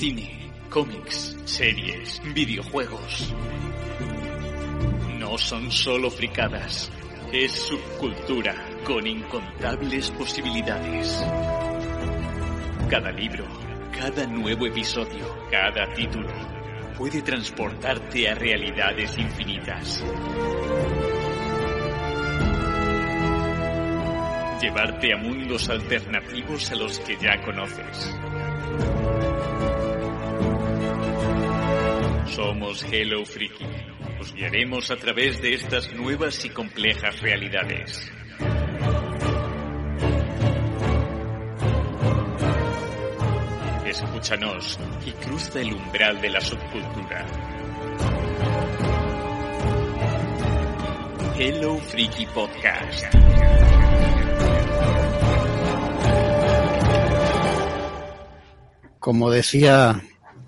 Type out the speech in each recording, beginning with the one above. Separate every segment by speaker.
Speaker 1: Cine, cómics, series, videojuegos. No son solo fricadas, es subcultura con incontables posibilidades. Cada libro, cada nuevo episodio, cada título puede transportarte a realidades infinitas. Llevarte a mundos alternativos a los que ya conoces. Somos Hello Freaky. Os guiaremos a través de estas nuevas y complejas realidades. Escúchanos y cruza el umbral de la subcultura. Hello Freaky Podcast.
Speaker 2: Como decía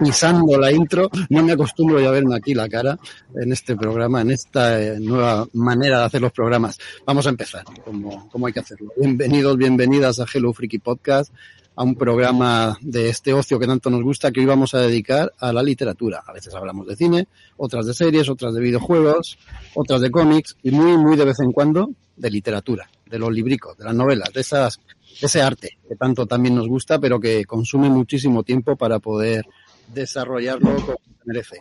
Speaker 2: pisando la intro, no me acostumbro ya a verme aquí la cara en este programa, en esta eh, nueva manera de hacer los programas. Vamos a empezar, como, como hay que hacerlo. Bienvenidos, bienvenidas a Hello Freaky Podcast, a un programa de este ocio que tanto nos gusta que hoy vamos a dedicar a la literatura. A veces hablamos de cine, otras de series, otras de videojuegos, otras de cómics y muy, muy de vez en cuando de literatura, de los libricos, de las novelas, de esas, de ese arte que tanto también nos gusta, pero que consume muchísimo tiempo para poder desarrollarlo como se merece.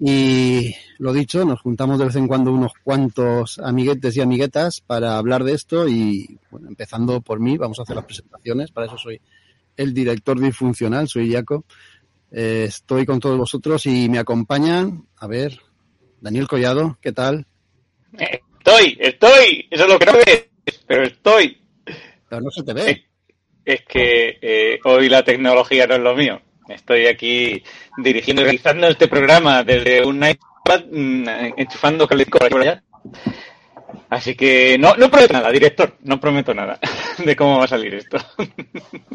Speaker 2: Y lo dicho, nos juntamos de vez en cuando unos cuantos amiguetes y amiguetas para hablar de esto y, bueno, empezando por mí, vamos a hacer las presentaciones, para eso soy el director disfuncional, soy Jaco. Eh, estoy con todos vosotros y me acompañan, a ver, Daniel Collado, ¿qué tal?
Speaker 3: Estoy, estoy, eso es lo que no ves, pero estoy.
Speaker 2: Pero no se te ve.
Speaker 3: Es que eh, hoy la tecnología no es lo mío. Estoy aquí dirigiendo y realizando este programa desde un iPad, mmm, enchufando calentito por allá. Así que no prometo nada, director, no prometo nada de cómo va a salir esto.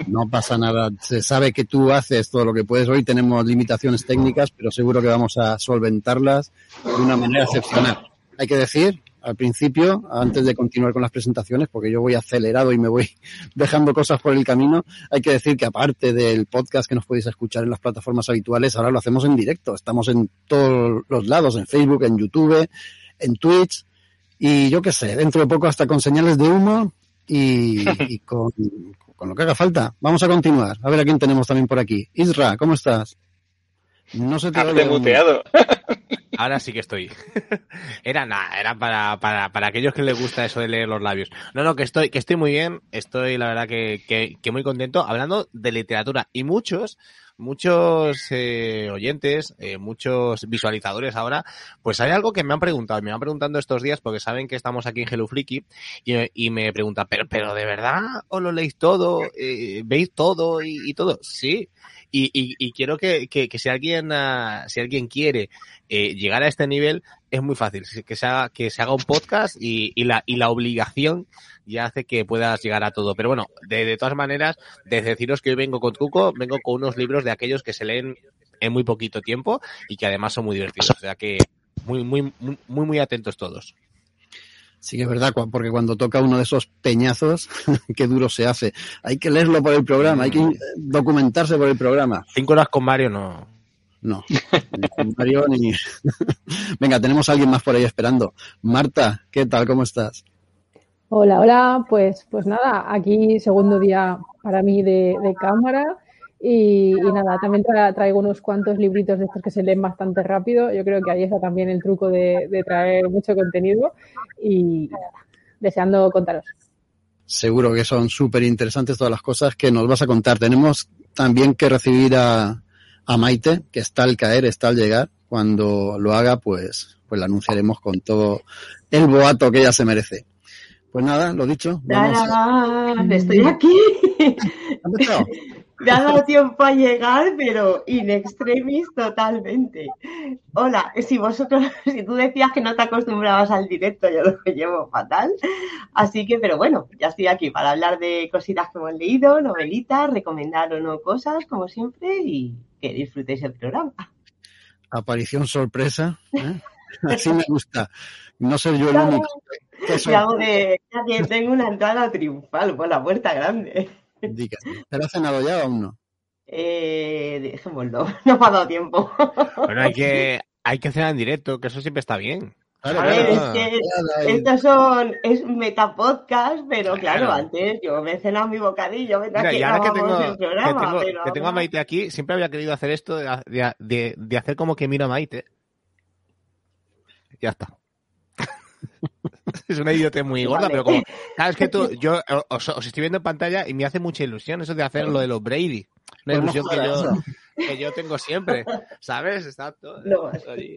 Speaker 2: No pasa nada, se sabe que tú haces todo lo que puedes. Hoy tenemos limitaciones técnicas, pero seguro que vamos a solventarlas de una manera excepcional. Hay que decir al principio, antes de continuar con las presentaciones, porque yo voy acelerado y me voy dejando cosas por el camino, hay que decir que aparte del podcast que nos podéis escuchar en las plataformas habituales, ahora lo hacemos en directo. Estamos en todos los lados, en Facebook, en YouTube, en Twitch y yo qué sé, dentro de poco hasta con señales de humo y, y con, con lo que haga falta. Vamos a continuar. A ver a quién tenemos también por aquí. Isra, ¿cómo estás?
Speaker 3: No se te ha muteado.
Speaker 4: Ahora sí que estoy. era nada, era para, para, para aquellos que les gusta eso de leer los labios. No, no, que estoy, que estoy muy bien, estoy la verdad que, que, que muy contento hablando de literatura. Y muchos, muchos eh, oyentes, eh, muchos visualizadores ahora, pues hay algo que me han preguntado, me van preguntando estos días porque saben que estamos aquí en Hello Freaky y, y me preguntan, pero, pero de verdad os lo leéis todo, eh, veis todo y, y todo. Sí. Y, y, y, quiero que, que, que si alguien uh, si alguien quiere eh, llegar a este nivel es muy fácil. Que se haga que se haga un podcast y, la y la obligación ya hace que puedas llegar a todo. Pero bueno de, de todas maneras de deciros que hoy vengo con Tuco vengo con unos libros de aquellos que se leen en muy poquito tiempo y que además son muy divertidos. O sea que muy muy muy, muy atentos todos
Speaker 2: Sí que es verdad, porque cuando toca uno de esos peñazos, qué duro se hace. Hay que leerlo por el programa, hay que documentarse por el programa.
Speaker 4: Cinco horas con Mario no.
Speaker 2: No, ni con Mario ni... Venga, tenemos a alguien más por ahí esperando. Marta, ¿qué tal? ¿Cómo estás?
Speaker 5: Hola, hola. Pues, pues nada, aquí segundo día para mí de, de cámara. Y, nada, también tra traigo unos cuantos libritos de estos que se leen bastante rápido. Yo creo que ahí está también el truco de, de traer mucho contenido y nada, deseando contaros.
Speaker 2: Seguro que son súper interesantes todas las cosas que nos vas a contar. Tenemos también que recibir a, a Maite, que está al caer, está al llegar. Cuando lo haga, pues, pues la anunciaremos con todo el boato que ella se merece. Pues nada, lo dicho.
Speaker 6: Vamos a... Estoy aquí. Me ha dado tiempo a llegar, pero in extremis totalmente. Hola, si vosotros, si tú decías que no te acostumbrabas al directo, yo lo llevo fatal. Así que, pero bueno, ya estoy aquí para hablar de cositas que hemos leído, novelitas, recomendar o no cosas, como siempre, y que disfrutéis el programa.
Speaker 2: Aparición sorpresa. ¿eh? Así me gusta. No ser yo el único.
Speaker 6: Hago de, que tengo una entrada triunfal por la puerta grande.
Speaker 2: Dígame. ¿Pero ha cenado ya o aún no?
Speaker 6: Eh, dejémoslo, no me ha dado tiempo.
Speaker 4: Bueno, hay que, hay que hacer en directo, que eso siempre está bien.
Speaker 6: a ver, es que estos son, es metapodcast, pero claro,
Speaker 4: Claro.
Speaker 6: antes yo me he cenado mi bocadillo,
Speaker 4: Mira, y ahora que tengo,
Speaker 6: el programa.
Speaker 4: que tengo,
Speaker 6: pero
Speaker 4: que tengo a Maite aquí, siempre había querido hacer esto de, de- de- de hacer como que miro a Maite. Ya está. es una idiotez muy gorda,
Speaker 6: Vale.
Speaker 4: pero como, claro, es que tú, yo os, os estoy viendo en pantalla y me hace mucha ilusión eso de hacer lo de los Brady. Una
Speaker 2: Pues no
Speaker 4: ilusión que yo, que yo tengo siempre, ¿sabes? Exacto.
Speaker 6: No.
Speaker 4: Ahí.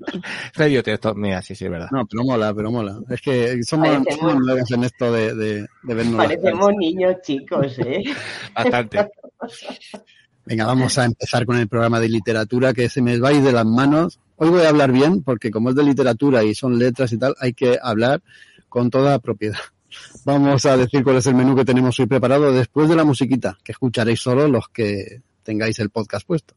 Speaker 4: Es una idiotez esto, mira, sí, sí, es verdad.
Speaker 2: No, pero mola, pero mola. Es que somos, nuevos en esto de, de, de vernos
Speaker 6: Parecemos niños chicos, ¿eh?
Speaker 4: Bastante.
Speaker 2: Venga, vamos a empezar con el programa de literatura que se me va a ir de las manos. Hoy voy a hablar bien porque como es de literatura y son letras y tal, hay que hablar con toda propiedad. Vamos a decir cuál es el menú que tenemos hoy preparado después de la musiquita, que escucharéis solo los que tengáis el podcast puesto.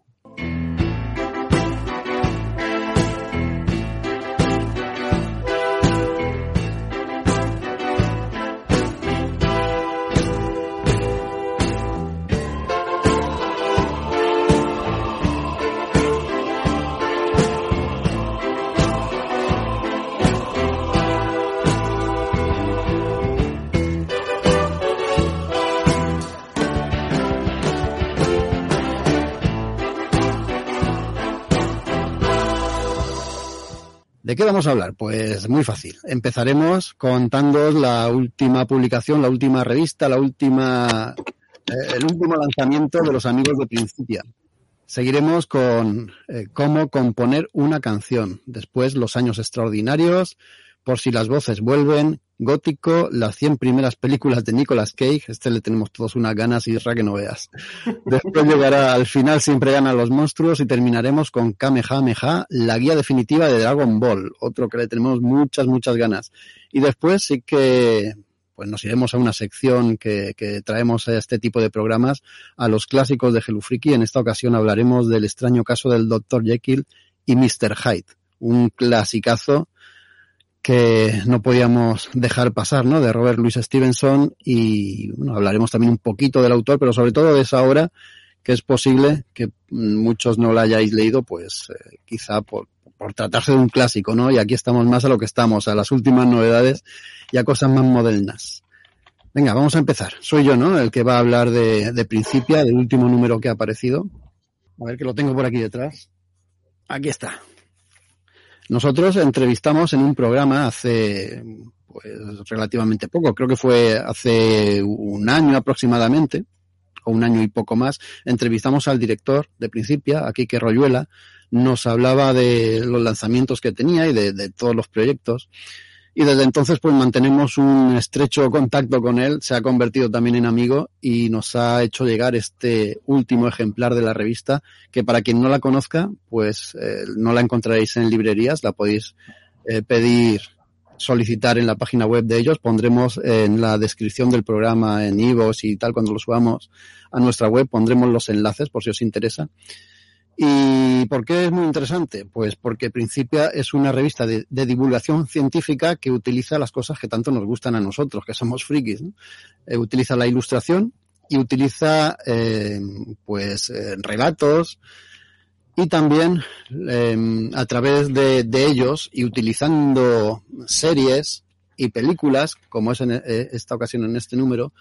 Speaker 2: ¿De qué vamos a hablar? Pues muy fácil. Empezaremos contándoos la última publicación, la última revista, la última, eh, el último lanzamiento de los amigos de Principia. Seguiremos con eh, cómo componer una canción. Después los años extraordinarios, por si las voces vuelven, Gótico, las 100 primeras películas de Nicolas Cage. Este le tenemos todos unas ganas y que no veas. Después llegará al final siempre ganan los monstruos y terminaremos con Kamehameha, la guía definitiva de Dragon Ball, otro que le tenemos muchas, muchas ganas. Y después sí que pues nos iremos a una sección que, que traemos a este tipo de programas, a los clásicos de Freaky. En esta ocasión hablaremos del extraño caso del Dr. Jekyll y Mr. Hyde, un clasicazo que no podíamos dejar pasar, ¿no? De Robert Louis Stevenson y bueno, hablaremos también un poquito del autor, pero sobre todo de esa obra que es posible que muchos no la hayáis leído, pues eh, quizá por, por tratarse de un clásico, ¿no? Y aquí estamos más a lo que estamos, a las últimas novedades y a cosas más modernas. Venga, vamos a empezar. Soy yo, ¿no? El que va a hablar de, de Principia, del último número que ha aparecido. A ver que lo tengo por aquí detrás. Aquí está. Nosotros entrevistamos en un programa hace pues relativamente poco, creo que fue hace un año aproximadamente, o un año y poco más, entrevistamos al director de Principia, aquí que Royuela, nos hablaba de los lanzamientos que tenía y de, todos los proyectos. Y desde entonces pues mantenemos un estrecho contacto con él, se ha convertido también en amigo y nos ha hecho llegar este último ejemplar de la revista, que para quien no la conozca, pues eh, no la encontraréis en librerías, la podéis eh, pedir, solicitar en la página web de ellos, pondremos en la descripción del programa en Ivos y tal, cuando lo subamos a nuestra web, pondremos los enlaces por si os interesa. ¿Y por qué es muy interesante? Pues porque Principia es una revista de, de, divulgación científica que utiliza las cosas que tanto nos gustan a nosotros, que somos frikis. ¿no? Eh, utiliza la ilustración y utiliza eh, pues eh, relatos y también eh, a través de, de, ellos y utilizando series y películas, como es en esta ocasión en este número,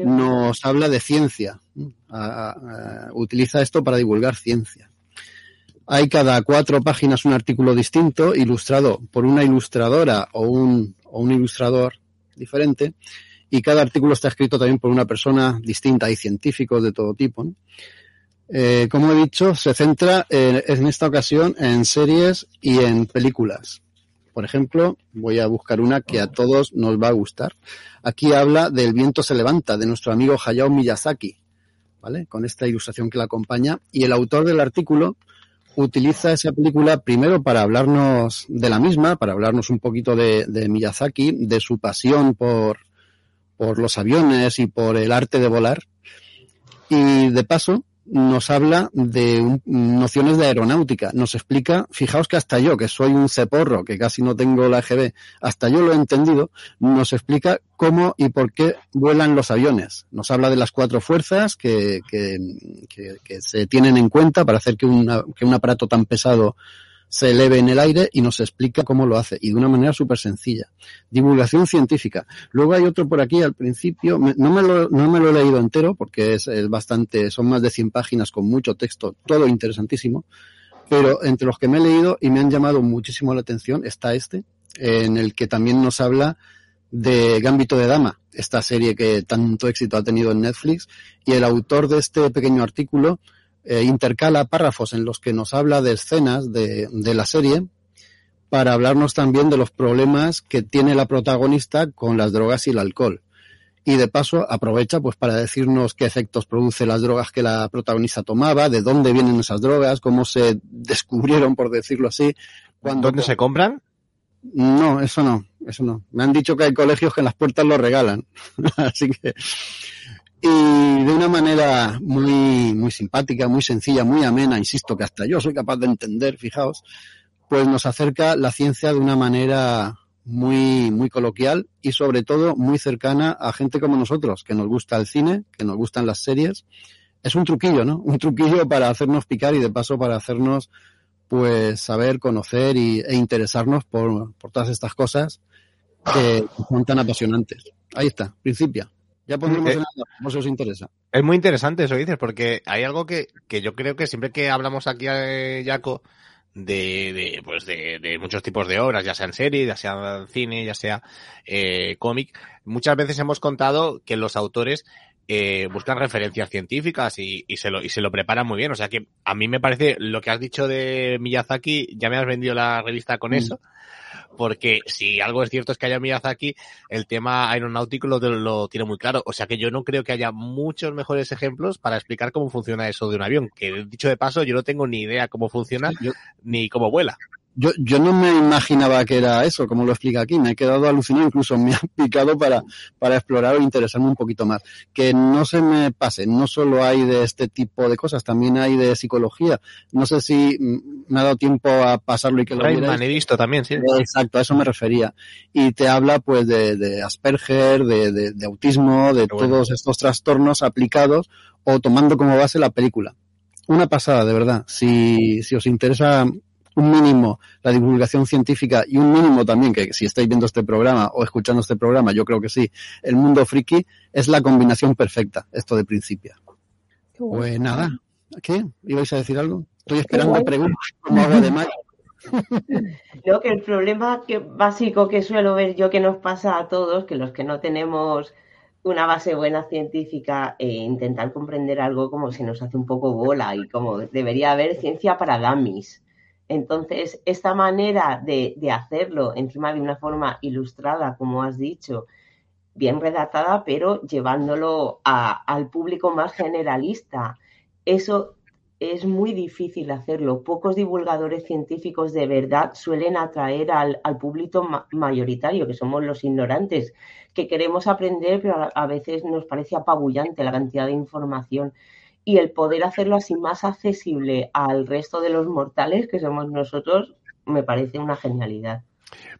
Speaker 2: nos habla de ciencia. A, a, utiliza esto para divulgar ciencia. Hay cada cuatro páginas un artículo distinto, ilustrado por una ilustradora o un, o un ilustrador diferente, y cada artículo está escrito también por una persona distinta. Hay científicos de todo tipo. Eh, como he dicho, se centra en, en esta ocasión en series y en películas. Por ejemplo, voy a buscar una que a todos nos va a gustar. Aquí habla del viento se levanta, de nuestro amigo Hayao Miyazaki, ¿vale? Con esta ilustración que la acompaña. Y el autor del artículo utiliza esa película primero para hablarnos de la misma, para hablarnos un poquito de, de Miyazaki, de su pasión por, por los aviones y por el arte de volar. Y de paso, nos habla de nociones de aeronáutica, nos explica, fijaos que hasta yo, que soy un ceporro, que casi no tengo la EGB, hasta yo lo he entendido, nos explica cómo y por qué vuelan los aviones. Nos habla de las cuatro fuerzas que, que, que, que se tienen en cuenta para hacer que, que un aparato tan pesado se eleve en el aire y nos explica cómo lo hace y de una manera súper sencilla. Divulgación científica. Luego hay otro por aquí al principio, no me lo, no me lo he leído entero porque es, es bastante, son más de 100 páginas con mucho texto, todo interesantísimo, pero entre los que me he leído y me han llamado muchísimo la atención está este, en el que también nos habla de Gambito de Dama, esta serie que tanto éxito ha tenido en Netflix, y el autor de este pequeño artículo eh, intercala párrafos en los que nos habla de escenas de, de, la serie para hablarnos también de los problemas que tiene la protagonista con las drogas y el alcohol. Y de paso aprovecha pues para decirnos qué efectos produce las drogas que la protagonista tomaba, de dónde vienen esas drogas, cómo se descubrieron, por decirlo así.
Speaker 4: Cuando... ¿Dónde se compran?
Speaker 2: No, eso no, eso no. Me han dicho que hay colegios que en las puertas lo regalan. Así que y de una manera muy, muy simpática, muy sencilla, muy amena, insisto que hasta yo soy capaz de entender, fijaos, pues nos acerca la ciencia de una manera muy, muy coloquial y sobre todo muy cercana a gente como nosotros, que nos gusta el cine, que nos gustan las series. Es un truquillo, ¿no? Un truquillo para hacernos picar y de paso para hacernos pues saber, conocer y, e interesarnos por, por todas estas cosas que son tan apasionantes. Ahí está, principio. Ya pondremos eh, en la como si os interesa.
Speaker 4: Es muy interesante eso dices, porque hay algo que, que yo creo que siempre que hablamos aquí a eh, Jaco de, de, pues de, de, muchos tipos de obras, ya sea en serie, ya sea cine, ya sea eh, cómic, muchas veces hemos contado que los autores eh, buscan referencias científicas y, y, se lo, y se lo preparan muy bien. O sea que a mí me parece lo que has dicho de Miyazaki, ya me has vendido la revista con mm. eso porque si algo es cierto es que haya Miyazaki, el tema aeronáutico lo, lo, tiene muy claro. O sea que yo no creo que haya muchos mejores ejemplos para explicar cómo funciona eso de un avión, que dicho de paso yo no tengo ni idea cómo funciona yo, ni cómo vuela.
Speaker 2: Yo, yo no me imaginaba que era eso, como lo explica aquí. Me he quedado alucinado, incluso me ha picado para, para explorar o interesarme un poquito más. Que no se me pase, no solo hay de este tipo de cosas, también hay de psicología. No sé si me ha dado tiempo a pasarlo y que lo
Speaker 4: Rayman, he visto también, sí.
Speaker 2: Exacto, a eso me refería. Y te habla pues de, de Asperger, de, de, de, autismo, de bueno. todos estos trastornos aplicados o tomando como base la película. Una pasada, de verdad. Si, si os interesa un mínimo la divulgación científica y un mínimo también, que si estáis viendo este programa o escuchando este programa, yo creo que sí, el mundo friki es la combinación perfecta, esto de principio. Pues nada, ¿qué? ¿Ibais a decir algo? Estoy esperando preguntas como agua de mayo.
Speaker 6: No, que el problema que, básico que suelo ver yo que nos pasa a todos, que los que no tenemos una base buena científica e intentar comprender algo como se nos hace un poco bola y como debería haber ciencia para dummies. Entonces, esta manera de, de, hacerlo encima de una forma ilustrada, como has dicho, bien redactada, pero llevándolo a, al público más generalista, eso es muy difícil hacerlo. Pocos divulgadores científicos de verdad suelen atraer al, al público ma mayoritario, que somos los ignorantes, que queremos aprender, pero a, a veces nos parece apabullante la cantidad de información y el poder hacerlo así más accesible al resto de los mortales que somos nosotros me parece una genialidad.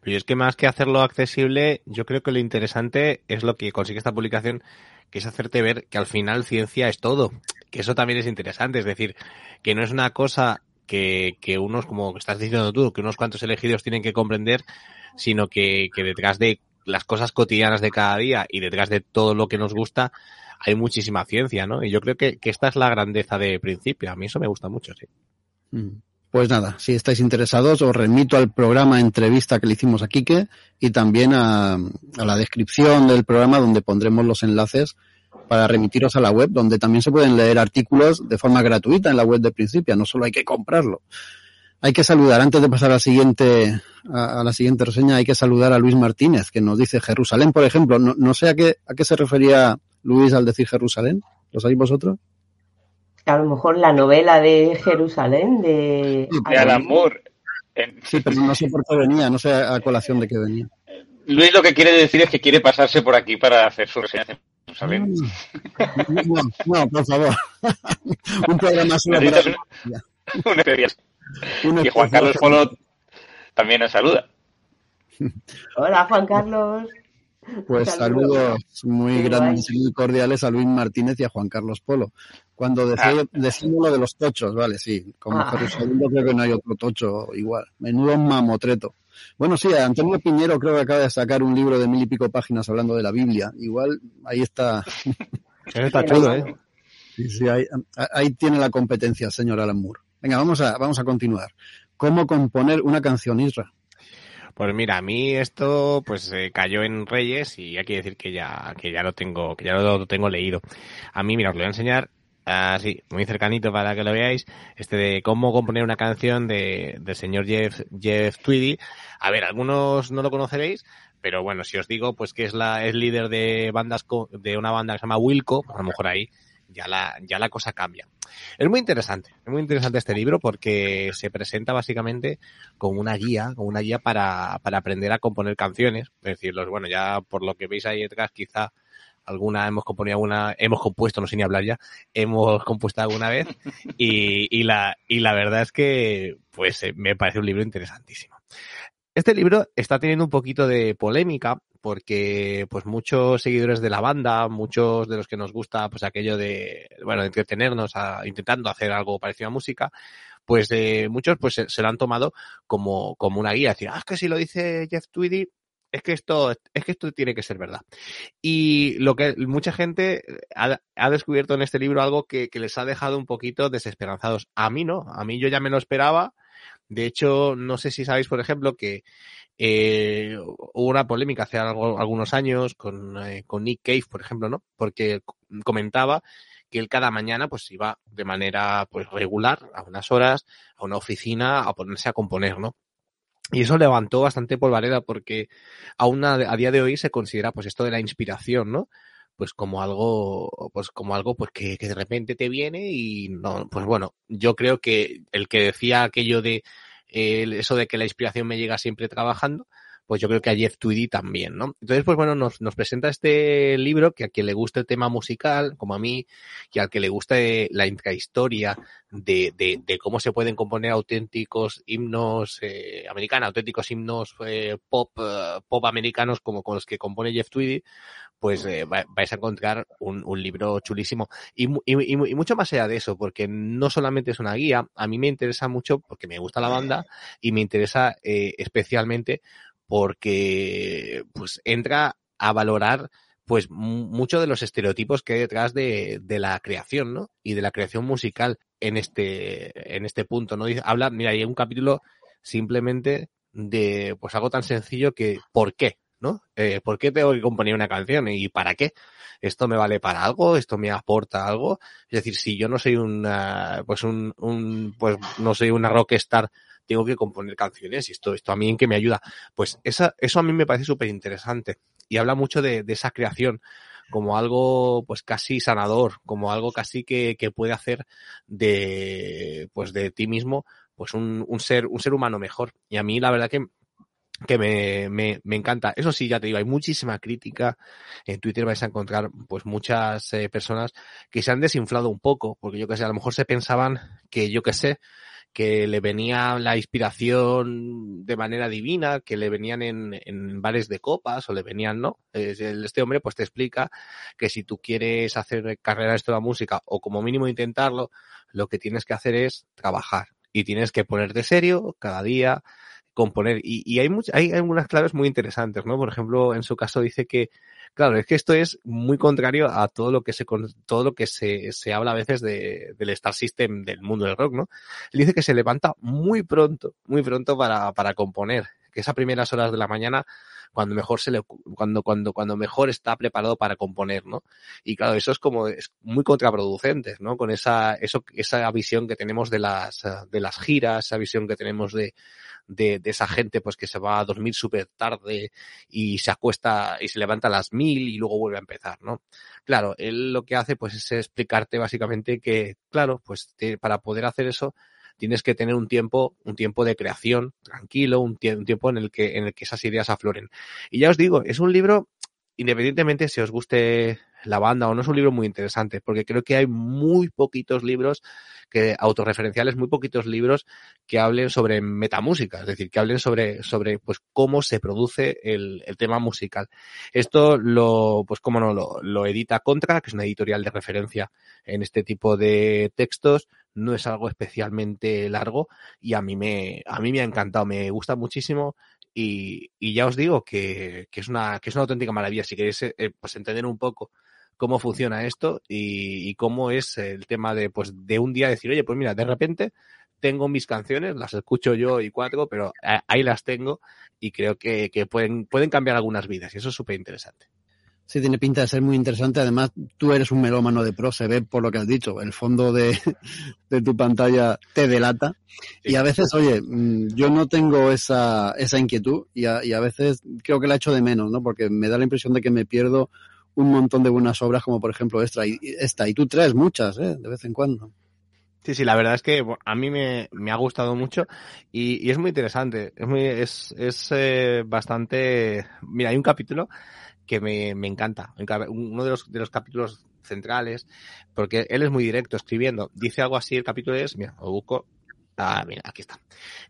Speaker 4: Pero es que más que hacerlo accesible, yo creo que lo interesante es lo que consigue esta publicación, que es hacerte ver que al final ciencia es todo, que eso también es interesante, es decir, que no es una cosa que, que unos, como estás diciendo tú, que unos cuantos elegidos tienen que comprender, sino que, que detrás de las cosas cotidianas de cada día y detrás de todo lo que nos gusta, hay muchísima ciencia, ¿no? Y yo creo que, que, esta es la grandeza de principio. A mí eso me gusta mucho, sí.
Speaker 2: Pues nada, si estáis interesados, os remito al programa entrevista que le hicimos a Quique y también a, a la descripción del programa donde pondremos los enlaces para remitiros a la web, donde también se pueden leer artículos de forma gratuita en la web de Principia, no solo hay que comprarlo. Hay que saludar, antes de pasar a la siguiente, a, a, la siguiente reseña, hay que saludar a Luis Martínez, que nos dice Jerusalén, por ejemplo. No, no sé a qué, a qué se refería Luis al decir Jerusalén. ¿Lo sabéis vosotros?
Speaker 6: A lo mejor la novela de Jerusalén de,
Speaker 3: de Alan Moore.
Speaker 2: Sí, pero no sé por qué venía, no sé a colación de qué venía.
Speaker 3: Luis lo que quiere decir es que quiere pasarse por aquí para hacer su reseña ¿sabes?
Speaker 2: No, no, por favor. un programa solo para...
Speaker 3: Necesitas un- una Y Juan Carlos Polo también nos saluda.
Speaker 6: Hola, Juan Carlos.
Speaker 2: Pues
Speaker 6: Saludos.
Speaker 2: saludos muy
Speaker 6: Qué
Speaker 2: grandes
Speaker 6: guay.
Speaker 2: y muy cordiales a Luis Martínez y a Juan Carlos Polo. Cuando decía,
Speaker 3: Ah.
Speaker 2: decimos lo de los tochos, vale, sí, como
Speaker 6: Ah.
Speaker 2: Jerusalén yo creo que no hay otro tocho igual. Menudo mamotreto. Bueno, sí, Antonio Piñero creo que acaba de sacar un libro de mil y pico páginas hablando de la Biblia. Igual ahí está,
Speaker 4: está chulo, ¿eh?
Speaker 2: sí, sí, ahí, ahí tiene la competencia, señor Alan Moore. Venga, vamos a, vamos a continuar. ¿Cómo componer una canción, Isra?
Speaker 4: Pues mira, a mí esto pues cayó en Reyes y hay que decir que ya, que ya lo tengo, que ya lo tengo leído. A mí, mira, os lo voy a enseñar así, muy cercanito para que lo veáis, este de cómo componer una canción de, del señor Jeff, Jeff Tweedy. A ver, algunos no lo conoceréis, pero bueno, si os digo pues que es la, es líder de bandas, de una banda que se llama Wilco, a lo mejor ahí ya la, ya la cosa cambia. Es muy interesante, es muy interesante este libro porque se presenta básicamente como una guía, como una guía para, para aprender a componer canciones. Es decir, bueno, ya por lo que veis ahí detrás, quizá alguna hemos componido alguna, hemos compuesto, no sé ni hablar ya, hemos compuesto alguna vez y, y la, y la verdad es que, pues, eh, me parece un libro interesantísimo. Este libro está teniendo un poquito de polémica porque pues muchos seguidores de la banda, muchos de los que nos gusta pues aquello de bueno, entretenernos intentando hacer algo parecido a música, pues eh, muchos pues se, lo han tomado como, como una guía, decir, ah, es que si lo dice Jeff Tweedy, es que esto, es que esto tiene que ser verdad. Y lo que mucha gente ha, descubierto en este libro algo que les ha dejado un poquito desesperanzados. A mí no, a mí yo ya me lo esperaba. De hecho, no sé si sabéis, por ejemplo, que eh, hubo una polémica hace algo, algunos años con, eh, con Nick Cave, por ejemplo, ¿no? Porque comentaba que él cada mañana pues iba de manera pues regular a unas horas a una oficina a ponerse a componer, ¿no? Y eso levantó bastante polvareda porque aún a, a día de hoy se considera pues esto de la inspiración, ¿no? Pues como algo, pues como algo pues que, que de repente te viene y no, pues bueno, yo creo que el que decía aquello de eso de que la inspiración me llega siempre trabajando, pues yo creo que a Jeff Tweedy también, ¿no? Entonces, pues bueno, nos, nos presenta este libro que a quien le guste el tema musical, como a mí, y al que le guste la intrahistoria de, de, de cómo se pueden componer auténticos himnos eh, americanos, auténticos himnos eh, pop, uh, pop americanos como con los que compone Jeff Tweedy, pues eh, vais a encontrar un, un libro chulísimo. Y, y, y, mucho más allá de eso, porque no solamente es una guía, a mí me interesa mucho porque me gusta la banda y me interesa eh, especialmente porque pues entra a valorar pues mucho de los estereotipos que hay detrás de, de, la creación, ¿no? Y de la creación musical en este, en este punto, ¿no? Habla, mira, hay un capítulo simplemente de pues algo tan sencillo que ¿por qué? ¿no? Eh, ¿Por qué tengo que componer una canción y para qué? ¿Esto me vale para algo? ¿Esto me aporta algo? Es decir, si yo no soy una, pues un, un pues no soy una rockstar, tengo que componer canciones y esto, esto a mí en qué me ayuda. Pues esa, eso a mí me parece súper interesante y habla mucho de, de, esa creación como algo pues casi sanador, como algo casi que, que puede hacer de, pues de ti mismo pues un, un ser, un ser humano mejor. Y a mí la verdad que que me, me, me, encanta. Eso sí, ya te digo, hay muchísima crítica. En Twitter vais a encontrar pues muchas eh, personas que se han desinflado un poco, porque yo que sé, a lo mejor se pensaban que yo que sé, que le venía la inspiración de manera divina, que le venían en, en bares de copas o le venían, ¿no? Este hombre pues te explica que si tú quieres hacer carrera de esto de la música o como mínimo intentarlo, lo que tienes que hacer es trabajar y tienes que ponerte serio cada día, componer. Y, y hay, much, hay algunas claves muy interesantes, ¿no? Por ejemplo, en su caso dice que, claro, es que esto es muy contrario a todo lo que se, todo lo que se, se habla a veces de, del Star System del mundo del rock, ¿no? Él dice que se levanta muy pronto, muy pronto para, para componer, que es a primeras horas de la mañana cuando mejor se le, cuando, cuando, cuando mejor está preparado para componer, ¿no? Y claro, eso es como, es muy contraproducente, ¿no? Con esa, eso, esa visión que tenemos de las, de las giras, esa visión que tenemos de, de, esa gente pues que se va a dormir súper tarde y se acuesta y se levanta a las mil y luego vuelve a empezar, ¿no? Claro, él lo que hace pues es explicarte básicamente que, claro, pues para poder hacer eso tienes que tener un tiempo, un tiempo de creación tranquilo, un, un tiempo en el que, en el que esas ideas afloren. Y ya os digo, es un libro, independientemente si os guste la banda o no es un libro muy interesante, porque creo que hay muy poquitos libros que autorreferenciales, muy poquitos libros que hablen sobre metamúsica, es decir, que hablen sobre, sobre pues cómo se produce el, el tema musical. Esto lo, pues cómo no, lo, lo edita Contra, que es una editorial de referencia en este tipo de textos, no es algo especialmente largo y a mí me, a mí me ha encantado, me gusta muchísimo y, y ya os digo que, que, es una, que es una auténtica maravilla. Si queréis eh, pues entender un poco cómo funciona esto y, y, cómo es el tema de, pues, de un día decir, oye, pues mira, de repente tengo mis canciones, las escucho yo y cuatro, pero ahí las tengo y creo que, que pueden, pueden cambiar algunas vidas y eso es súper interesante.
Speaker 2: Sí, tiene pinta de ser muy interesante. Además, tú eres un melómano de pro, se ve por lo que has dicho. El fondo de, de tu pantalla te delata. Sí. Y a veces, oye, mm, yo no tengo esa, esa inquietud y a, y a veces creo que la echo de menos, ¿no? Porque me da la impresión de que me pierdo un montón de buenas obras, como por ejemplo esta. Y, esta. y tú traes muchas, ¿eh? De vez en cuando.
Speaker 4: Sí, sí, la verdad es que a mí me, me ha gustado mucho y, y, es muy interesante. Es muy, es, es eh, bastante. Mira, hay un capítulo que me, me encanta. Uno de los, de los capítulos centrales, porque él es muy directo escribiendo. Dice algo así, el capítulo es, mira, lo busco. Ah, mira, aquí está.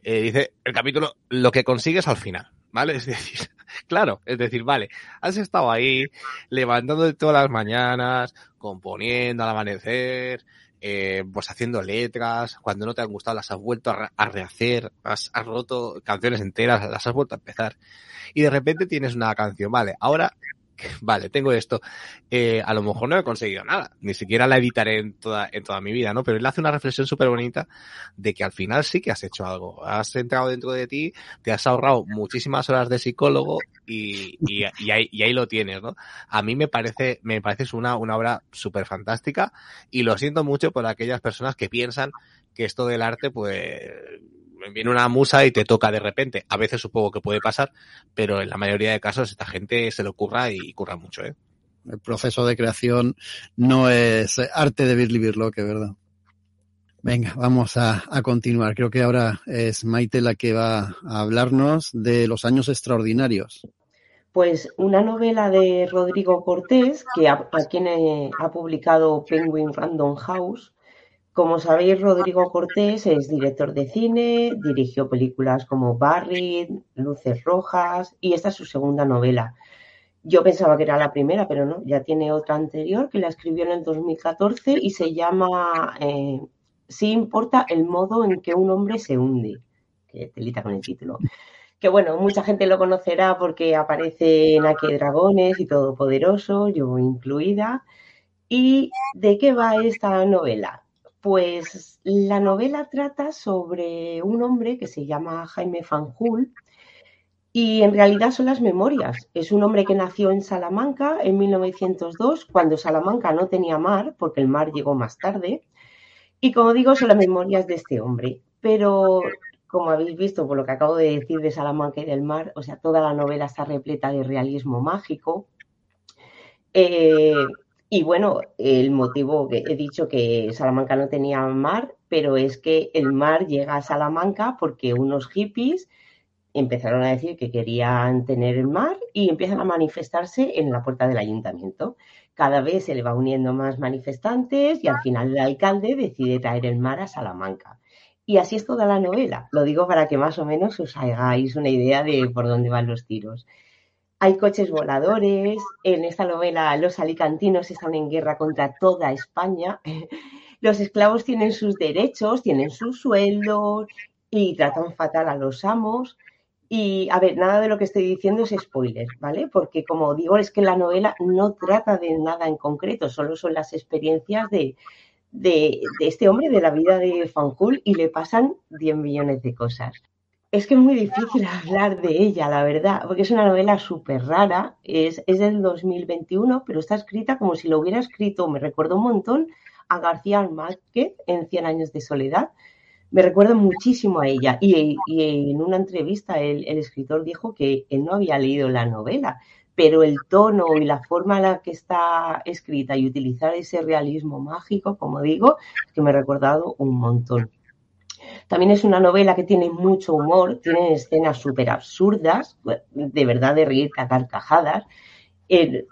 Speaker 4: Eh, dice, el capítulo, lo que consigues al final, ¿vale? Es decir, claro, es decir, vale, has estado ahí levantando todas las mañanas, componiendo al amanecer, eh, pues haciendo letras, cuando no te han gustado las has vuelto a, rehacer, has, roto canciones enteras, las has vuelto a empezar. Y de repente tienes una canción, vale, ahora, vale, tengo esto, eh, a lo mejor no he conseguido nada, ni siquiera la editaré en toda, en toda mi vida, ¿no? Pero él hace una reflexión súper bonita de que al final sí que has hecho algo, has entrado dentro de ti, te has ahorrado muchísimas horas de psicólogo y, y, ahí, y ahí, lo tienes, ¿no? A mí me parece, me parece una, una obra súper fantástica y lo siento mucho por aquellas personas que piensan que esto del arte, pues, viene una musa y te toca de repente. A veces supongo que puede pasar, pero en la mayoría de casos esta gente se lo curra y curra mucho, ¿eh?
Speaker 2: El proceso de creación no es arte de vivirlo, que verdad. Venga, vamos a, a, continuar. Creo que ahora es Maite la que va a hablarnos de los años extraordinarios.
Speaker 6: Pues una novela de Rodrigo Cortés, que a, a quien he, ha publicado Penguin Random House, como sabéis, Rodrigo Cortés es director de cine, dirigió películas como Barry, Luces Rojas y esta es su segunda novela. Yo pensaba que era la primera, pero no, ya tiene otra anterior que la escribió en el 2014 y se llama eh, Sí importa el modo en que un hombre se hunde. Que telita con el título. Que bueno, mucha gente lo conocerá porque aparece en Aquí Dragones y Todopoderoso, yo incluida. ¿Y de qué va esta novela? Pues la novela trata sobre un hombre que se llama Jaime Fanjul y en realidad son las memorias. Es un hombre que nació en Salamanca en 1902, cuando Salamanca no tenía mar, porque el mar llegó más tarde. Y como digo, son las memorias de este hombre. Pero como habéis visto por lo que acabo de decir de Salamanca y del mar, o sea, toda la novela está repleta de realismo mágico. Eh, y bueno, el motivo que he dicho que Salamanca no tenía mar, pero es que el mar llega a Salamanca porque unos hippies empezaron a decir que querían tener el mar y empiezan a manifestarse en la puerta del ayuntamiento. Cada vez se le va uniendo más manifestantes y al final el alcalde decide traer el mar a Salamanca. Y así es toda la novela. Lo digo para que más o menos os hagáis una idea de por dónde van los tiros. Hay coches voladores. En esta novela los alicantinos están en guerra contra toda España. Los esclavos tienen sus derechos, tienen sus sueldos y tratan fatal a los amos. Y, a ver, nada de lo que estoy diciendo es spoiler, ¿vale? Porque, como digo, es que la novela no trata de nada en concreto, solo son las experiencias de, de, este hombre, de la vida de Fanjul, y le pasan 10 millones de cosas es que es muy difícil hablar de ella, la verdad, porque es una novela súper rara, es, es, del 2021, pero está escrita como si lo hubiera escrito, me recuerdo un montón a García Márquez en Cien años de soledad, me recuerda muchísimo a ella y, en una entrevista el, el, escritor dijo que él no había leído la novela, pero el tono y la forma en la que está escrita y utilizar ese realismo mágico, como digo, que me ha recordado un montón. También es una novela que tiene mucho humor, tiene escenas súper absurdas, de verdad de reír a carcajadas.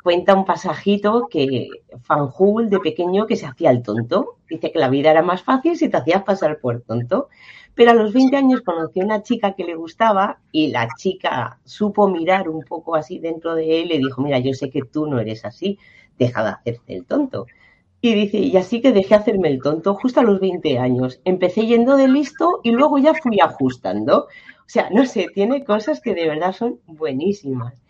Speaker 6: cuenta un pasajito que Fanjul de pequeño que se hacía el tonto. Dice que la vida era más fácil si te hacías pasar por tonto. Pero a los 20 años conoció una chica que le gustaba y la chica supo mirar un poco así dentro de él y le dijo, mira, yo sé que tú no eres así, deja de hacerte el tonto. Y dice, y así que dejé hacerme el tonto justo a los 20 años. Empecé yendo de listo y luego ya fui ajustando. O sea, no sé, tiene cosas que de verdad son buenísimas.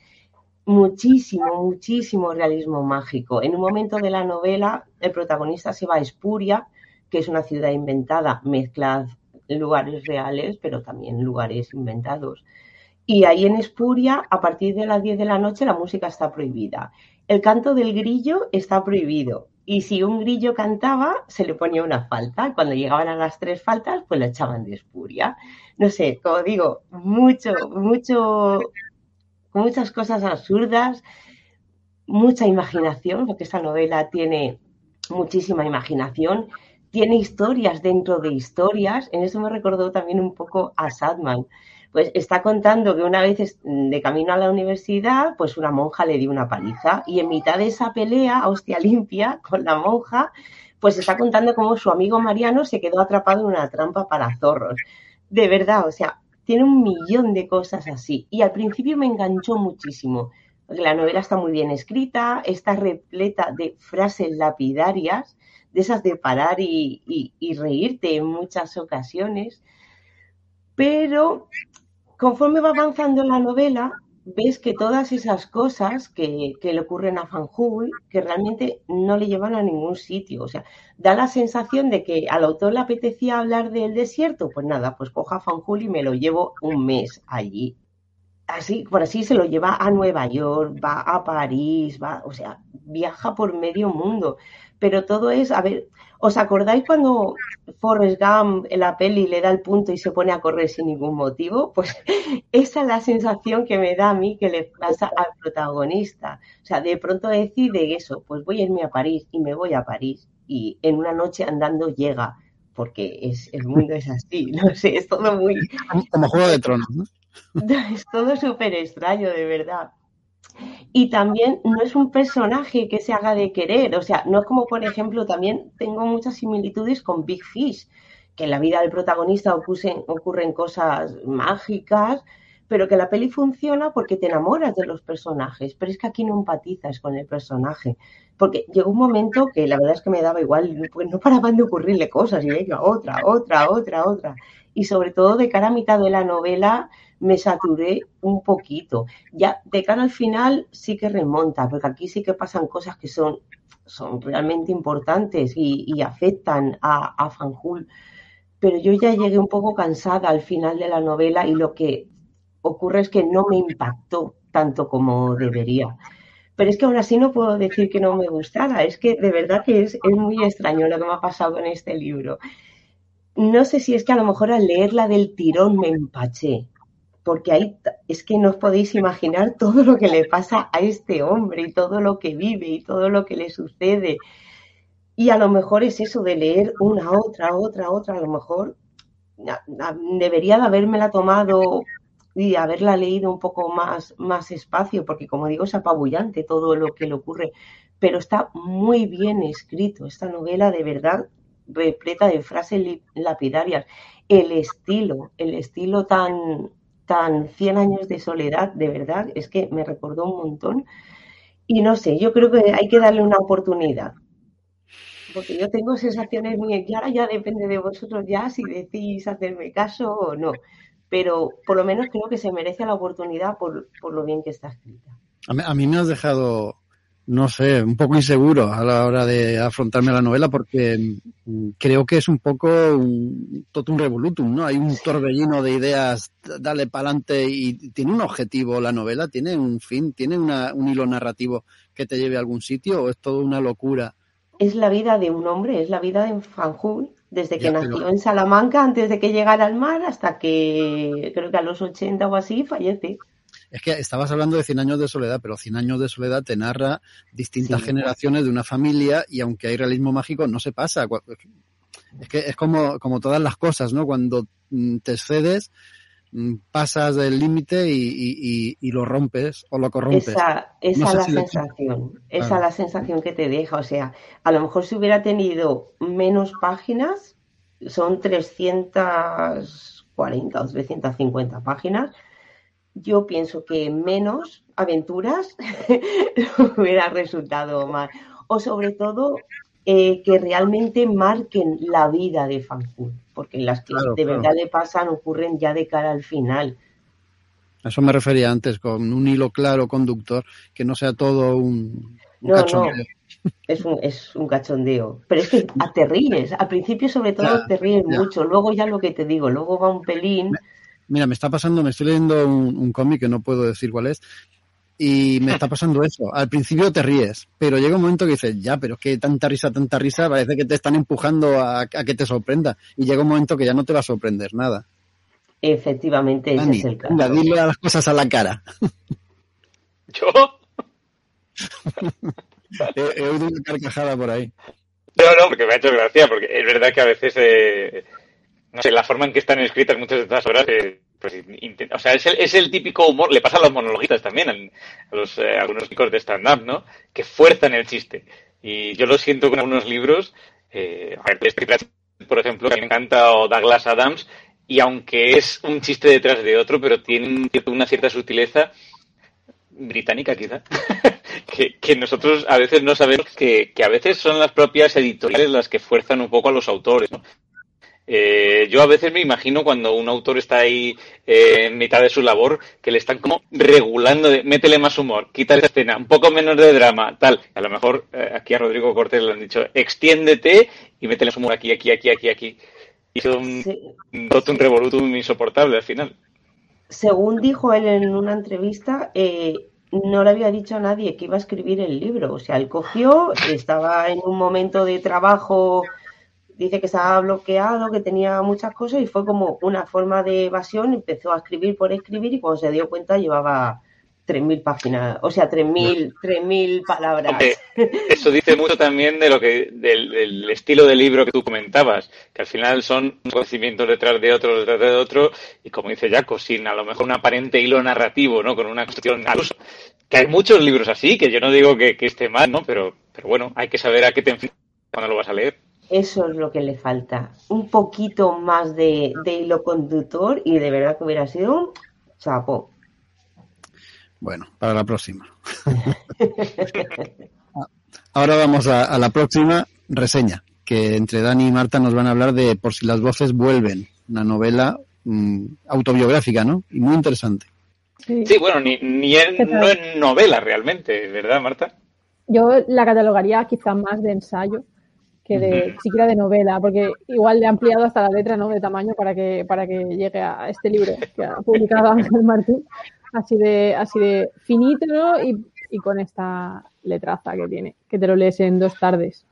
Speaker 6: Muchísimo, muchísimo realismo mágico. En un momento de la novela, el protagonista se va a Espuria, que es una ciudad inventada, mezcla lugares reales, pero también lugares inventados. Y ahí en Espuria, a partir de las 10 de la noche, la música está prohibida. El canto del grillo está prohibido. Y si un grillo cantaba, se le ponía una falta. Cuando llegaban a las tres faltas, pues lo echaban de espuria. No sé, como digo, mucho, mucho, muchas cosas absurdas, mucha imaginación, porque esta novela tiene muchísima imaginación tiene historias dentro de historias. En eso me recordó también un poco a Sadman. Pues está contando que una vez de camino a la universidad, pues una monja le dio una paliza y en mitad de esa pelea, hostia limpia, con la monja, pues está contando cómo su amigo Mariano se quedó atrapado en una trampa para zorros. De verdad, o sea, tiene un millón de cosas así. Y al principio me enganchó muchísimo. La novela está muy bien escrita, está repleta de frases lapidarias de esas de parar y, reírte en muchas ocasiones. Pero conforme va avanzando la novela, ves que todas esas cosas que, le ocurren a Fanjul, que realmente no le llevan a ningún sitio. O sea, da la sensación de que al autor le apetecía hablar del desierto. Pues nada, pues coja a Fanjul y me lo llevo un mes allí. Así, por así se lo lleva a Nueva York, va a París, va, o sea, viaja por medio mundo pero todo es, a ver, ¿os acordáis cuando Forrest Gump en la peli le da el punto y se pone a correr sin ningún motivo? Pues esa es la sensación que me da a mí que le pasa al protagonista. O sea, de pronto decide eso, pues voy a irme a París y me voy a París y en una noche andando llega, porque es, el mundo es así, no sé, es todo muy...
Speaker 2: Como Juego de Tronos, ¿no?
Speaker 6: Es todo súper extraño, de verdad. Y también no es un personaje que se haga de querer, o sea, no es como, por ejemplo, también tengo muchas similitudes con Big Fish, que en la vida del protagonista ocurren, cosas mágicas, pero que la peli funciona porque te enamoras de los personajes, pero es que aquí no empatizas con el personaje, porque llegó un momento que la verdad es que me daba igual, pues no paraban de ocurrirle cosas, y venga, otra, otra, otra, otra, y sobre todo de cara a mitad de la novela me saturé un poquito. Ya de cara al final sí que remonta, porque aquí sí que pasan cosas que son, son realmente importantes y, afectan a, a Fanjul. Pero yo ya llegué un poco cansada al final de la novela y lo que ocurre es que no me impactó tanto como debería. Pero es que aún así no puedo decir que no me gustara. Es que de verdad que es, es muy extraño lo que me ha pasado en este libro. No sé si es que a lo mejor al leerla del tirón me empaché, porque ahí es que no os podéis imaginar todo lo que le pasa a este hombre y todo lo que vive y todo lo que le sucede. Y a lo mejor es eso de leer una, otra, otra, otra, a lo mejor debería de habérmela tomado y haberla leído un poco más, más espacio, porque como digo, es apabullante todo lo que le ocurre, pero está muy bien escrito. Esta novela de verdad repleta de frases lapidarias. El estilo, el estilo tan, tan 100 años de soledad, de verdad, es que me recordó un montón. Y no sé, yo creo que hay que darle una oportunidad. Porque yo tengo sensaciones muy claras, ya depende de vosotros ya si decís hacerme caso o no. Pero por lo menos creo que se merece la oportunidad por, por lo bien que está escrita.
Speaker 2: A mí, me has dejado no sé, un poco inseguro a la hora de afrontarme a la novela porque mm, creo que es un poco un totum revolutum, ¿no? Hay un torbellino de ideas, dale para adelante y tiene un objetivo la novela, tiene un fin, tiene una, un hilo narrativo que te lleve a algún sitio o es todo una locura.
Speaker 6: Es la vida de un hombre, es la vida de Fanjul, desde que nació en Salamanca, antes de que llegara al mar, hasta que creo que a los 80 o así fallece.
Speaker 2: Es que estabas hablando de Cien años de soledad, pero Cien años de soledad te narra distintas generaciones de una familia y aunque hay realismo mágico, no se pasa. Es que es como, como todas las cosas, ¿no? Cuando mm, te excedes, mm, pasas del límite y, y, y, lo rompes o lo corrompes.
Speaker 6: Esa, esa es la sensación, esa es la sensación que te deja. O sea, a lo mejor si hubiera tenido menos páginas, son 340 o 350 páginas, yo pienso que menos aventuras hubiera resultado más. O sobre todo eh, que realmente marquen la vida de Fanfun, porque las que de verdad le pasan ocurren ya de cara al final.
Speaker 2: A eso me refería antes, con un hilo claro conductor, que no sea todo un, cachondeo.
Speaker 6: Es un, es un cachondeo. Pero es que te ríes. Al principio, sobre todo, te ríes mucho. Luego, ya lo que te digo, luego va un pelín.
Speaker 2: Mira, me está pasando, me estoy leyendo un, cómic que no puedo decir cuál es, y me está pasando eso. Al principio te ríes, pero llega un momento que dices, ya, pero es que tanta risa, tanta risa, parece que te están empujando a, que te sorprenda. Y llega un momento que ya no te va a sorprender nada.
Speaker 6: Efectivamente, ese es el caso.
Speaker 2: dile a las cosas a la cara.
Speaker 3: ¿Yo?
Speaker 2: he, oído una carcajada por ahí.
Speaker 3: No, no, porque me ha hecho gracia, porque es verdad que a veces, eh, no sé, la forma en que están escritas muchas de estas obras, eh, pues, o sea, es el, es el, típico humor, le pasa a los monologuistas también, a, los, eh, algunos chicos de stand-up, ¿no? Que fuerzan el chiste. Y yo lo siento con algunos libros, eh, a ver, este por ejemplo, que me encanta, o Douglas Adams, y aunque es un chiste detrás de otro, pero tiene una cierta sutileza británica quizá, que, nosotros a veces no sabemos que, que, a veces son las propias editoriales las que fuerzan un poco a los autores, ¿no? Eh, yo a veces me imagino cuando un autor está ahí eh, en mitad de su labor que le están como regulando, de, métele más humor, quita esa escena, un poco menos de drama, tal. A lo mejor eh, aquí a Rodrigo Cortés le han dicho, extiéndete y métele más humor aquí, aquí, aquí, aquí, aquí. Hizo un, un, un revolutum insoportable al final.
Speaker 6: Según dijo él en una entrevista, no le había dicho a nadie que iba a escribir el libro. O sea, él cogió, estaba en un momento de trabajo dice que estaba bloqueado, que tenía muchas cosas y fue como una forma de evasión, empezó a escribir por escribir y cuando se dio cuenta llevaba 3.000 páginas, o sea, 3.000 mil palabras.
Speaker 3: eso dice mucho también de lo que del, estilo de libro que tú comentabas, que al final son conocimientos detrás de otro, detrás de otro, y como dice Jaco, sin a lo mejor un aparente hilo narrativo, ¿no? Con una cuestión Que hay muchos libros así, que yo no digo que, esté mal, ¿no? Pero, pero bueno, hay que saber a qué te enfrentas cuando lo vas a leer.
Speaker 6: Eso es lo que le falta. Un poquito más de, hilo conductor y de verdad que hubiera sido un chapo.
Speaker 2: Bueno, para la próxima. Ahora vamos a, la próxima reseña, que entre Dani y Marta nos van a hablar de Por si las voces vuelven, una novela mm, autobiográfica, ¿no? Y muy interesante.
Speaker 3: Sí, bueno, ni, ni no es novela realmente, ¿verdad, Marta?
Speaker 5: Yo la catalogaría quizá más de ensayo, que de siquiera de novela, porque igual le ha ampliado hasta la letra ¿no? de tamaño para que, para que llegue a este libro que ha publicado Ángel Martín, así de, así de finito ¿no? y, y con esta letraza que tiene, que te lo lees en dos tardes.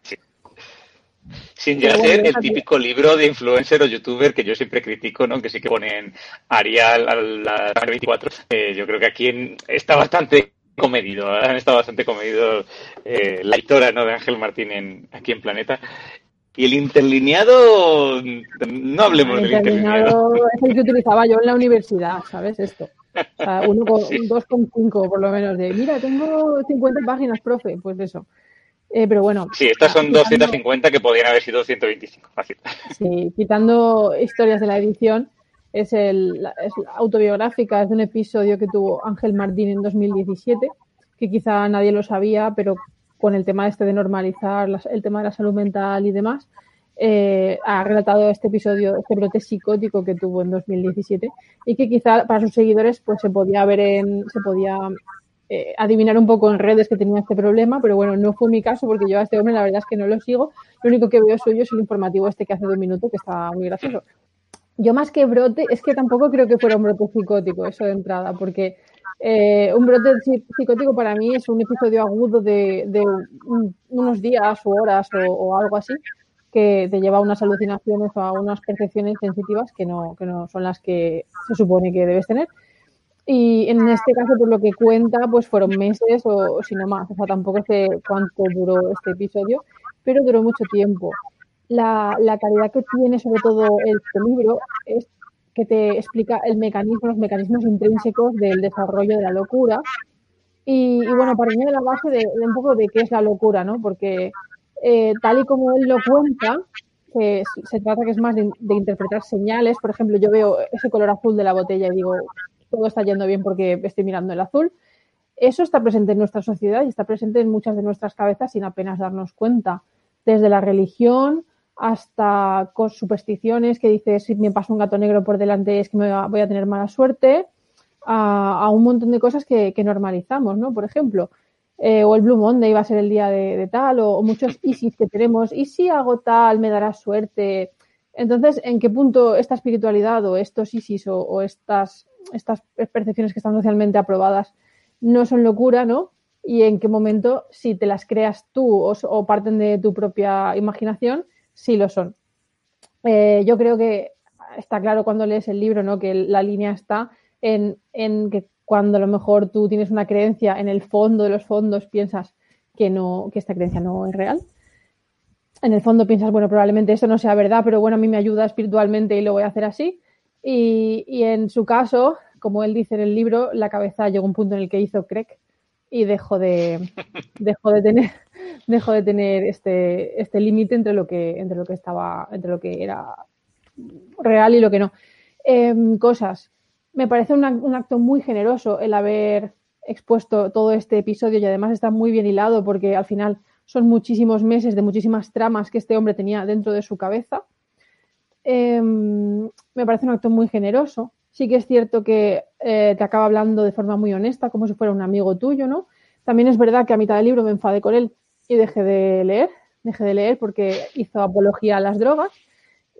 Speaker 3: Sin ya ser el típico libro de influencer o youtuber que yo siempre critico, ¿no? Que sí que ponen Arial a la 24. Eh, yo creo que aquí está bastante comedido, han estado bastante comedidos eh, la historia ¿no? de Ángel Martín en, aquí en Planeta. Y el interlineado, no hablemos el del interlineado.
Speaker 5: Es el que utilizaba yo en la universidad, ¿sabes? Esto. O sea, uno con, dos con cinco, por lo menos, de mira, tengo 50 páginas, profe, pues eso. Eh, pero bueno.
Speaker 3: Sí, estas son 250 que podrían haber sido 125, fácil.
Speaker 5: Sí, quitando historias de la edición, es, el, es autobiográfica, es de un episodio que tuvo Ángel Martín en 2017, que quizá nadie lo sabía, pero con el tema este de normalizar el tema de la salud mental y demás, eh, ha relatado este episodio, este brote psicótico que tuvo en 2017 y que quizá para sus seguidores pues se podía ver en, se podía eh, adivinar un poco en redes que tenía este problema, pero bueno, no fue mi caso porque yo a este hombre la verdad es que no lo sigo. Lo único que veo suyo es el informativo este que hace de un minuto que está muy gracioso yo más que brote, es que tampoco creo que fuera un brote psicótico eso de entrada, porque eh, un brote psicótico para mí es un episodio agudo de, unos días o horas o, algo así que te lleva a unas alucinaciones o a unas percepciones sensitivas que no, que no son las que se supone que debes tener. Y en este caso, por lo que cuenta, pues fueron meses o, o si no más. O sea, tampoco sé cuánto duró este episodio, pero duró mucho tiempo la, la calidad que tiene sobre todo este libro es que te explica el mecanismo, los mecanismos intrínsecos del desarrollo de la locura. Y, bueno, para mí la base de, un poco de qué es la locura, ¿no? Porque eh, tal y como él lo cuenta, que se trata que es más de, interpretar señales. Por ejemplo, yo veo ese color azul de la botella y digo, todo está yendo bien porque estoy mirando el azul. Eso está presente en nuestra sociedad y está presente en muchas de nuestras cabezas sin apenas darnos cuenta. Desde la religión hasta con supersticiones que dice si me pasa un gato negro por delante es que me voy a tener mala suerte, a, un montón de cosas que, normalizamos, ¿no? Por ejemplo, eh, o el Blue Monday va a ser el día de, tal, o, muchos ISIS que tenemos, y si hago tal, me dará suerte. Entonces, ¿en qué punto esta espiritualidad o estos ISIS o, estas, estas percepciones que están socialmente aprobadas no son locura, ¿no? Y en qué momento, si te las creas tú o, parten de tu propia imaginación, sí lo son. Eh, yo creo que está claro cuando lees el libro, ¿no? Que la línea está en, que cuando a lo mejor tú tienes una creencia en el fondo de los fondos piensas que no, que esta creencia no es real. En el fondo piensas, bueno, probablemente esto no sea verdad, pero bueno, a mí me ayuda espiritualmente y lo voy a hacer así. Y, en su caso, como él dice en el libro, la cabeza llegó a un punto en el que hizo Craig y dejó de, dejó de tener, dejó de tener este, este límite entre lo que, entre lo que estaba, entre lo que era real y lo que no. Em, cosas me parece un acto muy generoso el haber expuesto todo este episodio y además está muy bien hilado porque al final son muchísimos meses de muchísimas tramas que este hombre tenía dentro de su cabeza. Em, me parece un acto muy generoso. Sí que es cierto que eh, te acaba hablando de forma muy honesta, como si fuera un amigo tuyo, ¿no? También es verdad que a mitad del libro me enfadé con él y dejé de leer, dejé de leer porque hizo apología a las drogas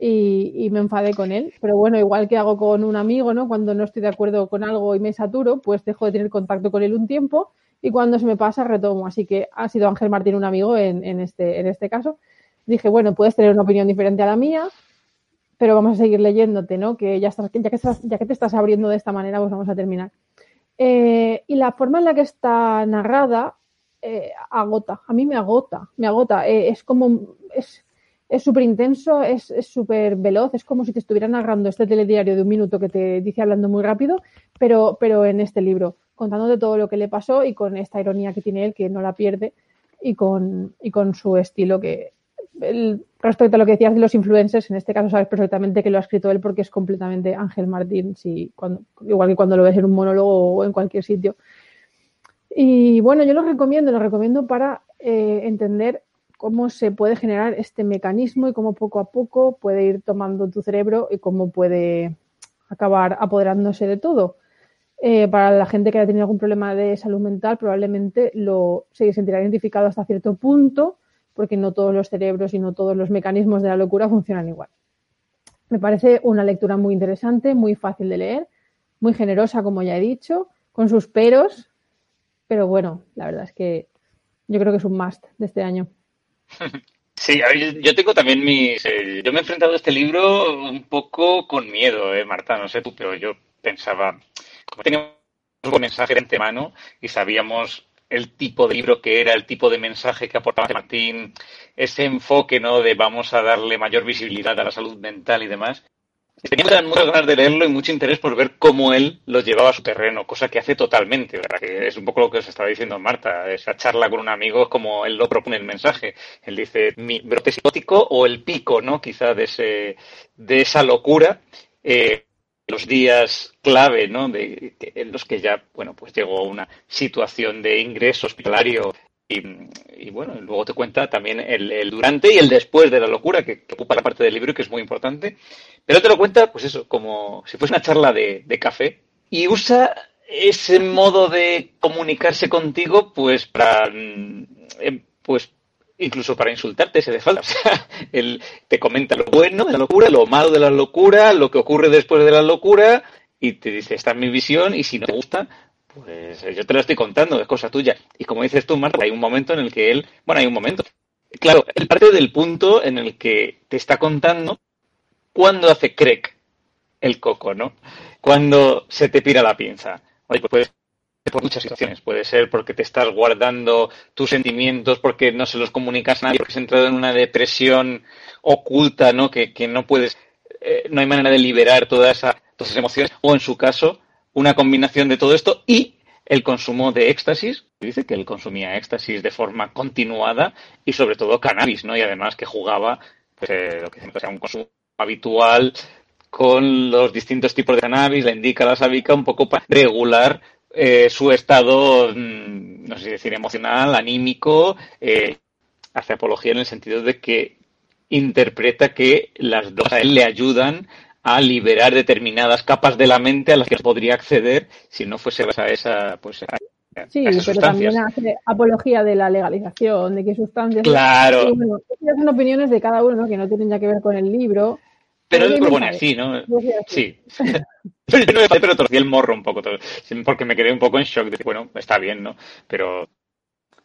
Speaker 5: y, me enfadé con él. Pero bueno, igual que hago con un amigo, ¿no? Cuando no estoy de acuerdo con algo y me saturo, pues dejo de tener contacto con él un tiempo y cuando se me pasa retomo. Así que ha sido Ángel Martín un amigo en, en, este, en este caso. Dije, bueno, puedes tener una opinión diferente a la mía, pero vamos a seguir leyéndote, ¿no? Que ya, que, te estás abriendo de esta manera, pues vamos a terminar. Eh, y la forma en la que está narrada eh, agota, a mí me agota, me agota. Eh, es como, es, es súper intenso, es súper veloz, es como si te estuviera narrando este telediario de un minuto que te dice hablando muy rápido, pero, pero en este libro, contándote todo lo que le pasó y con esta ironía que tiene él, que no la pierde, y con, y con su estilo que... respecto a lo que decías de los influencers, en este caso sabes perfectamente que lo ha escrito él porque es completamente Ángel Martín, si, cuando, igual que cuando lo ves en un monólogo o en cualquier sitio. Y bueno, yo lo recomiendo, lo recomiendo para eh, entender cómo se puede generar este mecanismo y cómo poco a poco puede ir tomando tu cerebro y cómo puede acabar apoderándose de todo. Eh, para la gente que haya tenido algún problema de salud mental, probablemente lo se sentirá identificado hasta cierto punto, porque no todos los cerebros y no todos los mecanismos de la locura funcionan igual. Me parece una lectura muy interesante, muy fácil de leer, muy generosa, como ya he dicho, con sus peros, pero bueno, la verdad es que yo creo que es un must de este año.
Speaker 3: Sí, yo tengo también mis... Eh, yo me he enfrentado a este libro un poco con miedo, eh, Marta, no sé tú, pero yo pensaba, como teníamos un mensaje de antemano y sabíamos el tipo de libro que era, el tipo de mensaje que aportaba Martín, ese enfoque, ¿no? De vamos a darle mayor visibilidad a la salud mental y demás. Tenía muchas ganas de leerlo y mucho interés por ver cómo él lo llevaba a su terreno, cosa que hace totalmente, ¿verdad? Que es un poco lo que os estaba diciendo Marta, esa charla con un amigo es como él lo propone el mensaje. Él dice, mi brote psicótico o el pico, ¿no? Quizá de, ese, de esa locura, eh, los días clave, ¿no? De, en los que ya, bueno, pues llegó a una situación de ingreso hospitalario y, bueno, luego te cuenta también el, durante y el después de la locura, que, ocupa la parte del libro y que es muy importante. Pero te lo cuenta, pues eso, como si fuese una charla de, café. Y usa ese modo de comunicarse contigo, pues para, mm, em, pues incluso para insultarte se de falta. O sea, él te comenta lo bueno de la locura, lo malo de la locura, lo que ocurre después de la locura, y te dice, esta es mi visión, y si no te gusta, pues eh, yo te lo estoy contando, es cosa tuya. Y como dices tú, Marta, hay un momento en el que él, bueno, hay un momento. Claro, él parte del punto en el que te está contando cuando hace crack el coco, ¿no? Cuando se te pira la pinza. Oye, pues por muchas situaciones. Puede ser porque te estás guardando tus sentimientos, porque no se los comunicas a nadie, porque has entrado en una depresión oculta, ¿no? Que, que no puedes eh, no hay manera de liberar toda esa, todas esas emociones, o en su caso, una combinación de todo esto y el consumo de éxtasis, dice que él consumía éxtasis de forma continuada y sobre todo cannabis, ¿no? Y además que jugaba, pues, eh, lo que sea un consumo habitual con los distintos tipos de cannabis, le indica la sábica un poco para regular eh, su estado, mm, no sé si decir emocional, anímico, eh, hace apología en el sentido de que interpreta que las dos a él le ayudan a liberar determinadas capas de la mente a las que podría acceder si no fuese a esa, pues, a
Speaker 5: Sí, pero también hace apología de la legalización, de qué sustancias.
Speaker 3: Claro.
Speaker 5: bueno, son opiniones de cada uno, ¿no? que no tienen ya que ver con el libro.
Speaker 3: Pero él propone así, ¿no? Sí. pero yo no me pero torcí el morro un poco, porque me quedé un poco en shock. De, bueno, está bien, ¿no? Pero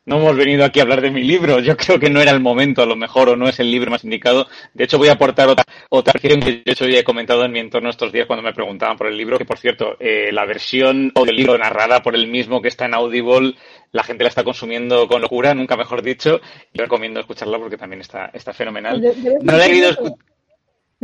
Speaker 3: no hemos venido aquí a hablar de mi libro. Yo creo que no era el momento, a lo mejor, o no es el libro más indicado. De hecho, voy a aportar otra, otra que de hecho ya he comentado en mi entorno estos días cuando me preguntaban por el libro, que por cierto, eh, la versión o del libro narrada por el mismo que está en Audible, la gente la está consumiendo con locura, nunca mejor dicho. Yo recomiendo escucharla porque también está, está fenomenal. No la he querido escuchar.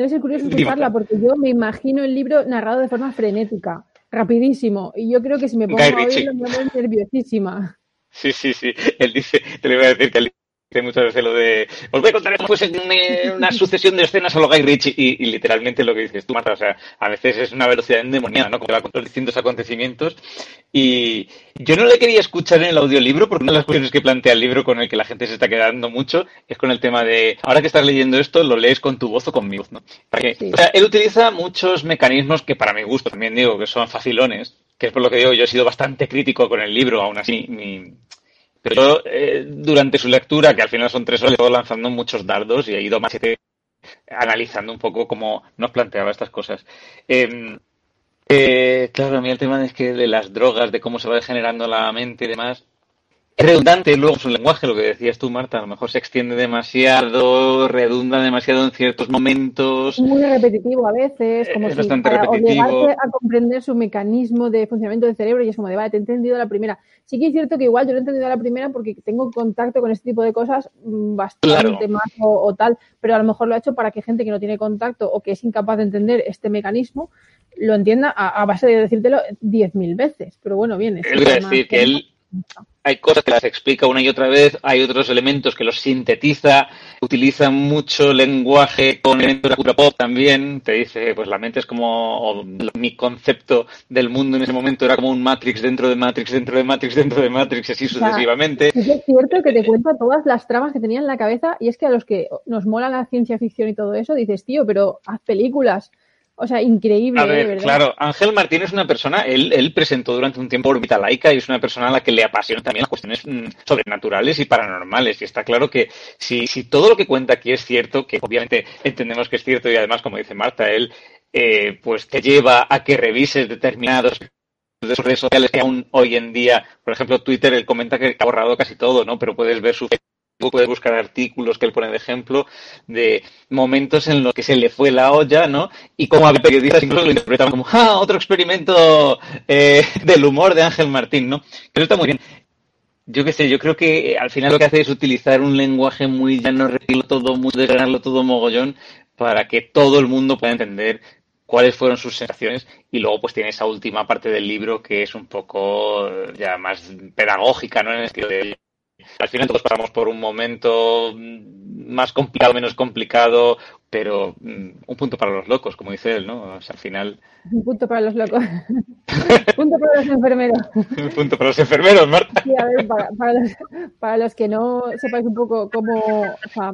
Speaker 5: Debe ser curioso escucharla porque yo me imagino el libro narrado de forma frenética, rapidísimo. Y yo creo que si me pongo a oírlo me voy nerviosísima.
Speaker 3: Sí, sí, sí. Él dice, te le voy a decir que él muchas veces lo de, os voy a contar cómo una, una sucesión de escenas a lo Guy Ritchie y, y, literalmente lo que dices tú, Marta, o sea, a veces es una velocidad endemoniada, ¿no? Como va con los distintos acontecimientos y yo no le quería escuchar en el audiolibro porque una de las cuestiones que plantea el libro con el que la gente se está quedando mucho es con el tema de, ahora que estás leyendo esto, lo lees con tu voz o con mi voz, ¿no? sí. O sea, él utiliza muchos mecanismos que para mi gusto también digo que son facilones, que es por lo que digo, yo he sido bastante crítico con el libro, aún así, mi... pero yo, eh, durante su lectura, que al final son tres horas, he ido lanzando muchos dardos y he ido más analizando un poco cómo nos planteaba estas cosas. Eh, eh, claro, a mí el tema es que de las drogas, de cómo se va degenerando la mente y demás, es redundante luego su lenguaje, lo que decías tú, Marta, a lo mejor se extiende demasiado, redunda demasiado en ciertos momentos.
Speaker 5: Muy repetitivo a veces, como
Speaker 3: es
Speaker 5: si
Speaker 3: bastante
Speaker 5: para
Speaker 3: repetitivo.
Speaker 5: a comprender su mecanismo de funcionamiento del cerebro y es como de, vale, te he entendido la primera. Sí que es cierto que igual yo lo he entendido la primera porque tengo contacto con este tipo de cosas mm, bastante
Speaker 3: Claro.
Speaker 5: más o, o tal, pero a lo mejor lo ha hecho para que gente que no tiene contacto o que es incapaz de entender este mecanismo lo entienda a, a base de decírtelo 10.000 veces. Pero bueno, bien. es
Speaker 3: decir que él hay cosas que las explica una y otra vez, hay otros elementos que los sintetiza, utiliza mucho lenguaje con elementos de la cultura pop también, te dice, pues la mente es como, o mi concepto del mundo en ese momento era como un Matrix dentro de Matrix, dentro de Matrix, dentro de Matrix, y así sucesivamente.
Speaker 5: Es cierto que te cuenta todas las tramas que tenía en la cabeza y es que a los que nos mola la ciencia ficción y todo eso, dices, tío, pero haz películas. O sea, increíble,
Speaker 3: A
Speaker 5: ¿eh?
Speaker 3: ver,
Speaker 5: verdad.
Speaker 3: claro, Ángel Martín es una persona, él, él presentó durante un tiempo Orbita Laica y es una persona a la que le apasionan también las cuestiones mm, sobrenaturales y paranormales. Y está claro que si, si todo lo que cuenta aquí es cierto, que obviamente entendemos que es cierto y además, como dice Marta, él eh, pues te lleva a que revises determinados de sus redes sociales que aún hoy en día, por ejemplo, Twitter, él comenta que ha borrado casi todo, ¿no? Pero puedes ver su Facebook, puedes buscar artículos que él pone de ejemplo de momentos en los que se le fue la olla, ¿no? Y como había periodistas incluso lo interpretaban como, ¡ah! Otro experimento eh, del humor de Ángel Martín, ¿no? Pero está muy bien. Yo qué sé, yo creo que al final lo que hace es utilizar un lenguaje muy llano, repetirlo todo, muy desgranarlo todo mogollón, para que todo el mundo pueda entender cuáles fueron sus sensaciones y luego pues tiene esa última parte del libro que es un poco eh, ya más pedagógica, ¿no? En el estilo de al final todos pasamos por un momento más complicado, menos complicado, pero mm, un punto para los locos, como dice él, ¿no? O sea, al final,
Speaker 5: Un punto para los locos. punto para los enfermeros.
Speaker 3: un punto para los enfermeros, Marta.
Speaker 5: Sí, a ver, para, para los, para los que no sepáis un poco cómo, o sea,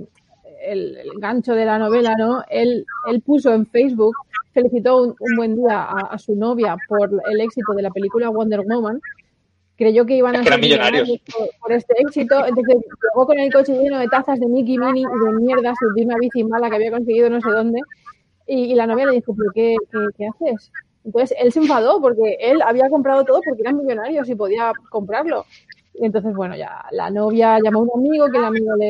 Speaker 5: el, el gancho de la novela, ¿no? Él, él puso en Facebook, felicitó un, un buen día a, a su novia por el éxito de la película Wonder Woman. Creyó que iban a ser
Speaker 3: millonarios.
Speaker 5: por, por este éxito, entonces llegó con el coche lleno de tazas de Mickey Mini y de mierda, su una bici mala que había conseguido no sé dónde. Y, y la novia le dijo, ¿pero qué, qué, qué haces? Entonces él se enfadó porque él había comprado todo porque eran millonarios y podía comprarlo. Y entonces, bueno, ya la novia llamó a un amigo, que el amigo le,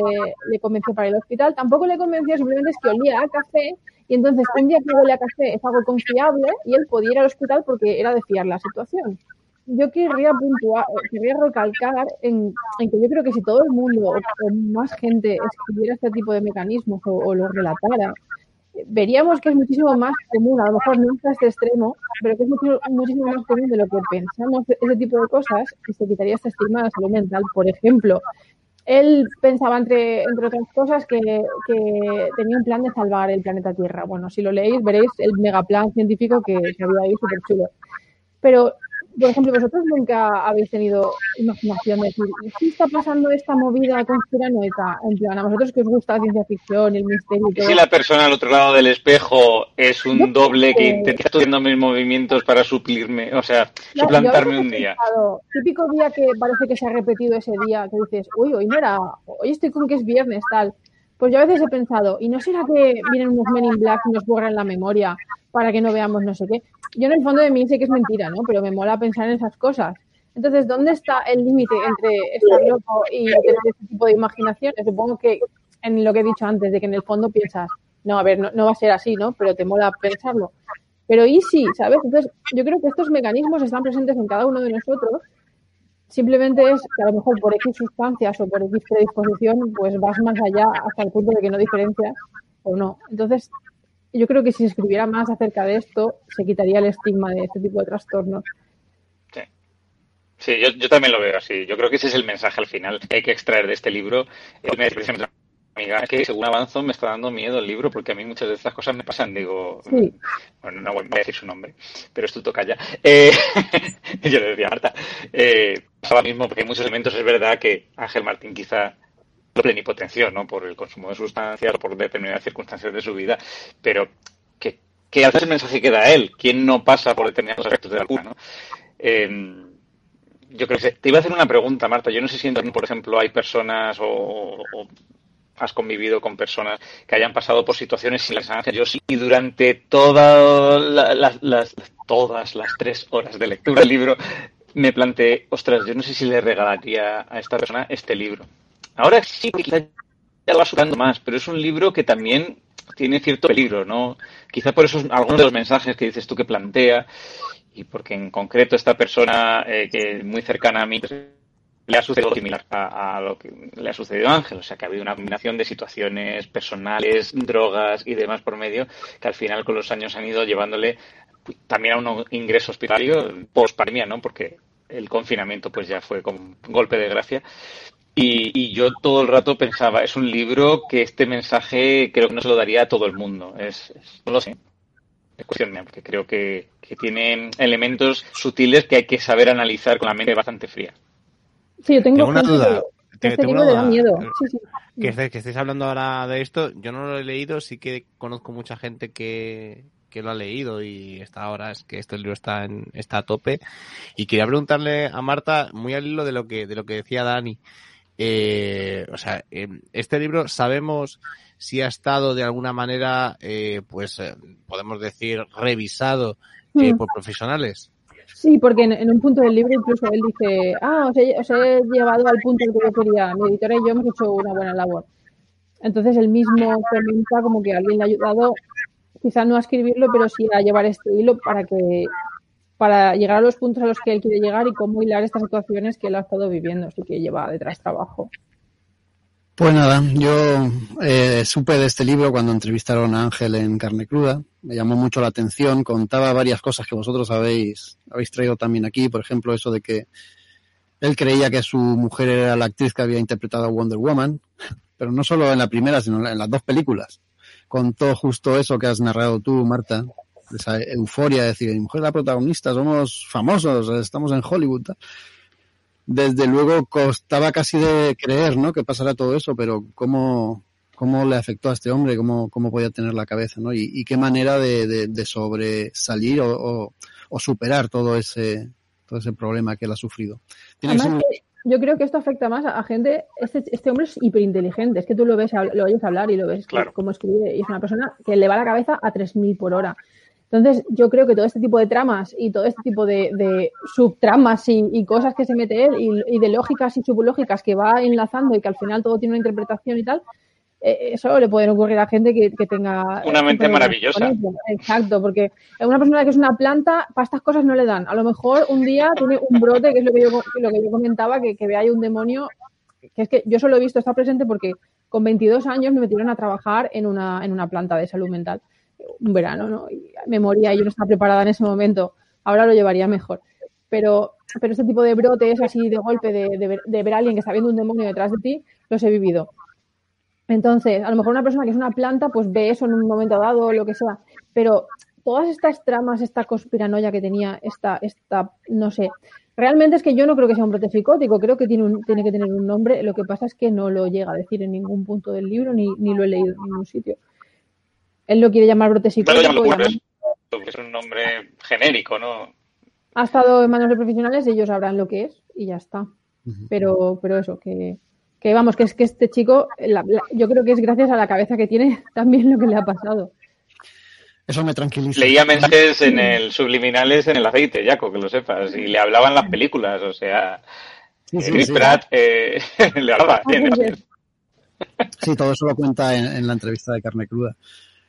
Speaker 5: le convenció para ir al hospital. Tampoco le convenció, simplemente es que olía a café. Y entonces, un día que huele a café es algo confiable y él podía ir al hospital porque era de fiar la situación. Yo querría puntuar, querría recalcar en, en que yo creo que si todo el mundo o, más gente escribiera este tipo de mecanismos o, o los relatara, veríamos que es muchísimo más común, a lo mejor no hasta este extremo, pero que es mucho, muchísimo más común de lo que pensamos ese tipo de cosas y se quitaría esta estigma de la salud mental. Por ejemplo, él pensaba, entre, entre otras cosas, que, que, tenía un plan de salvar el planeta Tierra. Bueno, si lo leéis, veréis el megaplan científico que, que había ahí súper chulo. Pero por ejemplo, vosotros nunca habéis tenido imaginación de decir, ¿qué está pasando esta movida conspiranoica? En plan, a vosotros que os gusta la ciencia ficción, el misterio y.
Speaker 3: Si la persona al otro lado del espejo es un doble que intenta estudiando mis movimientos para suplirme, o sea, claro, suplantarme un día.
Speaker 5: Pensado, típico día que parece que se ha repetido ese día, que dices, uy, hoy no era, hoy estoy con que es viernes, tal. Pues yo a veces he pensado, ¿y no será que vienen unos men in black y nos borran la memoria para que no veamos no sé qué? yo en el fondo de mí sé que es mentira, ¿no? Pero me mola pensar en esas cosas. Entonces, ¿dónde está el límite entre estar loco y tener ese tipo de imaginación? Supongo que en lo que he dicho antes, de que en el fondo piensas, no, a ver, no, no va a ser así, ¿no? Pero te mola pensarlo. Pero ¿y sí? ¿Sabes? Entonces, yo creo que estos mecanismos están presentes en cada uno de nosotros. Simplemente es que a lo mejor por X sustancias o por X predisposición, pues vas más allá hasta el punto de que no diferencias o no. Entonces, yo creo que si se escribiera más acerca de esto, se quitaría el estigma de este tipo de trastornos.
Speaker 3: Sí, sí yo, yo también lo veo así. Yo creo que ese es el mensaje al final que hay que extraer de este libro. Me amiga, que según avanzo me está dando miedo el libro porque a mí muchas de estas cosas me pasan. Digo,
Speaker 5: sí.
Speaker 3: bueno, no voy a decir su nombre, pero esto toca ya. Eh, yo le decía a Marta, eh, pasaba mismo porque hay muchos elementos. Es verdad que Ángel Martín quizá plenipotenció, ¿no? Por el consumo de sustancias o por determinadas circunstancias de su vida, pero que, que al el mensaje que da él, ¿quién no pasa por determinados aspectos de la cura, ¿no? Eh, yo creo que te iba a hacer una pregunta, Marta. Yo no sé si, por ejemplo, hay personas o, has convivido con personas que hayan pasado por situaciones similares. Yo sí, durante todas la, las, las, todas las tres horas de lectura del libro me planteé, ostras, yo no sé si le regalaría a esta persona este libro. Ahora sí, quizás ya lo va superando más, pero es un libro que también tiene cierto peligro, ¿no? Quizá por eso algunos de los mensajes que dices tú que plantea, y porque en concreto esta persona eh, que es muy cercana a mí pues, le ha sucedido similar a, lo que le ha sucedido a Ángel, o sea que ha habido una combinación de situaciones personales, drogas y demás por medio, que al final con los años han ido llevándole también a un ingreso hospitalario post pandemia, ¿no? Porque el confinamiento pues ya fue con golpe de gracia y, y, yo todo el rato pensaba, es un libro que este mensaje creo que no se lo daría a todo el mundo. Es, es no lo sé. Es cuestión mía, porque creo que, que, tiene elementos sutiles que hay que saber analizar con la mente bastante fría.
Speaker 5: Sí, yo tengo,
Speaker 4: tengo una duda.
Speaker 5: Que, este tengo una duda. Miedo. Sí, sí.
Speaker 4: Que, que estéis hablando ahora de esto, yo no lo he leído, sí que conozco mucha gente que, que lo ha leído y está ahora es que este libro está en, está a tope y quería preguntarle a Marta muy al hilo de lo que de lo que decía Dani eh, o sea, eh, este libro sabemos si ha estado de alguna manera, eh, pues eh, podemos decir, revisado mm. por profesionales.
Speaker 5: Sí, porque en, en, un punto del libro incluso él dice, ah, os he, os he llevado al punto que yo quería, mi editora y yo hemos hecho una buena labor. Entonces él mismo comenta como que alguien le ha ayudado, quizá no a escribirlo, pero sí a llevar este hilo para que para llegar a los puntos a los que él quiere llegar y cómo hilar estas situaciones que él ha estado viviendo, así que lleva detrás trabajo.
Speaker 2: Pues nada, yo eh, supe de este libro cuando entrevistaron a Ángel en Carne Cruda, me llamó mucho la atención, contaba varias cosas que vosotros habéis, habéis traído también aquí, por ejemplo eso de que él creía que su mujer era la actriz que había interpretado a Wonder Woman, pero no solo en la primera, sino en las dos películas. Contó justo eso que has narrado tú, Marta, esa euforia de decir, mi mujer es la protagonista, somos famosos, estamos en Hollywood. Desde luego costaba casi de creer, ¿no? Que pasara todo eso, pero cómo, cómo le afectó a este hombre, cómo, cómo podía tener la cabeza, ¿no? Y, y qué manera de, de, de sobresalir o, o, o, superar todo ese, todo ese problema que él ha sufrido.
Speaker 5: Además, un... yo creo que esto afecta más a, a gente. Este, este, hombre es hiperinteligente. Es que tú lo ves, lo oyes hablar y lo ves
Speaker 3: claro.
Speaker 5: cómo escribe. Y es una persona que le va la cabeza a 3.000 por hora. Entonces, yo creo que todo este tipo de tramas y todo este tipo de, de subtramas y, y, cosas que se mete él y, y, de lógicas y sublógicas que va enlazando y que al final todo tiene una interpretación y tal, eh, eso le puede ocurrir a gente que, que tenga...
Speaker 3: Una mente maravillosa.
Speaker 5: Exacto, porque una persona que es una planta, para estas cosas no le dan. A lo mejor un día tiene un brote, que es lo que yo, lo que yo comentaba, que, que ve ahí un demonio, que es que yo solo he visto estar presente porque con 22 años me metieron a trabajar en una, en una planta de salud mental un verano, ¿no? Y me moría y yo no estaba preparada en ese momento. Ahora lo llevaría mejor. Pero, pero este tipo de brotes así de golpe, de, de, ver, de ver a alguien que está viendo un demonio detrás de ti, los he vivido. Entonces, a lo mejor una persona que es una planta, pues ve eso en un momento dado o lo que sea. Pero todas estas tramas, esta conspiranoia que tenía, esta, esta, no sé, realmente es que yo no creo que sea un brote psicótico, creo que tiene, un, tiene que tener un nombre, lo que pasa es que no lo llega a decir en ningún punto del libro ni, ni lo he leído en ningún sitio. Él lo quiere llamar brote psicótico.
Speaker 3: Bueno, es un nombre genérico, ¿no?
Speaker 5: Ha estado en manos de profesionales, ellos sabrán lo que es y ya está. Pero, pero eso, que, que vamos, que es que este chico, la, la, yo creo que es gracias a la cabeza que tiene también lo que le ha pasado.
Speaker 2: Eso me tranquiliza.
Speaker 3: Leía mensajes en el subliminales en el aceite, Jaco, que lo sepas, y le hablaban las películas, o sea, sí, sí, Chris sí. Pratt eh, le hablaba.
Speaker 2: Sí, todo eso lo cuenta en, en, la entrevista de Carne Cruda.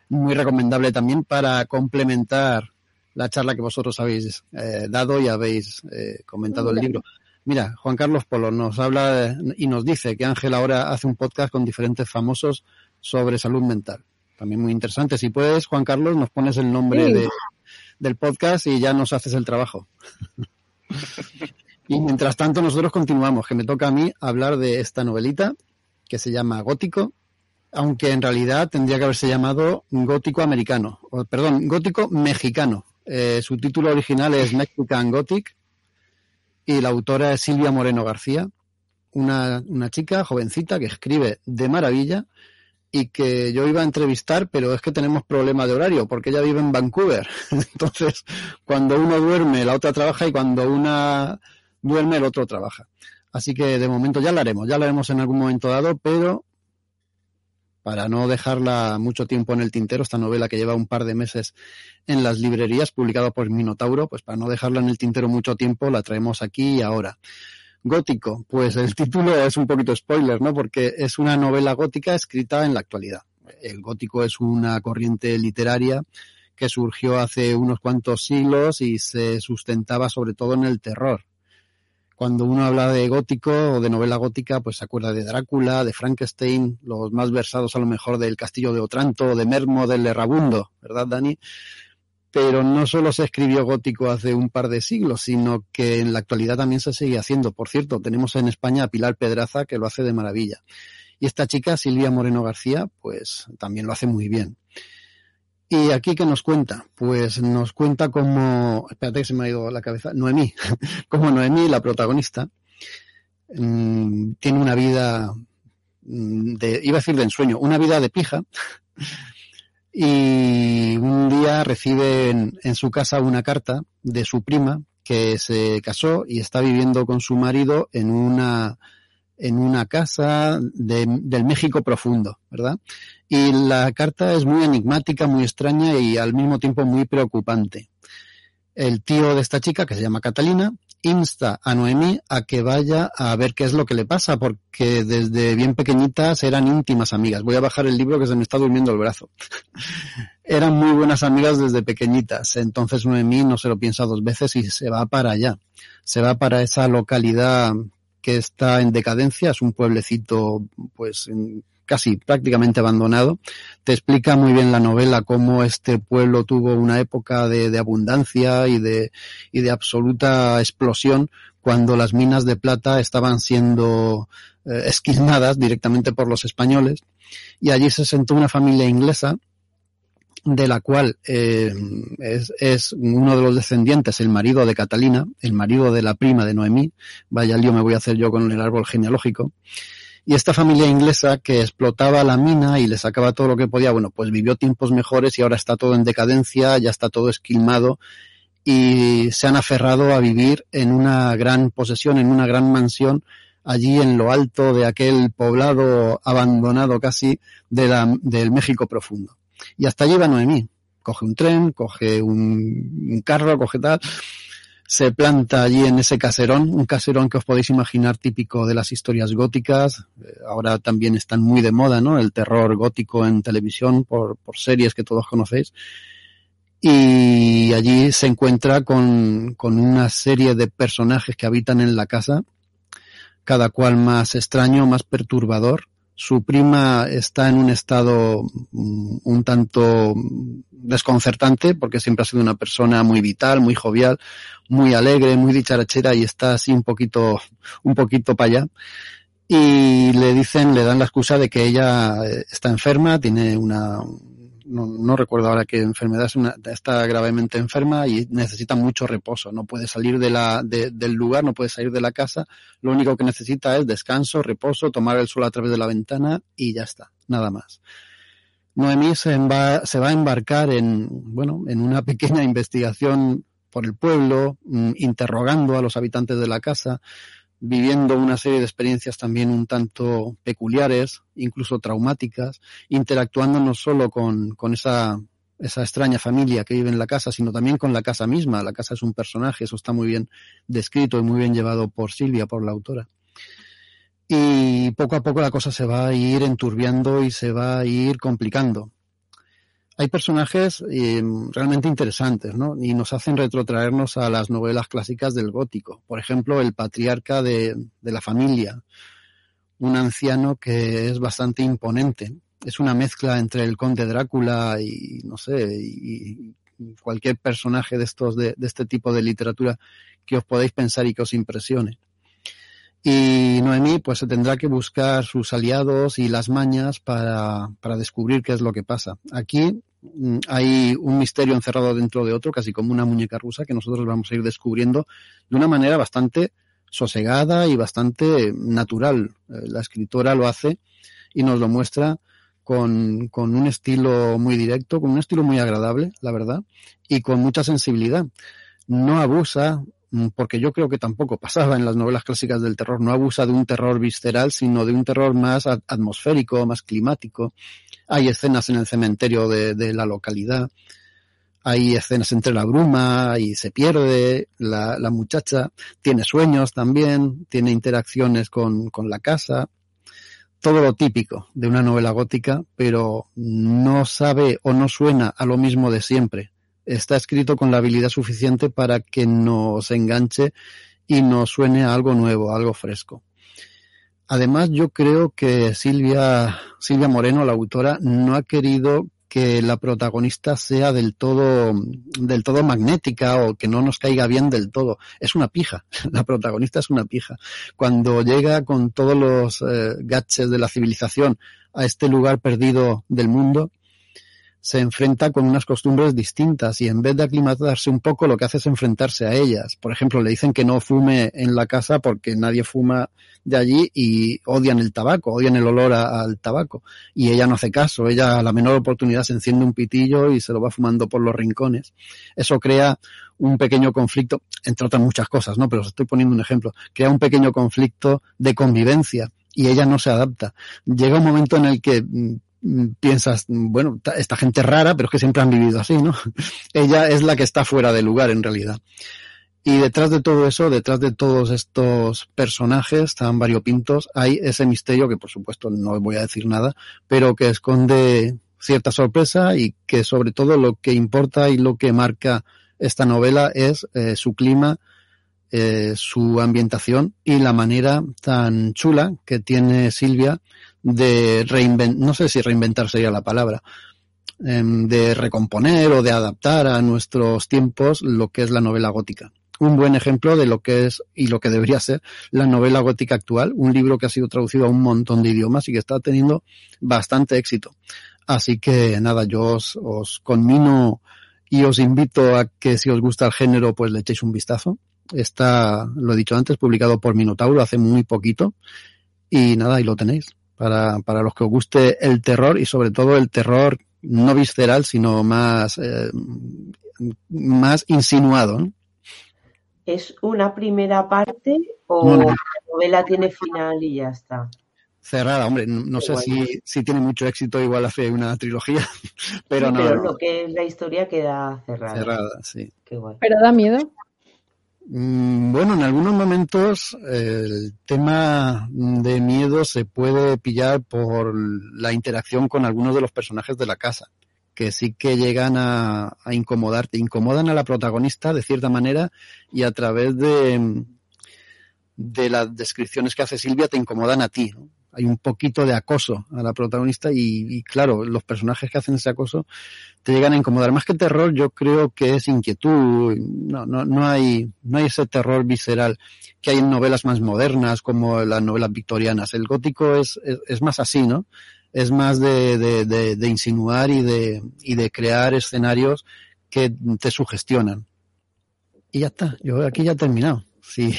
Speaker 2: Muy recomendable también para complementar la charla que vosotros habéis eh, dado y habéis eh, comentado el libro. Mira, Juan Carlos Polo nos habla y nos dice que Ángel ahora hace un podcast con diferentes famosos sobre salud mental también muy interesante. Si puedes, Juan Carlos, nos pones el nombre sí. de, del podcast y ya nos haces el trabajo. y mientras tanto, nosotros continuamos, que me toca a mí hablar de esta novelita que se llama Gótico, aunque en realidad tendría que haberse llamado Gótico Americano, o, perdón, Gótico Mexicano. Eh, su título original es Mexican Gothic y la autora es Silvia Moreno García, una, una chica jovencita que escribe de maravilla y que yo iba a entrevistar, pero es que tenemos problema de horario porque ella vive en Vancouver. Entonces, cuando uno duerme, la otra trabaja y cuando una duerme, el otro trabaja. Así que de momento ya la haremos, ya la haremos en algún momento dado, pero para no dejarla mucho tiempo en el tintero, esta novela que lleva un par de meses en las librerías, publicada por Minotauro, pues para no dejarla en el tintero mucho tiempo, la traemos aquí y ahora. Gótico, pues el título es un poquito spoiler, ¿no? Porque es una novela gótica escrita en la actualidad. El gótico es una corriente literaria que surgió hace unos cuantos siglos y se sustentaba sobre todo en el terror. Cuando uno habla de gótico o de novela gótica, pues se acuerda de Drácula, de Frankenstein, los más versados a lo mejor del Castillo de Otranto, de Mermo, del Errabundo, ¿verdad, Dani? pero no solo se escribió gótico hace un par de siglos, sino que en la actualidad también se sigue haciendo. Por cierto, tenemos en España a Pilar Pedraza, que lo hace de maravilla. Y esta chica, Silvia Moreno García, pues también lo hace muy bien. ¿Y aquí qué nos cuenta? Pues nos cuenta como, espérate que se me ha ido la cabeza, Noemí, como Noemí, la protagonista, mmm, tiene una vida de, iba a decir de ensueño, una vida de pija, y un día recibe en, en, su casa una carta de su prima que se casó y está viviendo con su marido en una en una casa de, del México profundo, ¿verdad? Y la carta es muy enigmática, muy extraña y al mismo tiempo muy preocupante. El tío de esta chica, que se llama Catalina, insta a Noemí a que vaya a ver qué es lo que le pasa, porque desde bien pequeñitas eran íntimas amigas. Voy a bajar el libro que se me está durmiendo el brazo. eran muy buenas amigas desde pequeñitas. Entonces Noemí no se lo piensa dos veces y se va para allá. Se va para esa localidad que está en decadencia, es un pueblecito pues casi prácticamente abandonado. Te explica muy bien la novela cómo este pueblo tuvo una época de, abundancia y de, y de absoluta explosión cuando las minas de plata estaban siendo eh, esquilmadas directamente por los españoles. Y allí se sentó una familia inglesa de la cual eh, es, es, uno de los descendientes, el marido de Catalina, el marido de la prima de Noemí, vaya lío me voy a hacer yo con el árbol genealógico, y esta familia inglesa que explotaba la mina y le sacaba todo lo que podía, bueno, pues vivió tiempos mejores y ahora está todo en decadencia, ya está todo esquilmado y se han aferrado a vivir en una gran posesión, en una gran mansión allí en lo alto de aquel poblado abandonado casi de la, del México profundo. Y hasta allí va Noemí. Coge un tren, coge un, un carro, coge tal, se planta allí en ese caserón, un caserón que os podéis imaginar típico de las historias góticas. Ahora también están muy de moda, ¿no? El terror gótico en televisión por, por series que todos conocéis. Y allí se encuentra con, con una serie de personajes que habitan en la casa, cada cual más extraño, más perturbador. Su prima está en un estado un tanto desconcertante porque siempre ha sido una persona muy vital, muy jovial, muy alegre, muy dicharachera y está así un poquito, un poquito para allá. Y le dicen, le dan la excusa de que ella eh, está enferma, tiene una, no, no recuerdo ahora qué enfermedad es una, está gravemente enferma y necesita mucho reposo. No puede salir de la, de, del lugar, no puede salir de la casa. Lo único que necesita es descanso, reposo, tomar el sol a través de la ventana y ya está, nada más. Noemí se, va, se va a embarcar en, bueno, en una pequeña investigación por el pueblo, mm, interrogando a los habitantes de la casa, viviendo una serie de experiencias también un tanto peculiares, incluso traumáticas, interactuando no solo con, con esa, esa extraña familia que vive en la casa, sino también con la casa misma. La casa es un personaje, eso está muy bien descrito y muy bien llevado por Silvia, por la autora. Y poco a poco la cosa se va a ir enturbiando y se va a ir complicando hay personajes eh, realmente interesantes, ¿no? Y nos hacen retrotraernos a las novelas clásicas del gótico. Por ejemplo, el patriarca de, de la familia, un anciano que es bastante imponente. Es una mezcla entre el conde Drácula y, no sé, y, cualquier personaje de estos, de, este tipo de literatura que os podáis pensar y que os impresione. Y Noemí pues se tendrá que buscar sus aliados y las mañas para, para descubrir qué es lo que pasa. Aquí hay un misterio encerrado dentro de otro, casi como una muñeca rusa, que nosotros vamos a ir descubriendo de una manera bastante sosegada y bastante natural. Eh, la escritora lo hace y nos lo muestra con, un estilo muy directo, con un estilo muy agradable, la verdad, y con mucha sensibilidad. No abusa Mm, porque yo creo que tampoco pasaba en las novelas clásicas del terror, no abusa de un terror visceral, sino de un terror más atmosférico, más climático. Hay escenas en el cementerio de, de la localidad, hay escenas entre la bruma y se pierde, la, la muchacha. Tiene sueños también, tiene interacciones con, con la casa, todo lo típico de una novela gótica, pero no sabe o no suena a lo mismo de siempre está escrito con la habilidad suficiente para que nos enganche y nos suene a algo nuevo, algo fresco. Además, yo creo que Silvia, Silvia Moreno, la autora, no ha querido que la protagonista sea del todo, del todo magnética o que no nos caiga bien del todo. Es una pija. La protagonista es una pija. Cuando llega con todos los eh, gaches de la civilización a este lugar perdido del mundo, se enfrenta con unas costumbres distintas y en vez de aclimatarse un poco lo que hace es enfrentarse a ellas. Por ejemplo, le dicen que no fume en la casa porque nadie fuma de allí y odian el tabaco, odian el olor al tabaco. Y ella no hace caso, ella a la menor oportunidad se enciende un pitillo y se lo va fumando por los rincones. Eso crea un pequeño conflicto, entre otras muchas cosas, ¿no? Pero os estoy poniendo un ejemplo. Crea un pequeño conflicto de convivencia y ella no se adapta. Llega un momento en el que mm, piensas, bueno, esta gente rara, pero es que siempre han vivido así, ¿no? Ella es la que está fuera de lugar en realidad. Y detrás de todo eso, detrás de todos estos personajes tan variopintos, hay ese misterio que por supuesto no voy a decir nada, pero que esconde cierta sorpresa y que sobre todo lo que importa y lo que marca esta novela es eh, su clima, eh, su ambientación y la manera tan chula que tiene Silvia de reinventar, no sé si reinventar sería la palabra, em, de recomponer o de adaptar a nuestros tiempos lo que es la novela gótica. Un buen ejemplo de lo que es y lo que debería ser la novela gótica actual, un libro que ha sido traducido a un montón de idiomas y que está teniendo bastante éxito. Así que nada, yo os, os conmino y os invito a que si os gusta el género, pues le echéis un vistazo. Está, lo he dicho antes, publicado por Minotauro hace muy poquito. Y nada, ahí lo tenéis para, para los que os guste el terror y sobre todo el terror no visceral, sino más, eh, más insinuado. ¿no?
Speaker 6: ¿Es una primera parte o la novela tiene final y ya está?
Speaker 2: Cerrada, hombre, no, sé si, si, tiene mucho éxito, igual hace una trilogía, pero
Speaker 6: sí,
Speaker 2: no.
Speaker 6: Pero lo que es la historia queda cerrada.
Speaker 2: Cerrada, sí.
Speaker 6: Qué guay.
Speaker 5: Pero da miedo.
Speaker 2: Mm, bueno, en algunos momentos el tema de miedo se puede pillar por la interacción con algunos de los personajes de la casa, que sí que llegan a, incomodarte, incomodan a la protagonista de cierta manera y a través de, de las descripciones que hace Silvia te incomodan a ti. ¿no? Hay un poquito de acoso a la protagonista y, y, claro, los personajes que hacen ese acoso te llegan a incomodar. Más que terror, yo creo que es inquietud. No, no, no hay, no hay ese terror visceral que hay en novelas más modernas como las novelas victorianas. El gótico es, es, es más así, ¿no? Es más de, de, de, de insinuar y de, y de crear escenarios que te sugestionan. Y ya está, yo aquí ya he terminado. Sí,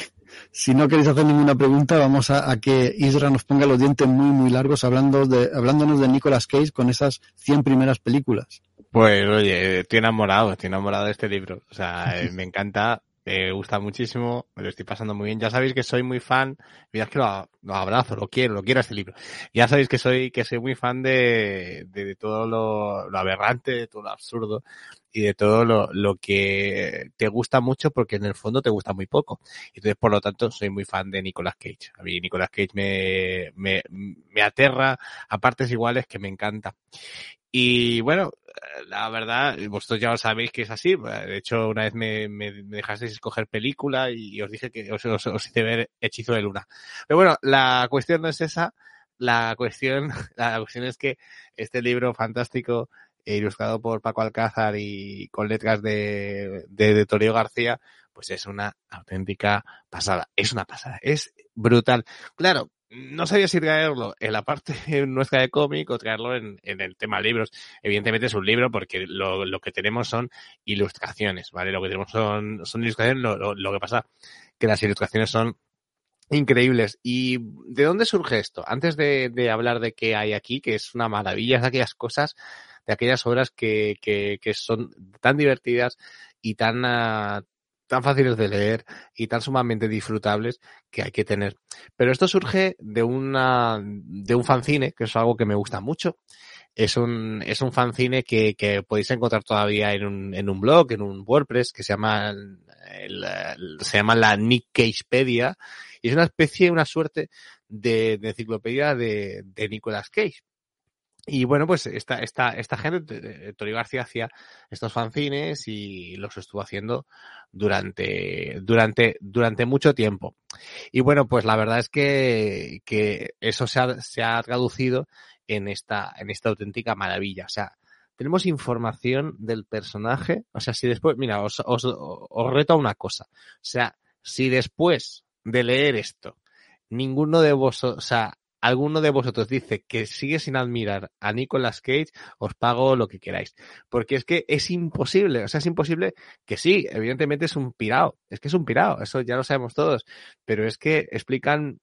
Speaker 2: si no queréis hacer ninguna pregunta, vamos a, que Isra nos ponga los dientes muy, muy largos hablando de, hablándonos de Nicolas Cage con esas 100 primeras películas.
Speaker 4: Pues oye, estoy enamorado, estoy enamorado de este libro. O sea, me encanta, me gusta muchísimo, me lo estoy pasando muy bien. Ya sabéis que soy muy fan, mirad que lo, abrazo, lo quiero, lo quiero este libro. Ya sabéis que soy, que soy muy fan de, de, de todo lo, lo, aberrante, de todo lo absurdo y de todo lo, lo que te gusta mucho porque en el fondo te gusta muy poco. Entonces, por lo tanto, soy muy fan de Nicolas Cage. A mí Nicolas Cage me, me, me aterra a partes iguales que me encanta. Y bueno, la verdad, vosotros ya lo sabéis que es así. De hecho, una vez me, me, dejasteis escoger película y os dije que os, os, os, hice ver Hechizo de Luna. Pero bueno, la cuestión no es esa. La cuestión, la cuestión es que este libro fantástico, eh, ilustrado por Paco Alcázar y con letras de, de, de García, pues es una auténtica pasada. Es una pasada. Es brutal. Claro, no sabía si traerlo en la parte nuestra de cómic o traerlo en, en, el tema libros. Evidentemente es un libro porque lo, lo, que tenemos son ilustraciones, ¿vale? Lo que tenemos son, son ilustraciones, lo, lo, lo que pasa que las ilustraciones son increíbles. ¿Y de dónde surge esto? Antes de, de, hablar de qué hay aquí, que es una maravilla, es de aquellas cosas, de aquellas obras que, que, que son tan divertidas y tan, uh, tan fáciles de leer y tan sumamente disfrutables que hay que tener. Pero esto surge de una, de un fanzine, que es algo que me gusta mucho. Es un, es un fanzine que, que podéis encontrar todavía en un, en un blog, en un WordPress, que se llama, el, se llama la Nick Cagepedia, y es una especie, una suerte de, de enciclopedia de, de Nicolas Cage. Y bueno, pues esta, esta, esta gente, Tori García hacía estos fanzines y los estuvo haciendo durante, durante, durante mucho tiempo. Y bueno, pues la verdad es que, que eso se ha, se ha traducido en esta, en esta auténtica maravilla. O sea, tenemos información del personaje. O sea, si después, mira, os, os, os reto a una cosa. O sea, si después de leer esto, ninguno de vosotros, o sea, alguno de vosotros dice que sigue sin admirar a Nicolas Cage, os pago lo que queráis. Porque es que es imposible, o sea, es imposible que sí, evidentemente es un pirado, es que es un pirado, eso ya lo sabemos todos, pero es que explican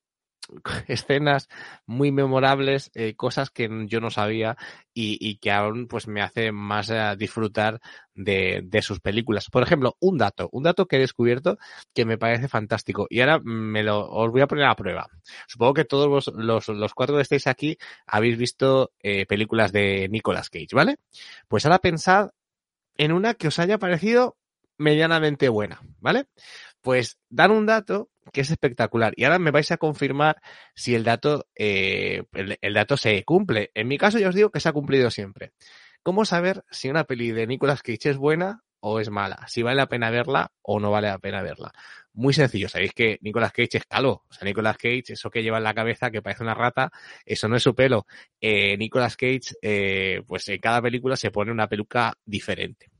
Speaker 4: escenas muy memorables, eh, cosas que yo no sabía y, que aún pues me hace más eh, disfrutar de, sus películas. Por ejemplo, un dato, un dato que he descubierto que me parece fantástico y ahora me lo os voy a poner a prueba. Supongo que todos los, los, los cuatro que estáis aquí habéis visto eh, películas de Nicolas Cage, ¿vale? Pues ahora pensad en una que os haya parecido medianamente buena, ¿vale? Pues dan un dato que es espectacular. Y ahora me vais a confirmar si el dato, eh, el, el, dato se cumple. En mi caso, yo os digo que se ha cumplido siempre. ¿Cómo saber si una peli de Nicolas Cage es buena o es mala? Si vale la pena verla o no vale la pena verla. Muy sencillo, sabéis que Nicolas Cage es calvo. O sea, Nicolas Cage, eso que lleva en la cabeza, que parece una rata, eso no es su pelo. Eh, Nicolas Cage, eh, pues en cada película se pone una peluca diferente.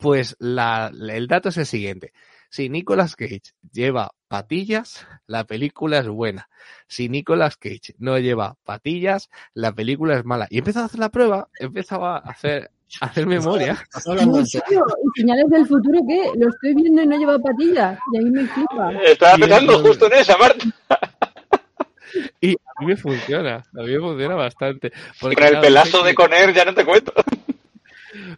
Speaker 4: Pues la, el dato es el siguiente. Si Nicolas Cage lleva patillas, la película es buena. Si Nicolas Cage no lleva patillas, la película es mala. Y empezado a hacer la prueba, empezaba a hacer, a hacer memoria.
Speaker 5: ¿En serio? ¿Y señales del futuro qué? Lo estoy viendo y no lleva patillas. Y ahí me flipa.
Speaker 3: Estaba pensando justo en esa, Marta.
Speaker 4: Y a mí me funciona, a mí me funciona bastante.
Speaker 3: Porque, con el claro, pelazo de Conner ya no te cuento.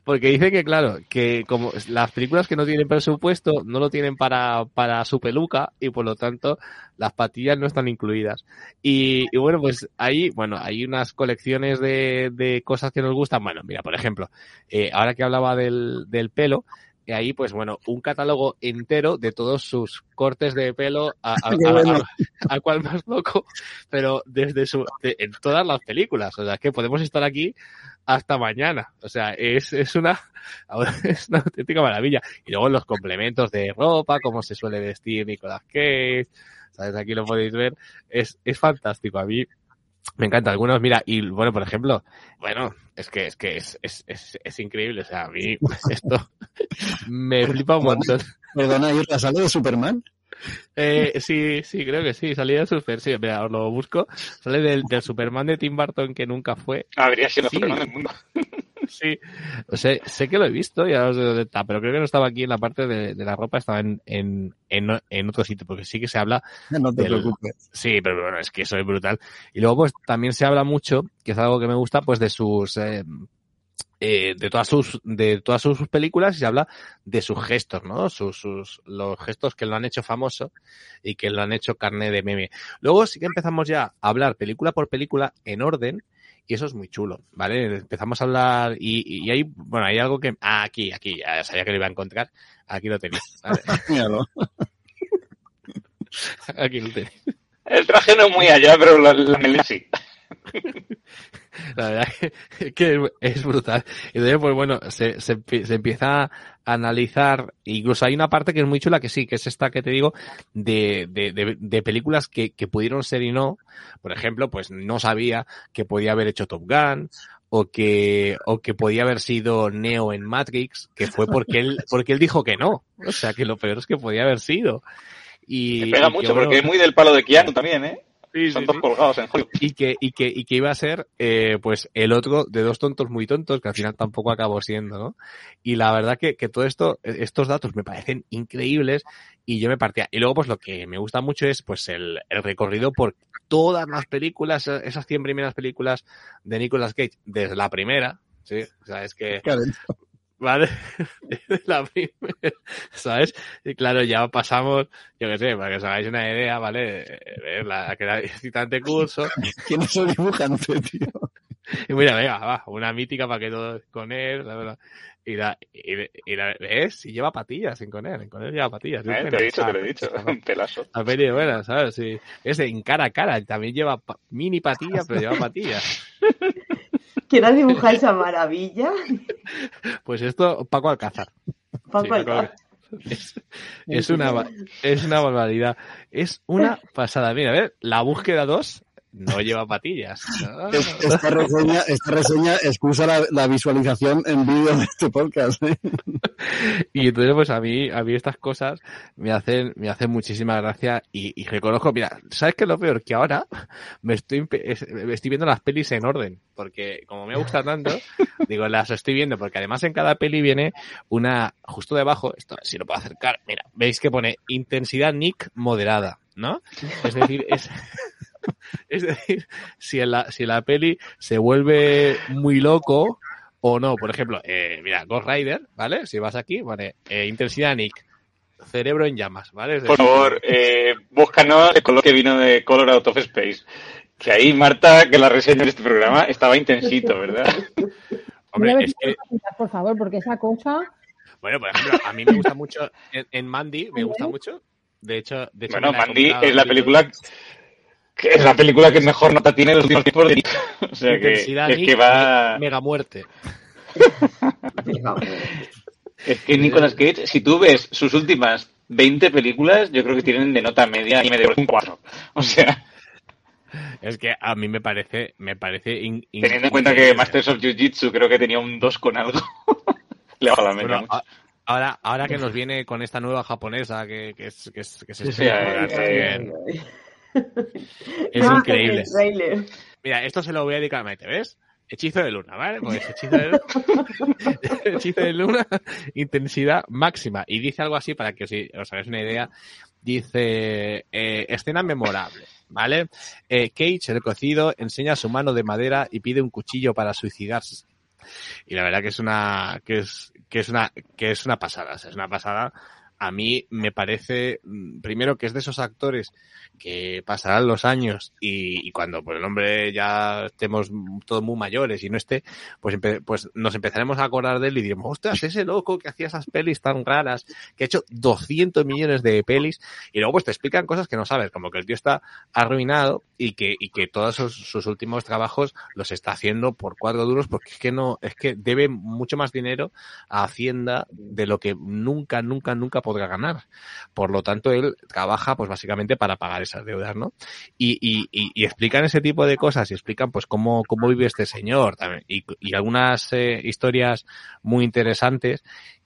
Speaker 4: Porque dice que, claro, que como las películas que no tienen presupuesto no lo tienen para, para su peluca y por lo tanto las patillas no están incluidas. Y, bueno, pues ahí, bueno, hay unas colecciones de, de, cosas que nos gustan. Bueno, mira, por ejemplo, eh, ahora que hablaba del, del pelo, y ahí, pues bueno, un catálogo entero de todos sus cortes de pelo a, a, a, a cual más loco, pero desde su, de, en todas las películas. O sea, que podemos estar aquí hasta mañana. O sea, es, es una, es una auténtica maravilla. Y luego los complementos de ropa, cómo se suele vestir Nicolas Cage, sabes, aquí lo podéis ver, es, es fantástico. A mí Me encanta. Algunos, mira, y bueno, por ejemplo, bueno, es que es que es, es, es, es increíble. O sea, a mí esto me flipa un montón.
Speaker 2: Perdona, ¿y la sale de Superman?
Speaker 4: Eh, sí, sí, creo que sí. Salía de Super, sí, mira, os lo busco. Sale del, del Superman de Tim Burton que nunca fue.
Speaker 3: Habría sido
Speaker 4: Sí.
Speaker 3: Superman del mundo.
Speaker 4: Sí, o sea, sé que lo he visto, ya no sé dónde está, pero creo que no estaba aquí en la parte de, de la ropa, estaba en, en, en, en otro sitio, porque sí que se habla
Speaker 2: No te
Speaker 4: Del-
Speaker 2: preocupes.
Speaker 4: Sí, pero bueno, es que eso es brutal. Y luego, pues, también se habla mucho, que es algo que me gusta, pues, de sus, eh, eh, de todas sus, de todas sus películas y se habla de sus gestos, ¿no? Sus, sus, los gestos que lo han hecho famoso y que lo han hecho carne de meme. Luego sí que empezamos ya a hablar película por película en orden y eso es muy chulo, ¿vale? Empezamos a hablar y, y hay, bueno, hay algo que, ah, aquí, aquí, ya sabía que lo iba a encontrar. Aquí lo tenéis, ¿vale?
Speaker 2: Míralo.
Speaker 4: Aquí lo tenéis.
Speaker 3: El traje no es muy allá, pero la, la melena sí.
Speaker 4: La verdad que, es, brutal. Y entonces, pues bueno, se, se, empie- se empieza analizar, incluso hay una parte que es muy chula, que sí, que es esta que te digo, de, de, de, de películas que, que pudieron ser y no. Por ejemplo, pues no sabía que podía haber hecho Top Gun, o que, o que podía haber sido Neo en Matrix, que fue porque él, porque él dijo que no. O sea, que lo peor es que podía haber sido. Y,
Speaker 3: Me pega
Speaker 4: y
Speaker 3: mucho,
Speaker 4: bueno,
Speaker 3: porque es muy del palo de Keanu también, ¿eh?
Speaker 4: Sí,
Speaker 3: Son
Speaker 4: sí,
Speaker 3: todos
Speaker 4: sí
Speaker 3: colgados en Hollywood.
Speaker 4: y que, y que, y que iba a ser, eh, pues, el otro de dos tontos muy tontos, que al final tampoco acabó siendo, ¿no? Y la verdad que, que todo esto, estos datos me parecen increíbles y yo me partía. Y luego, pues, lo que me gusta mucho es, pues, el, el recorrido por todas las películas, esas 100 primeras películas de Nicolas Cage, desde la primera, ¿sí? O sea, es que,
Speaker 2: Claro.
Speaker 4: ¿Vale? La primera, ¿sabes? Y claro, ya pasamos, yo qué sé, para que os hagáis una idea, ¿vale? Eh, La, que era excitante curso,
Speaker 2: ¿Quién es el dibujante, tío?
Speaker 4: y mira, venga, va, una mítica para que todos con él, la verdad. Y la, y, y la, ¿ves? Y lleva patillas en con él, en con él lleva patillas.
Speaker 3: Eh, te lo he dicho, te lo he dicho. Un pelazo.
Speaker 4: La peli buena, ¿sabes? Sí. Es en cara a cara, también lleva pa- mini patillas, pero lleva patillas.
Speaker 6: ¿Quién ha dibujado esa maravilla?
Speaker 4: Pues esto, Paco Alcázar.
Speaker 6: Paco
Speaker 4: Sí,
Speaker 6: Alcázar.
Speaker 4: Es, es una, es una barbaridad. Es una pasada. Mira, a ver, la búsqueda 2 no lleva patillas. ¿no?
Speaker 2: Esta reseña, esta reseña excusa la, la visualización en vídeo de este podcast. ¿eh?
Speaker 4: Y entonces, pues a mí, a mí estas cosas me hacen, me hacen muchísima gracia y, y reconozco, mira, ¿sabes qué es lo peor? Que ahora me estoy, me estoy viendo las pelis en orden, porque como me gusta tanto, digo, las estoy viendo, porque además en cada peli viene una, justo debajo, esto, si lo puedo acercar, mira, veis que pone intensidad Nick moderada, ¿no? Es decir, es, es decir, si en la, si en la peli se vuelve muy loco, o no. Por ejemplo, eh, mira, Ghost Rider, ¿vale? Si vas aquí, pone eh, intensidad Nick, cerebro en llamas, ¿vale?
Speaker 3: Por favor, eh, búscanos el color que vino de Color Out of Space. Que ahí, Marta, que la reseña de este programa estaba intensito, ¿verdad?
Speaker 4: hombre, es que,
Speaker 5: por favor, porque esa cosa.
Speaker 4: bueno, por ejemplo, a mí me gusta mucho, en, en Mandy me gusta mucho. De hecho, de hecho
Speaker 3: Bueno, Mandy es la película que es la película que mejor nota tiene en los últimos tiempos de. O sea que es que va...
Speaker 4: me- mega muerte.
Speaker 3: Es que Nicolas Cage, si tú ves sus últimas 20 películas, yo creo que tienen de nota media y medio un 4. O sea,
Speaker 4: Es que a mí me parece, me parece in- in-
Speaker 3: teniendo en cuenta que. Masters of Jiu-Jitsu creo que tenía un 2 con algo. Le bajo la media
Speaker 4: Bueno,
Speaker 3: mucho.
Speaker 4: a- ahora, ahora que nos viene con esta nueva japonesa que, que es, que es, que se
Speaker 3: Sí,
Speaker 4: también.
Speaker 3: eh,
Speaker 4: es
Speaker 6: Ah,
Speaker 4: increíble.
Speaker 6: el.
Speaker 4: Mira, esto se lo voy a dedicar a Maite, ¿ves? Hechizo de luna, ¿vale? Pues hechizo de luna, hechizo de luna, intensidad máxima. Y dice algo así para que os, os hagáis una idea. Dice, eh, escena memorable, ¿vale? Eh, Cage, el cocido, enseña su mano de madera y pide un cuchillo para suicidarse. Y la verdad que es una, que es, que es una, que es una pasada, o sea, es una pasada. A mí me parece, mm, primero que es de esos actores que pasarán los años y, cuando pues el hombre ya estemos todos muy mayores y no esté, pues, pues nos empezaremos a acordar de él y diremos, ostras, ese loco que hacía esas pelis tan raras, que ha hecho 200 millones de pelis y luego pues te explican cosas que no sabes, como que el tío está arruinado y que, y que todos sus, últimos trabajos los está haciendo por cuatro duros porque es que no, es que debe mucho más dinero a Hacienda de lo que nunca, nunca, nunca ganar. Por lo tanto, él trabaja pues básicamente para pagar esas deudas, ¿no? Y, y, y, explican ese tipo de cosas y explican pues cómo, cómo vive este señor también. Y, y algunas eh, historias muy interesantes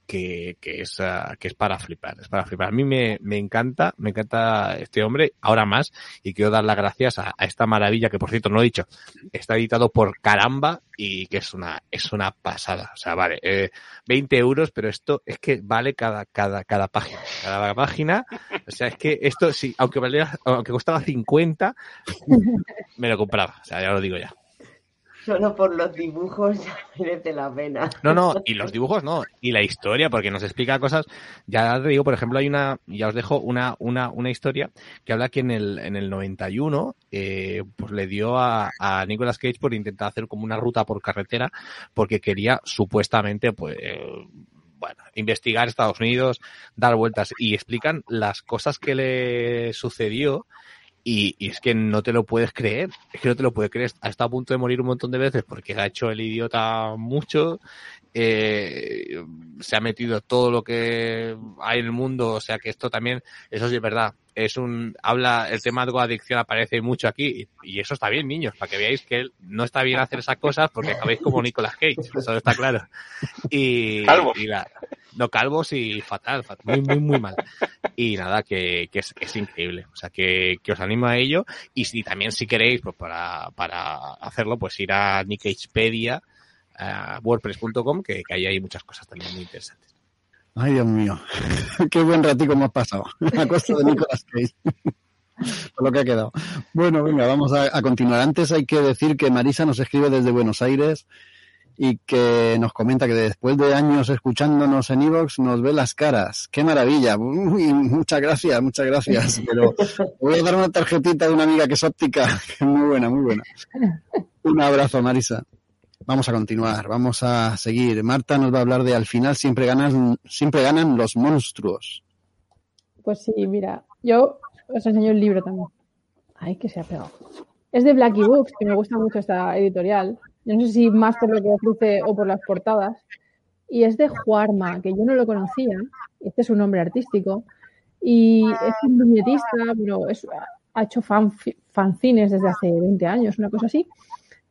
Speaker 4: que, que, es, uh, que es para flipar, es para flipar. A mí me, me encanta, me encanta este hombre, ahora más, y quiero dar las gracias a, esta maravilla que por cierto no he dicho, está editado por Caramba y que es una, es una pasada. O sea, vale, eh, 20 euros, pero esto es que vale cada, cada, cada página, cada página. O sea, es que esto sí, aunque valía, aunque costaba 50, me lo compraba. O sea, ya lo digo ya
Speaker 6: solo por los dibujos ya merece la pena.
Speaker 4: No, no, y los dibujos no, y la historia, porque nos explica cosas. Ya te digo, por ejemplo, hay una, ya os dejo una, una, una historia que habla que en el, en el 91, eh, pues le dio a, a Nicolas Cage por intentar hacer como una ruta por carretera, porque quería supuestamente, pues, eh, bueno, investigar Estados Unidos, dar vueltas y explican las cosas que le sucedió y, y, es que no te lo puedes creer, es que no te lo puedes creer. Ha estado a punto de morir un montón de veces porque ha hecho el idiota mucho, eh, se ha metido todo lo que hay en el mundo, o sea que esto también, eso sí es verdad. Es un, habla, el tema de adicción aparece mucho aquí y, y, eso está bien, niños, para que veáis que él no está bien hacer esas cosas porque acabáis como Nicolas Cage, eso está claro. Y, y la, no, calvos y fatal, fatal, muy, muy, muy mal. Y nada, que, que es, increíble. O sea, que, que, os animo a ello. Y si también si queréis, pues para, para hacerlo, pues ir a Nickhagepedia, uh, wordpress.com, que, que ahí hay muchas cosas también muy interesantes.
Speaker 2: Ay, Dios mío. Qué buen ratico hemos pasado. A costa de Nicolas Cage. Por lo que ha quedado. Bueno, venga, vamos a, a continuar. Antes hay que decir que Marisa nos escribe desde Buenos Aires y que nos comenta que después de años escuchándonos en Evox nos ve las caras. ¡Qué maravilla! Uy, muchas gracias, muchas gracias. Pero voy a dar una tarjetita de una amiga que es óptica. Muy buena, muy buena. Un abrazo, Marisa. Vamos a continuar, vamos a seguir. Marta nos va a hablar de al final siempre ganan, siempre ganan los monstruos.
Speaker 5: Pues sí, mira, yo os enseño el libro también. Ay, que se ha pegado. Es de Blacky Books, que me gusta mucho esta editorial. No sé si más por lo que ofrece o por las portadas. Y es de Juarma, que yo no lo conocía. Este es un nombre artístico. Y es un viñetista, pero ha hecho fan, fanzines desde hace 20 años, una cosa así.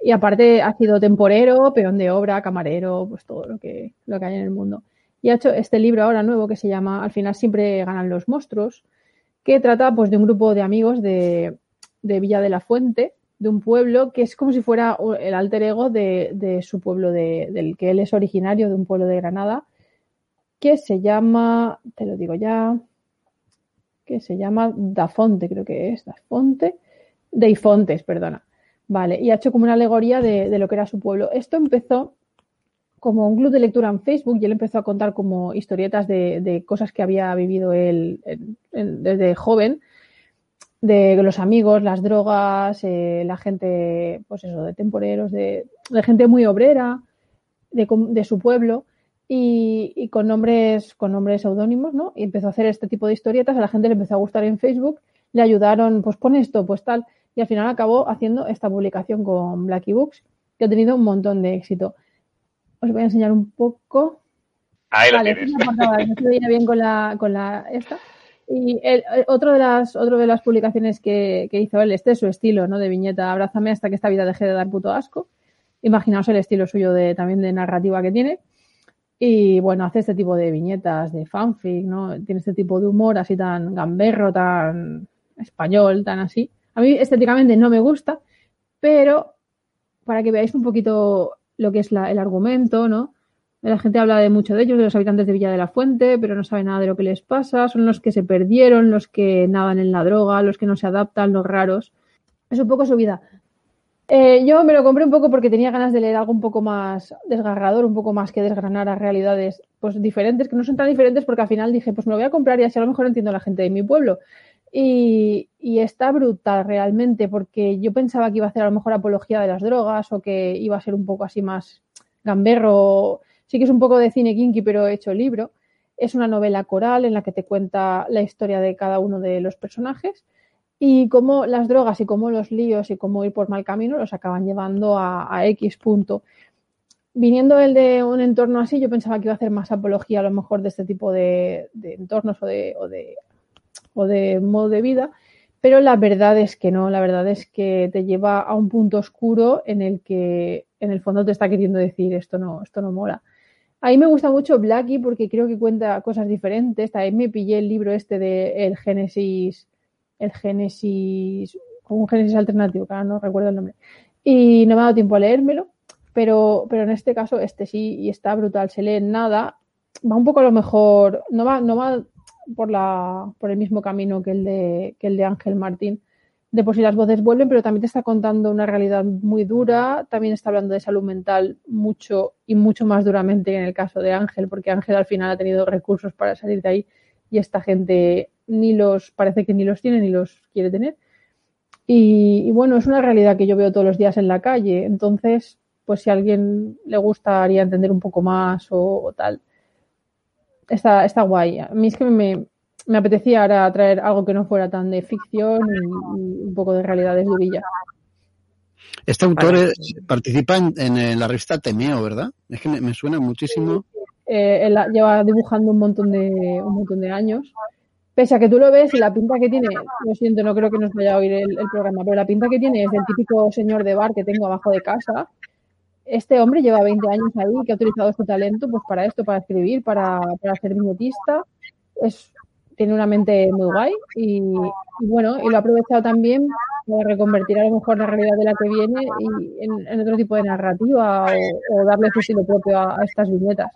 Speaker 5: Y aparte ha sido temporero, peón de obra, camarero, pues todo lo que, lo que hay en el mundo. Y ha hecho este libro ahora nuevo que se llama Al final siempre ganan los monstruos, que trata pues de un grupo de amigos de, de Villa de la Fuente, de un pueblo que es como si fuera el alter ego de, de su pueblo, de, del que él es originario, de un pueblo de Granada, que se llama, te lo digo ya, que se llama Dafonte, creo que es, Dafonte, Deifontes, perdona. Vale, y ha hecho como una alegoría de, de, lo que era su pueblo. Esto empezó como un club de lectura en Facebook y él empezó a contar como historietas de, de cosas que había vivido él en, desde joven de los amigos, las drogas, eh, la gente, pues eso, de temporeros, de, de gente muy obrera, de, de su pueblo, y, y, con nombres, con nombres seudónimos, ¿no? Y empezó a hacer este tipo de historietas, a la gente le empezó a gustar en Facebook, le ayudaron, pues pon esto, pues tal, y al final acabó haciendo esta publicación con Blacky Books, que ha tenido un montón de éxito. Os voy a enseñar un poco.
Speaker 3: Ahí vale, lo tienes.
Speaker 5: Portada, no se veía bien con la, con la esta. Y el, otro de las, otro de las publicaciones que, que, hizo él, este es su estilo, ¿no? De viñeta, abrázame hasta que esta vida deje de dar puto asco. Imaginaos el estilo suyo de, también de narrativa que tiene. Y bueno, hace este tipo de viñetas, de fanfic, ¿no? Tiene este tipo de humor así tan gamberro, tan español, tan así. A mí estéticamente no me gusta, pero para que veáis un poquito lo que es la, el argumento, ¿no? La gente habla de mucho de ellos, de los habitantes de Villa de la Fuente, pero no sabe nada de lo que les pasa. Son los que se perdieron, los que nadan en la droga, los que no se adaptan, los raros. Es un poco su vida. Eh, yo me lo compré un poco porque tenía ganas de leer algo un poco más desgarrador, un poco más que desgranar a realidades pues diferentes, que no son tan diferentes porque al final dije, pues me lo voy a comprar y así a lo mejor entiendo a la gente de mi pueblo. Y, y, está brutal realmente porque yo pensaba que iba a hacer a lo mejor apología de las drogas o que iba a ser un poco así más gamberro Sí que es un poco de cine kinky, pero he hecho libro. Es una novela coral en la que te cuenta la historia de cada uno de los personajes y cómo las drogas y cómo los líos y cómo ir por mal camino los acaban llevando a, a X punto. viniendo él de un entorno así, yo pensaba que iba a hacer más apología a lo mejor de este tipo de, entornos o de, o de, o de modo de vida, pero la verdad es que no, la verdad es que te lleva a un punto oscuro en el que en el fondo te está queriendo decir esto no, esto no mola. A mí me gusta mucho Blackie porque creo que cuenta cosas diferentes. También me pillé el libro este de el Génesis, el Génesis, un Génesis alternativo, que no recuerdo el nombre. Y no me ha dado tiempo a leérmelo, pero, pero en este caso este sí y está brutal. Se lee nada. Va un poco a lo mejor, no va, no va por la, por el mismo camino que el de, que el de Ángel Martín de por si las voces vuelven, pero también te está contando una realidad muy dura, también está hablando de salud mental mucho y mucho más duramente que en el caso de Ángel, porque Ángel al final ha tenido recursos para salir de ahí y esta gente ni los, parece que ni los tiene ni los quiere tener. Y, bueno, es una realidad que yo veo todos los días en la calle, entonces, pues si a alguien le gustaría entender un poco más o, tal, está, está guay. A mí es que me, me apetecía ahora traer algo que no fuera tan de ficción y, un poco de realidades de Villa.
Speaker 2: Este autor participa en, la revista Temeo, ¿verdad? Es que me, suena muchísimo.
Speaker 5: Eh, él lleva dibujando un montón de un montón de años. Pese a que tú lo ves y la pinta que tiene, lo siento, no creo que nos vaya a oír el, programa, pero la pinta que tiene es del típico señor de bar que tengo abajo de casa. Este hombre lleva 20 años ahí que ha utilizado su talento pues para esto, para escribir, para, para ser viñetista. Es tiene una mente muy guay y, bueno, y lo ha aprovechado también para reconvertir a lo mejor la realidad de la que viene y en, otro tipo de narrativa o, darle su estilo propio a, estas viñetas.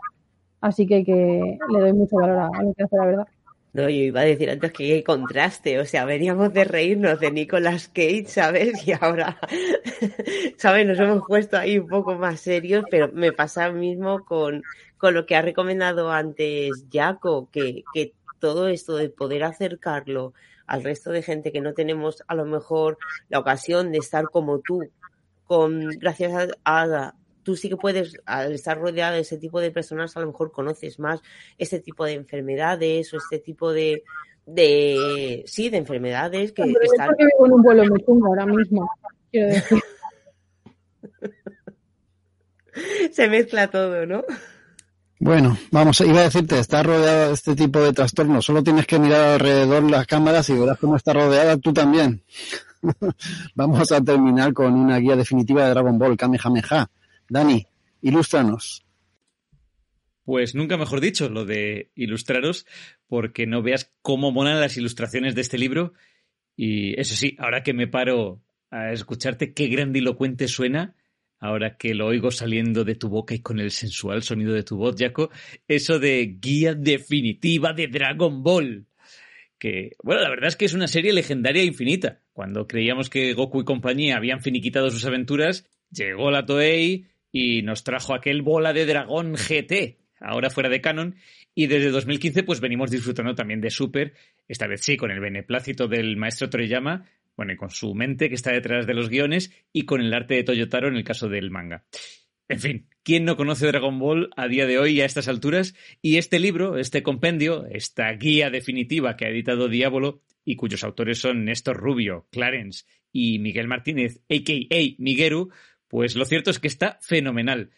Speaker 5: Así que, que le doy mucho valor a, lo que hace, la verdad.
Speaker 6: No, yo iba a decir antes que hay contraste, o sea, veníamos de reírnos de Nicolas Cage, ¿sabes? Y ahora, ¿sabes? Nos hemos puesto ahí un poco más serios, pero me pasa mismo con, con lo que ha recomendado antes Jaco, que todo esto de poder acercarlo al resto de gente que no tenemos a lo mejor la ocasión de estar como tú, con gracias a, tú sí que puedes, al estar rodeado de ese tipo de personas, a lo mejor conoces más este tipo de enfermedades o este tipo de, de sí, de enfermedades que están...
Speaker 5: vivo en un vuelo muy ahora mismo, quiero decir.
Speaker 6: Se mezcla todo, ¿no?
Speaker 2: Bueno, vamos, iba a decirte, está rodeado de este tipo de trastornos. Solo tienes que mirar alrededor las cámaras y verás cómo está rodeada tú también. vamos a terminar con una guía definitiva de Dragon Ball, Kamehameha. Dani, ilústranos.
Speaker 3: Pues nunca mejor dicho lo de ilustraros, porque no veas cómo molan las ilustraciones de este libro. Y eso sí, ahora que me paro a escucharte, qué grandilocuente suena ahora que lo oigo saliendo de tu boca y con el sensual sonido de tu voz, Jaco, eso de guía definitiva de Dragon Ball. Que, bueno, la verdad es que es una serie legendaria e infinita. Cuando creíamos que Goku y compañía habían finiquitado sus aventuras, llegó la Toei y nos trajo aquel bola de dragón GT, ahora fuera de canon, y desde 2015 pues venimos disfrutando también de Super, esta vez sí, con el beneplácito del maestro Toriyama, bueno, y con su mente que está detrás de los guiones y con el arte de Toyotaro en el caso del manga. En fin, ¿quién no conoce Dragon Ball a día de hoy a estas alturas? Y este libro, este compendio, esta guía definitiva que ha editado Diablo y cuyos autores son Néstor Rubio, Clarence y Miguel Martínez, a.k.a. Migueru, pues lo cierto es que está fenomenal.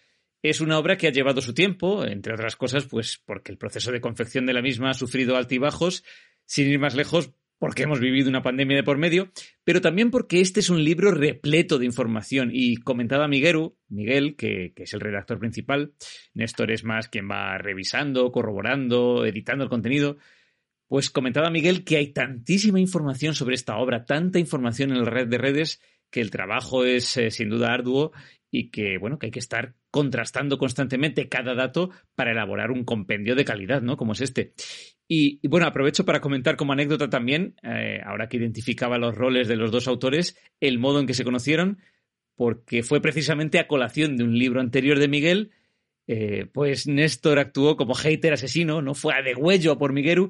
Speaker 3: Es una obra que ha llevado su tiempo, entre otras cosas, pues porque el proceso de confección de la misma ha sufrido altibajos. Sin ir más lejos, porque hemos vivido una pandemia de por medio, pero también porque este es un libro repleto de información. Y comentaba Miguel, Miguel, que, es el redactor principal, Néstor es más quien va revisando, corroborando, editando el contenido. Pues comentaba Miguel que hay tantísima información sobre esta obra, tanta información en la red de redes, que el trabajo es eh, sin duda arduo y que, bueno, que hay que estar contrastando constantemente cada dato para elaborar un compendio de calidad, ¿no? Como es este. Y, bueno, aprovecho para comentar como anécdota también, eh, ahora que identificaba los roles de los dos autores, el modo en que se conocieron, porque fue precisamente a colación de un libro anterior de Miguel, eh, pues Néstor actuó como hater asesino, no fue a degüello por Miguelu,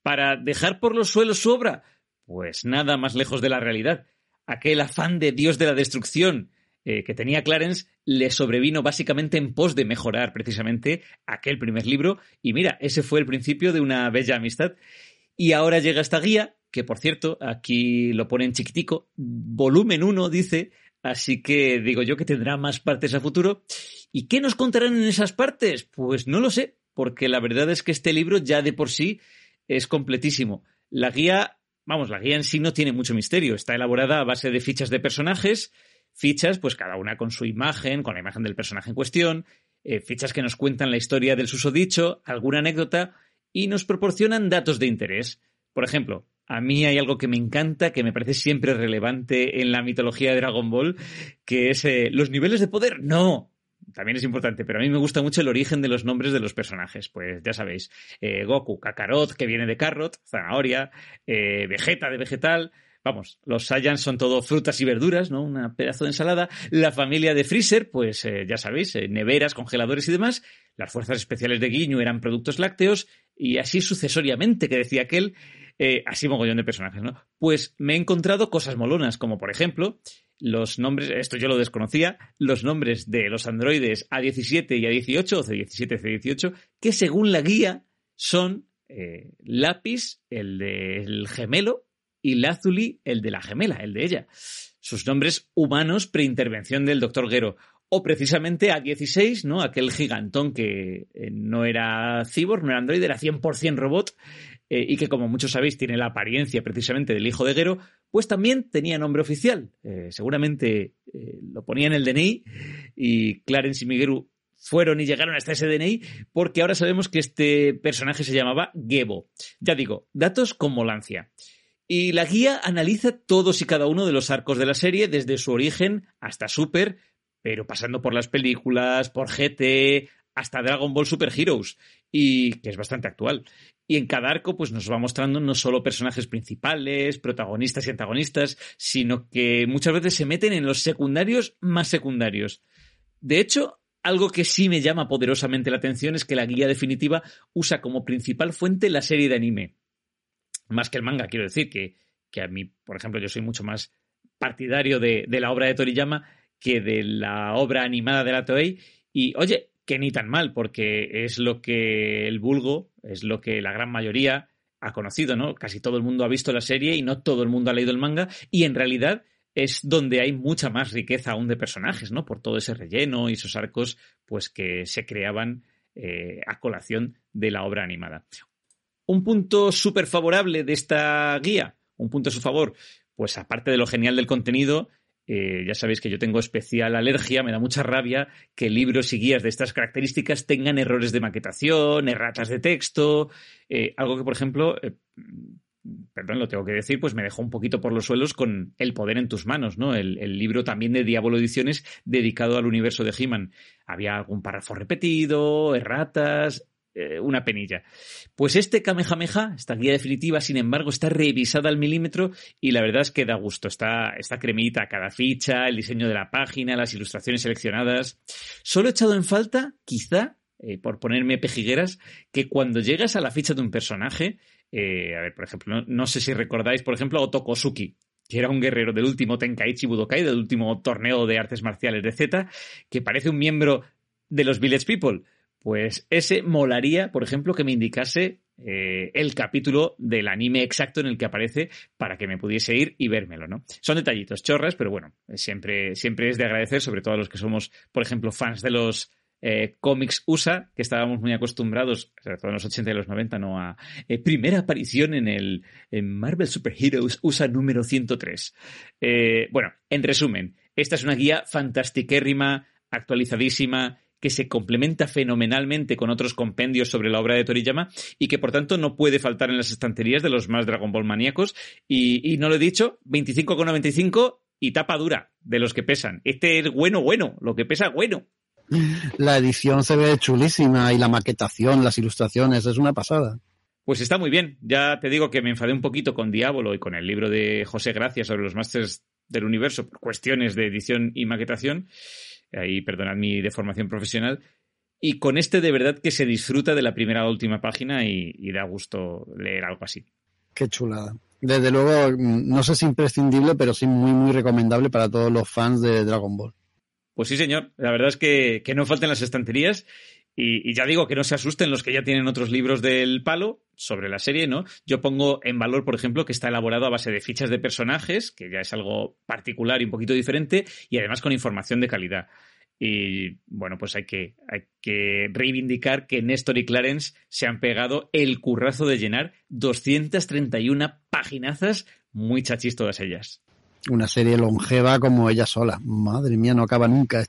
Speaker 3: para dejar por los suelos su obra. Pues nada más lejos de la realidad. Aquel afán de Dios de la destrucción eh, que tenía Clarence le sobrevino básicamente en pos de mejorar precisamente aquel primer libro. Y mira, ese fue el principio de una bella amistad. Y ahora llega esta guía, que por cierto, aquí lo pone en chiquitico, volumen 1 dice, así que digo yo que tendrá más partes a futuro. ¿Y qué nos contarán en esas partes? Pues no lo sé, porque la verdad es que este libro ya de por sí es completísimo. La guía, vamos, la guía en sí no tiene mucho misterio, está elaborada a base de fichas de personajes, fichas, pues cada una con su imagen, con la imagen del personaje en cuestión, eh, fichas que nos cuentan la historia del susodicho, alguna anécdota y nos proporcionan datos de interés. Por ejemplo, a mí hay algo que me encanta, que me parece siempre relevante en la mitología de Dragon Ball, que es eh, los niveles de poder. No, también es importante, pero a mí me gusta mucho el origen de los nombres de los personajes. Pues ya sabéis, eh, Goku, Kakarot, que viene de Carrot, Zanahoria, Vegeta de Vegetal, Vamos, los Saiyans son todo frutas y verduras, ¿no? Una pedazo de ensalada. La familia de Freezer, pues eh, ya sabéis, eh, neveras, congeladores y demás. Las fuerzas especiales de Guiño eran productos lácteos y así sucesoriamente, que decía aquel, eh, así mogollón de personajes, ¿no? Pues me he encontrado cosas molonas, como por ejemplo, los nombres, esto yo lo desconocía, los nombres de los androides A17 y A18, o C17 C18, que según la guía son Lápiz, el del gemelo, y Lazuli, el de la gemela, el de ella. Sus nombres humanos preintervención del doctor Gero. O precisamente A16, ¿no? Aquel gigantón que eh, no era cyborg, no era androide, era 100% robot eh, y que, como muchos sabéis, tiene la apariencia precisamente del hijo de Gero, pues también tenía nombre oficial. Eh, seguramente lo ponía en el DNI y Clarence y Miguel fueron y llegaron hasta ese DNI porque ahora sabemos que este personaje se llamaba Gebo. Ya digo, datos con molancia. Y la guía analiza todos y cada uno de los arcos de la serie, desde su origen hasta Super, pero pasando por las películas, por GT, hasta Dragon Ball Super Heroes, y que es bastante actual. Y en cada arco, pues nos va mostrando no solo personajes principales, protagonistas y antagonistas, sino que muchas veces se meten en los secundarios más secundarios. De hecho, algo que sí me llama poderosamente la atención es que la guía definitiva usa como principal fuente la serie de anime más que el manga, quiero decir que, que a mí, por ejemplo, yo soy mucho más partidario de, la obra de Toriyama que de la obra animada de la Toei. Y oye, que ni tan mal, porque es lo que el vulgo, es lo que la gran mayoría ha conocido, ¿no? Casi todo el mundo ha visto la serie y no todo el mundo ha leído el manga. Y en realidad es donde hay mucha más riqueza aún de personajes, ¿no? Por todo ese relleno y esos arcos, pues que se creaban eh, a colación de la obra animada. Un punto súper favorable de esta guía, un punto a su favor, pues aparte de lo genial del contenido, eh, ya sabéis que yo tengo especial alergia, me da mucha rabia que libros y guías de estas características tengan errores de maquetación, erratas de texto, eh, algo que, por ejemplo, eh, perdón, lo tengo que decir, pues me dejó un poquito por los suelos con El poder en tus manos, ¿no? El, el libro también de Diablo Ediciones dedicado al universo de He-Man. Había algún párrafo repetido, erratas, eh, una penilla. Pues este Kamehameha, esta guía definitiva, sin embargo, está revisada al milímetro y la verdad es que da gusto. Está, esta cremita, cada ficha, el diseño de la página, las ilustraciones seleccionadas. Solo he echado en falta, quizá, eh, por ponerme pejigueras, que cuando llegas a la ficha de un personaje, eh, a ver, por ejemplo, no, sé si recordáis, por ejemplo, a Otokosuki, que era un guerrero del último Tenkaichi Budokai, del último torneo de artes marciales de Z, que parece un miembro de los Village People pues ese molaría, por ejemplo, que me indicase eh, el capítulo del anime exacto en el que aparece para que me pudiese ir y vérmelo, ¿no? Son detallitos, chorras, pero bueno, siempre, siempre es de agradecer, sobre todo a los que somos, por ejemplo, fans de los eh, cómics USA, que estábamos muy acostumbrados, sobre todo en los 80 y los 90, ¿no? A eh, primera aparición en el Marvel Super Heroes USA número 103. bueno, en resumen, esta es una guía fantastiquérrima, actualizadísima, que se complementa fenomenalmente con otros compendios sobre la obra de Toriyama y que por tanto no puede faltar en las estanterías de los más Dragon Ball maníacos. Y, no lo he dicho, 25,95 y tapa dura de los que pesan. Este es bueno, bueno, lo que pesa, bueno.
Speaker 2: La edición se ve chulísima y la maquetación, las ilustraciones, es una pasada.
Speaker 3: Pues está muy bien. Ya te digo que me enfadé un poquito con Diablo y con el libro de José Gracia sobre los Masters del Universo por cuestiones de edición y maquetación ahí perdonad mi deformación profesional. Y con este de verdad que se disfruta de la primera a la última página y, da gusto leer algo así.
Speaker 2: Qué chulada. Desde luego, no sé si imprescindible, pero sí muy, muy recomendable para todos los fans de Dragon Ball.
Speaker 3: Pues sí, señor. La verdad es que, que no falten las estanterías y, ya digo que no se asusten los que ya tienen otros libros del palo sobre la serie, ¿no? Yo pongo en valor, por ejemplo, que está elaborado a base de fichas de personajes, que ya es algo particular y un poquito diferente, y además con información de calidad.
Speaker 1: Y bueno, pues hay que, hay que reivindicar que Néstor y Clarence se han pegado el currazo de llenar 231 paginazas, muy chachis todas ellas.
Speaker 2: Una serie longeva como ella sola. Madre mía, no acaba nunca.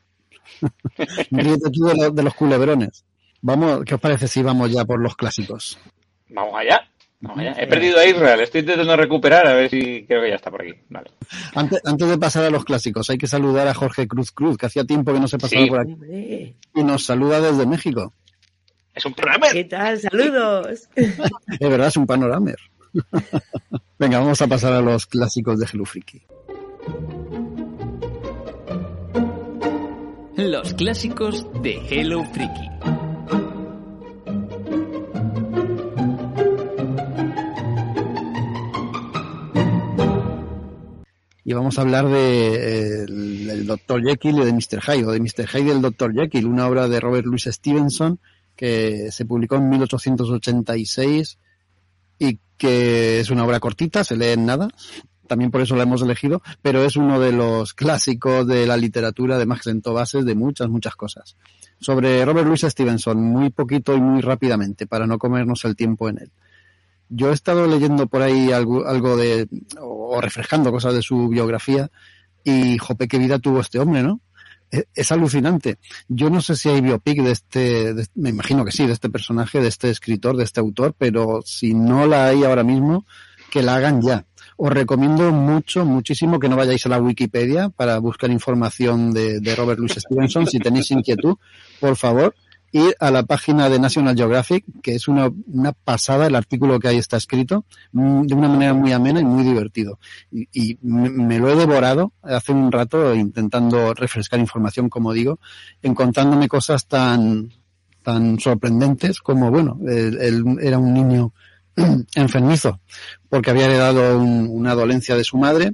Speaker 2: Ríete tú de, lo- de los culebrones. Vamos, ¿qué os parece si vamos ya por los clásicos?
Speaker 3: Vamos allá. Vamos allá. He perdido a Israel, estoy intentando recuperar, a ver si creo que ya está por aquí. Vale.
Speaker 2: Antes, antes de pasar a los clásicos, hay que saludar a Jorge Cruz Cruz, que hacía tiempo que no se pasaba
Speaker 3: Sí.
Speaker 2: por aquí y nos saluda desde México.
Speaker 3: Es un programa.
Speaker 7: ¿qué tal? Saludos.
Speaker 2: Es verdad, es un panoramer. Venga, vamos a pasar a los clásicos de Hello Freaky.
Speaker 1: Los clásicos de Hello Freaky.
Speaker 2: Y vamos a hablar de, eh, el- Dr. Jekyll y de Mr. Hyde, o de Mr. Hyde y el Dr. Jekyll, una obra de Robert Louis Stevenson que se publicó en 1886 y que es una obra cortita, se lee en nada, también por eso la hemos elegido, pero es uno de los clásicos de la literatura, que sentó bases de muchas, muchas cosas. Sobre Robert Louis Stevenson, muy poquito y muy rápidamente, para no comernos el tiempo en él. Yo he estado leyendo por ahí algo, algo de, o, o refrescando cosas de su biografía y jope, qué vida tuvo este hombre, ¿no? Es, es alucinante. Yo no sé si hay biopic de este, de- me imagino que sí, de este personaje, de este escritor, de este autor, pero si no la hay ahora mismo, que la hagan ya. Os recomiendo mucho, muchísimo que no vayáis a la Wikipedia para buscar información de, de Robert Louis Stevenson. Si tenéis inquietud, por favor, ir a la página de National Geographic, que es una, una pasada el artículo que ahí está escrito, mm, de una manera muy amena y muy divertido. Y, y me, lo he devorado hace un rato intentando refrescar información, como digo, encontrándome cosas tan, tan sorprendentes como, bueno, él, él era un niño enfermizo porque había heredado un- una dolencia de su madre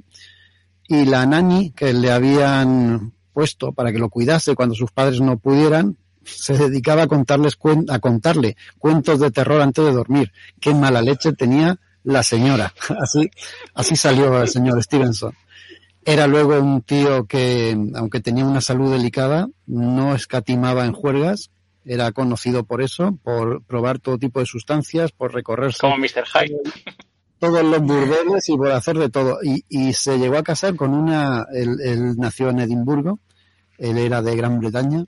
Speaker 2: y la nani que le habían puesto para que lo cuidase cuando sus padres no pudieran se dedicaba a contarles a contarle cuentos de terror antes de dormir. Qué mala leche tenía la señora. Así, así salió el señor Stevenson. Era luego un tío que, aunque tenía una salud delicada, no escatimaba en juergas. Era conocido por eso, por probar todo tipo de sustancias, por recorrerse
Speaker 3: Como Mr. Hyde.
Speaker 2: todos los burdeles y por hacer de todo. Y, y se llegó a casar con una, él, él nació en Edimburgo, él era de Gran Bretaña,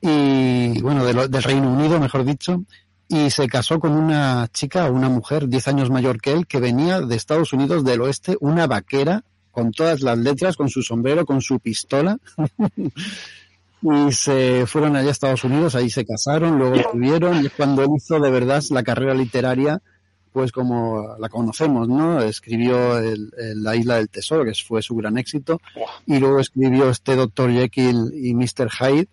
Speaker 2: y bueno, de lo- del Reino Unido, mejor dicho, y se casó con una chica, una mujer 10 años mayor que él, que venía de Estados Unidos del oeste, una vaquera, con todas las letras, con su sombrero, con su pistola. y se fueron allá a Estados Unidos, ahí se casaron, luego volvieron, y es cuando él hizo de verdad la carrera literaria pues como la conocemos, ¿no? Escribió el- La Isla del Tesoro, que fue su gran éxito, y luego escribió este Dr. Jekyll y Mr. Hyde,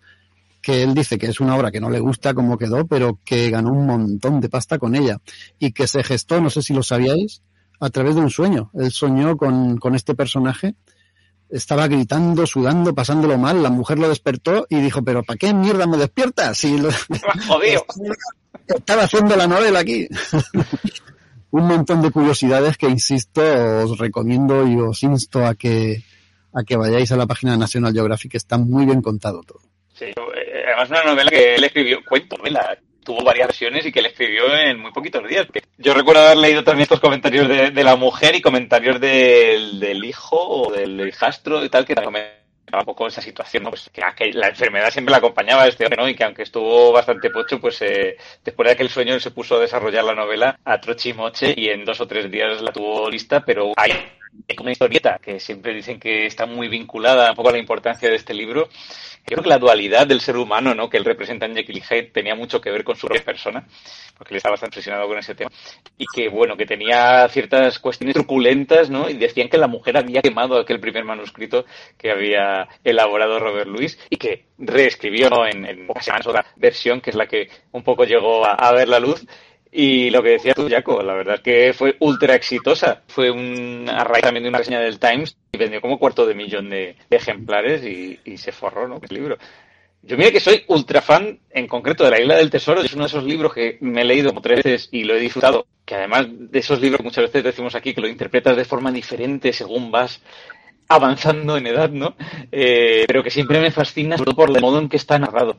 Speaker 2: que él dice que es una obra que no le gusta como quedó, pero que ganó un montón de pasta con ella, y que se gestó, no sé si lo sabíais, a través de un sueño. Él soñó con, con este personaje, estaba gritando, sudando, pasándolo mal, la mujer lo despertó y dijo, pero ¿para qué mierda me despiertas? Si lo-
Speaker 3: Jodido.
Speaker 2: estaba haciendo la novela aquí. Un montón de curiosidades que, insisto, os recomiendo y os insto a que, a que vayáis a la página de National Geographic, está muy bien contado todo.
Speaker 3: Sí, eh, además una novela que él escribió, cuento, novela, tuvo varias versiones y que él escribió en muy poquitos días. Yo recuerdo haber leído también estos comentarios de, de la mujer y comentarios del, del hijo o del hijastro y tal, que también un poco esa situación, ¿no? Pues que, aquel- la enfermedad siempre la acompañaba a este hombre, ¿no? Y que aunque estuvo bastante pocho, pues eh, después de aquel sueño se puso a desarrollar la novela a troche y y en dos o tres días la tuvo lista, pero hay como una historieta que siempre dicen que está muy vinculada un poco a la importancia de este libro. Creo que la dualidad del ser humano, ¿no? Que él representa en Jekyll y Hyde tenía mucho que ver con su propia persona, porque él estaba bastante obsesionado con ese tema. Y que, bueno, que tenía ciertas cuestiones truculentas, ¿no? Y decían que la mujer había quemado aquel primer manuscrito que había elaborado Robert Louis y que reescribió ¿no? en, en pocas otra versión, que es la que un poco llegó a ver la luz. Y lo que decía tú, Jaco, la verdad es que fue ultra exitosa. Fue un, a raíz también de una reseña del Times y vendió como cuarto de millón de, ejemplares y, y se forró, ¿no? El libro. Yo mira que soy ultra fan, en concreto, de La Isla del Tesoro. Es uno de esos libros que me he leído como tres veces y lo he disfrutado. Que además de esos libros que muchas veces decimos aquí, que lo interpretas de forma diferente según vas avanzando en edad, ¿no? Eh, pero que siempre me fascina, sobre todo por el modo en que está narrado.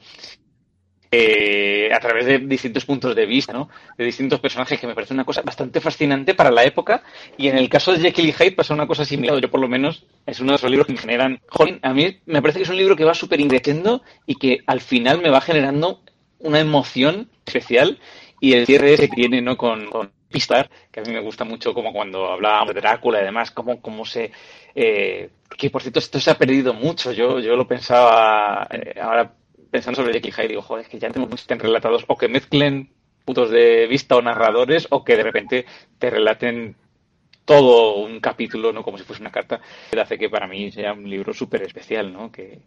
Speaker 3: Eh, a través de distintos puntos de vista, ¿no? De distintos personajes, que me parece una cosa bastante fascinante para la época. Y en el caso de Jekyll y Hyde pasa una cosa similar. Yo, por lo menos, es uno de esos libros que me generan. Joder, a mí me parece que es un libro que va súper ingresando y que al final me va generando una emoción especial. Y el cierre ese que tiene, ¿no? Con, con Pistar, que a mí me gusta mucho, como cuando hablábamos de Drácula y demás, cómo, cómo se. Eh, que por cierto, esto se ha perdido mucho. Yo, yo lo pensaba eh, ahora pensando sobre Jekyll Hyde, digo, joder, es que ya tenemos muchos estén relatados o que mezclen puntos de vista o narradores o que de repente te relaten todo un capítulo, ¿no? Como si fuese una carta, que hace que para mí sea un libro súper especial, ¿no? Que,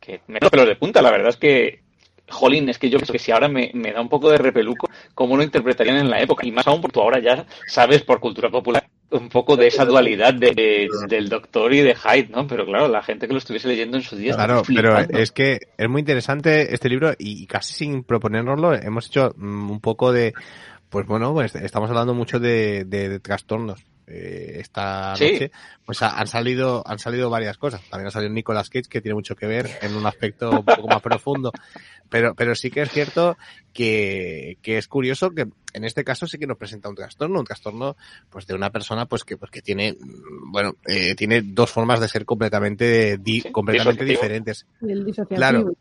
Speaker 3: que me da pelos de punta, la verdad es que Jolín, es que yo pienso que si ahora me, me, da un poco de repeluco, ¿cómo lo interpretarían en la época? Y más aún porque tú ahora ya sabes por cultura popular un poco de esa dualidad de, del doctor y de Hyde, ¿no? Pero claro, la gente que lo estuviese leyendo en su día.
Speaker 4: Claro, pero es que es muy interesante este libro y casi sin proponérnoslo hemos hecho mm, un poco de, pues bueno, pues estamos hablando mucho de, de, de trastornos. Eh, esta noche, pues ha, han salido han salido varias cosas. También ha salido Nicolas Cage, que tiene mucho que ver en un aspecto un poco más profundo. Pero, pero sí que es cierto que, que es curioso que en este caso sí que nos presenta un trastorno, un trastorno pues de una persona pues que, pues que tiene, bueno, eh, tiene dos formas de ser completamente, di,
Speaker 3: Sí,
Speaker 4: completamente
Speaker 3: disociativo.
Speaker 4: diferentes.
Speaker 5: El disociativo.
Speaker 4: Claro.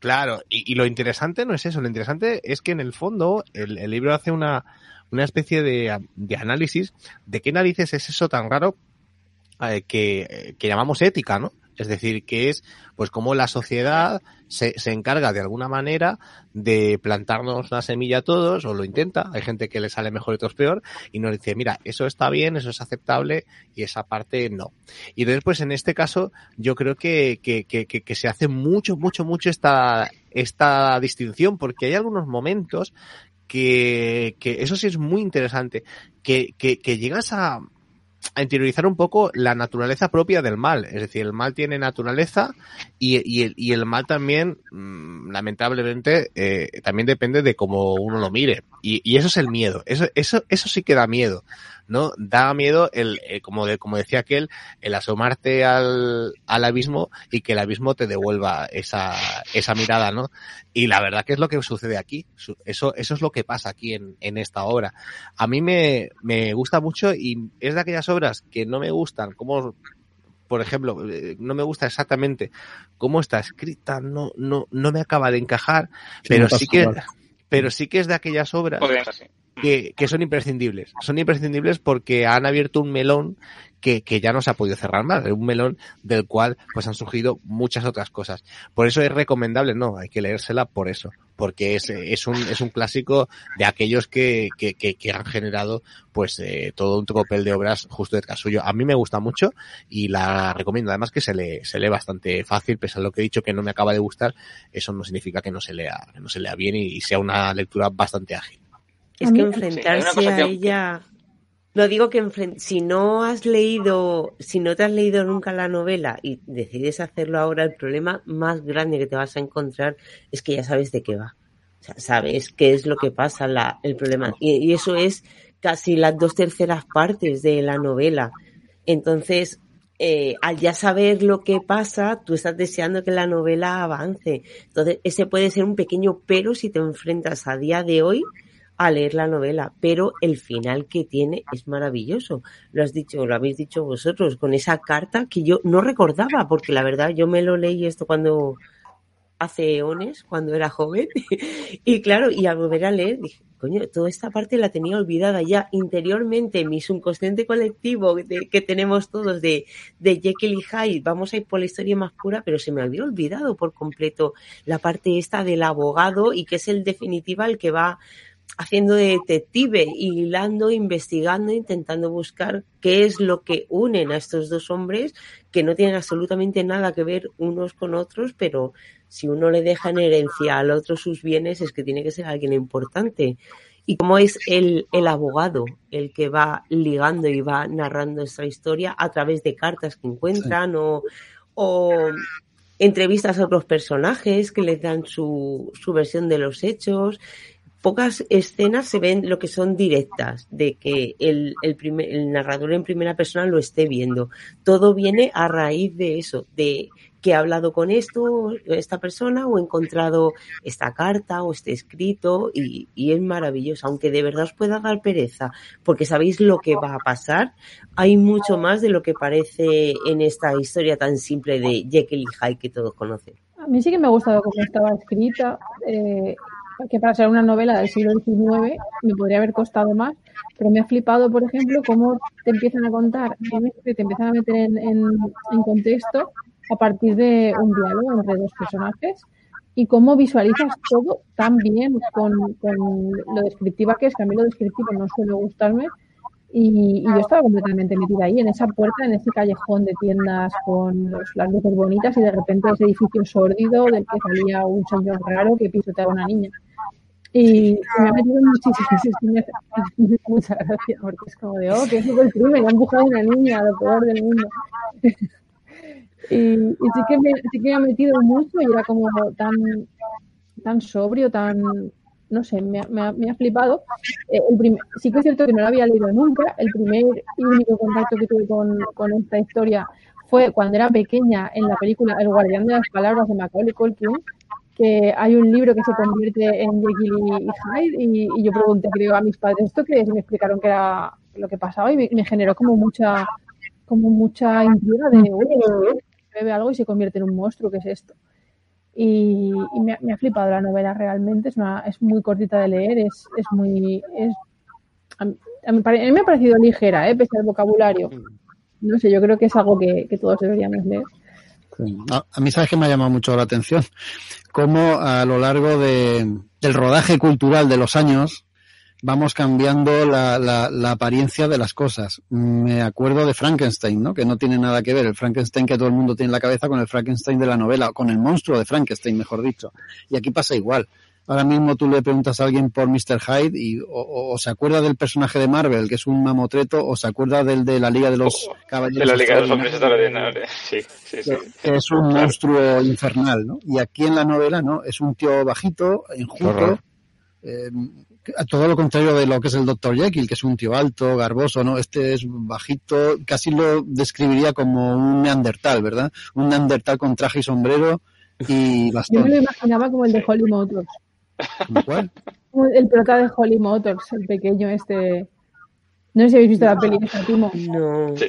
Speaker 4: Claro, y, y lo interesante no es eso, lo interesante es que en el fondo el, el libro hace una, una especie de, de análisis de qué narices es eso tan raro eh, que, que llamamos ética, ¿no? Es decir, que es pues como la sociedad se, se encarga de alguna manera de plantarnos una semilla a todos, o lo intenta, hay gente que le sale mejor y otros peor, y nos dice, mira, eso está bien, eso es aceptable, y esa parte no. Y entonces, pues en este caso, yo creo que, que, que, que, que se hace mucho, mucho, mucho esta, esta distinción, porque hay algunos momentos que, que eso sí es muy interesante, que, que, llegas a, interiorizar un poco la naturaleza propia del mal. Es decir, el mal tiene naturaleza y, y, el, y el mal también, mmm, lamentablemente, eh, también depende de cómo uno lo mire. Y, y, eso es el miedo. Eso, eso, eso sí que da miedo. ¿no? Da miedo el, eh, como, de, como decía aquel, el asomarte al, al abismo y que el abismo te devuelva esa, esa mirada, ¿no? Y la verdad que es lo que sucede aquí. Eso, eso es lo que pasa aquí en, en esta obra. A mí me, me gusta mucho y es de aquellas obras que no me gustan, como por ejemplo, eh, no me gusta exactamente cómo está escrita, no, no, no me acaba de encajar, sí, pero sí que. Pero sí que es de aquellas obras que, que, son imprescindibles. Son imprescindibles porque han abierto un melón que, que, ya no se ha podido cerrar más, un melón del cual pues han surgido muchas otras cosas. Por eso es recomendable, no, hay que leérsela por eso, porque es, es un, es un clásico de aquellos que, que, que, que han generado pues eh, todo un tropel de obras justo detrás suyo. A mí me gusta mucho y la recomiendo, además que se lee, se lee bastante fácil, pese a lo que he dicho que no me acaba de gustar, eso no significa que no se lea, que no se lea bien y, y sea una lectura bastante ágil.
Speaker 6: Es que enfrentarse sí, a ella no digo que si no has leído, si no te has leído nunca la novela y decides hacerlo ahora, el problema más grande que te vas a encontrar es que ya sabes de qué va. Sabes qué es lo que pasa, la, el problema. Y, y eso es casi las dos terceras partes de la novela. Entonces, eh, al ya saber lo que pasa, tú estás deseando que la novela avance. Entonces, ese puede ser un pequeño pero si te enfrentas a día de hoy a leer la novela, pero el final que tiene es maravilloso. Lo has dicho, lo habéis dicho vosotros, con esa carta que yo no recordaba, porque la verdad yo me lo leí esto cuando hace eones, cuando era joven, y claro, y al volver a leer dije, coño, toda esta parte la tenía olvidada ya interiormente, mi subconsciente colectivo de, que tenemos todos de, de Jekyll y Hyde, vamos a ir por la historia más pura, pero se me había olvidado por completo la parte esta del abogado y que es el definitiva el que va haciendo de detective, hilando, investigando, intentando buscar qué es lo que unen a estos dos hombres que no tienen absolutamente nada que ver unos con otros, pero si uno le deja en herencia al otro sus bienes es que tiene que ser alguien importante. Y como es el, el abogado el que va ligando y va narrando esta historia a través de cartas que encuentran sí. o, o entrevistas a otros personajes que les dan su, su versión de los hechos
Speaker 7: pocas escenas se ven lo que son directas, de que el, el, primer, el narrador en primera persona lo esté viendo. Todo viene a raíz de eso, de que ha hablado con esto, esta persona, o he encontrado esta carta o este escrito, y, y, es maravilloso. Aunque de verdad os pueda dar pereza, porque sabéis lo que va a pasar, hay mucho más de lo que parece en esta historia tan simple de Jekyll y Hyde que todos conocen.
Speaker 5: A mí sí que me ha gustado cómo estaba escrita, eh, que para ser una novela del siglo XIX me podría haber costado más, pero me ha flipado, por ejemplo, cómo te empiezan a contar, te empiezan a meter en, en, contexto a partir de un diálogo entre dos personajes y cómo visualizas todo tan bien con, con, lo descriptiva que es, que a mí lo descriptivo no suele gustarme. Y, y, yo estaba completamente metida ahí, en esa puerta, en ese callejón de tiendas con los, las luces bonitas y de repente ese edificio sórdido del que salía un señor raro que pisoteaba a una niña. Y me ha metido muchísimas muchas gracias, porque es como de, oh, que es el crimen, ha empujado a una niña, lo peor del mundo. Y, y, sí, que me, sí que me ha metido mucho y era como tan, tan sobrio, tan, no sé, me, ha, me ha, flipado. Eh, el primer, sí que es cierto que no lo había leído nunca. El primer y único contacto que tuve con, esta historia fue cuando era pequeña en la película El guardián de las palabras de Macaulay Culkin, que hay un libro que se convierte en Jekyll y Hyde y, yo pregunté, creo, a mis padres esto que es me explicaron que era lo que pasaba y me, me generó como mucha como mucha intriga de, oye, bebe algo y se convierte en un monstruo, ¿qué es esto? Y, y me, me, ha flipado la novela realmente, es, una, es muy cortita de leer, es, es muy... Es, a, mí, a, mí, me ha parecido ligera, ¿eh? pese al vocabulario. No sé, yo creo que es algo que, que todos deberíamos leer.
Speaker 2: A, a, mí, ¿sabes que me ha llamado mucho la atención? Cómo a lo largo de, del rodaje cultural de los años, vamos cambiando la, la, la, apariencia de las cosas. Me acuerdo de Frankenstein, ¿no? Que no tiene nada que ver el Frankenstein que todo el mundo tiene en la cabeza con el Frankenstein de la novela, con el monstruo de Frankenstein, mejor dicho. Y aquí pasa igual. Ahora mismo tú le preguntas a alguien por Mr. Hyde y o, o, o, se acuerda del personaje de Marvel, que es un mamotreto, o se acuerda del de la Liga de los
Speaker 3: oh, Caballeros. De la Liga de los Hombres Extraordinarios, sí, sí, sí.
Speaker 2: Que es un claro. monstruo infernal, ¿no? Y aquí en la novela, ¿no? Es un tío bajito, enjuto, eh, todo lo contrario de lo que es el Dr. Jekyll, que es un tío alto, garboso, ¿no? Este es bajito, casi lo describiría como un neandertal, ¿verdad? Un neandertal con traje y sombrero y bastón.
Speaker 5: Yo me lo imaginaba como el de Holly Motors.
Speaker 2: ¿Cuál?
Speaker 5: El prota de Holly Motors, el pequeño este... No sé si habéis visto la peli de Timo.
Speaker 7: No.
Speaker 3: Sí.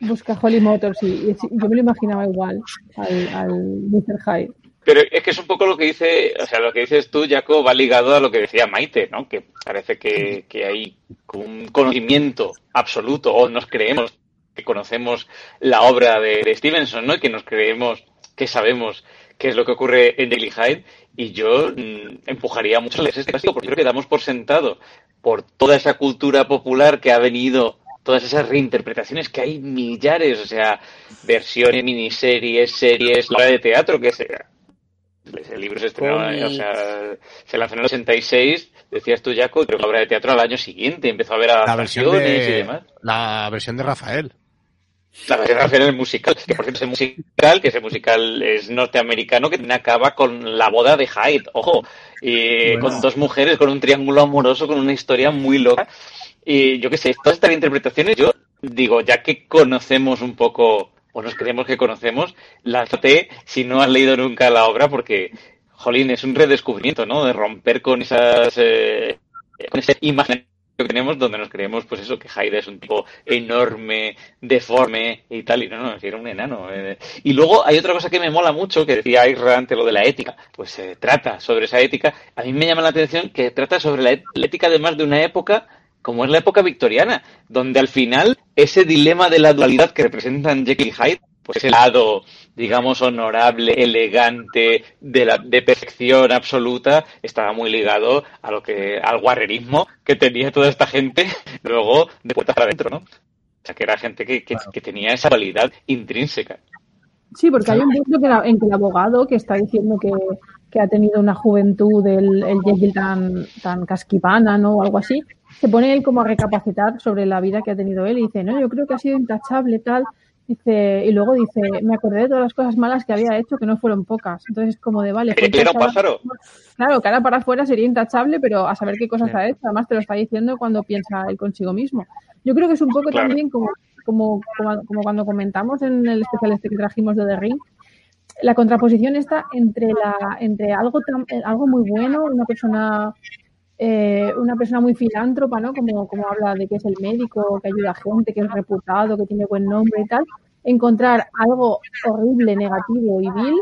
Speaker 5: Busca Holly Motors y, y, yo me lo imaginaba igual al, al Mr. Hyde.
Speaker 3: Pero es que es un poco lo que dice, o sea, lo que dices tú, Jaco, va ligado a lo que decía Maite, ¿no? Que parece que, que hay un conocimiento absoluto, o nos creemos que conocemos la obra de, Stevenson, ¿no? Y que nos creemos que sabemos qué es lo que ocurre en Daily Hyde. Y yo mmm, empujaría mucho a este clásico, porque creo que damos por sentado por toda esa cultura popular que ha venido todas esas reinterpretaciones que hay millares, o sea, versiones, miniseries, series, la obra de teatro que sea el libro se estrenó, o sea, se lanzó en el 86, decías tú, Jaco, y creo que la obra de teatro al año siguiente empezó a ver adaptaciones
Speaker 4: de,
Speaker 3: y demás.
Speaker 4: La versión de Rafael.
Speaker 3: La versión de Rafael es el musical, que por cierto ese musical, que ese musical es norteamericano, que acaba con la boda de Hyde, ojo, y bueno. con dos mujeres, con un triángulo amoroso, con una historia muy loca. Y yo qué sé, todas estas interpretaciones, yo digo, ya que conocemos un poco o nos creemos que conocemos, lánzate si no has leído nunca la obra porque, jolín, es un redescubrimiento, ¿no? De romper con esas, eh, con esa imagen que tenemos donde nos creemos, pues eso, que Haida es un tipo enorme, deforme y tal, y no, no, era un enano. Eh. Y luego hay otra cosa que me mola mucho, que decía Isra ante lo de la ética, pues se eh, trata sobre esa ética. A mí me llama la atención que trata sobre la, la ética además de una época como es la época victoriana, donde al final ese dilema de la dualidad que representan Jekyll y Hyde, pues ese lado, digamos, honorable, elegante, de, la, de perfección absoluta, estaba muy ligado a lo que, al guarrerismo que tenía toda esta gente luego de puertas para adentro, ¿no? O sea, que era gente que, que, que tenía esa cualidad intrínseca.
Speaker 5: Sí, porque hay un punto en que el abogado que está diciendo que, que ha tenido una juventud el, el Jekyll tan, tan casquivana, ¿no? O algo así, se pone él como a recapacitar sobre la vida que ha tenido él y dice, no, yo creo que ha sido intachable tal, Dice, y luego dice, me acordé de todas las cosas malas que había hecho, que no fueron pocas. Entonces, como de, vale.
Speaker 3: ¿Era
Speaker 5: pues
Speaker 3: un pájaro?
Speaker 5: Claro, cara para afuera sería intachable, pero a saber qué cosas ha hecho. Además, te lo está diciendo cuando piensa él consigo mismo. Yo creo que es un poco
Speaker 3: Claro.
Speaker 5: también como, como, como, como cuando comentamos en el especial este que trajimos de The Ring, la contraposición está entre la entre algo tan, eh, algo muy bueno, una persona eh, una persona muy filántropa, ¿no? Como, como habla de que es el médico, que ayuda a gente, que es reputado, que tiene buen nombre y tal, encontrar algo horrible, negativo y vil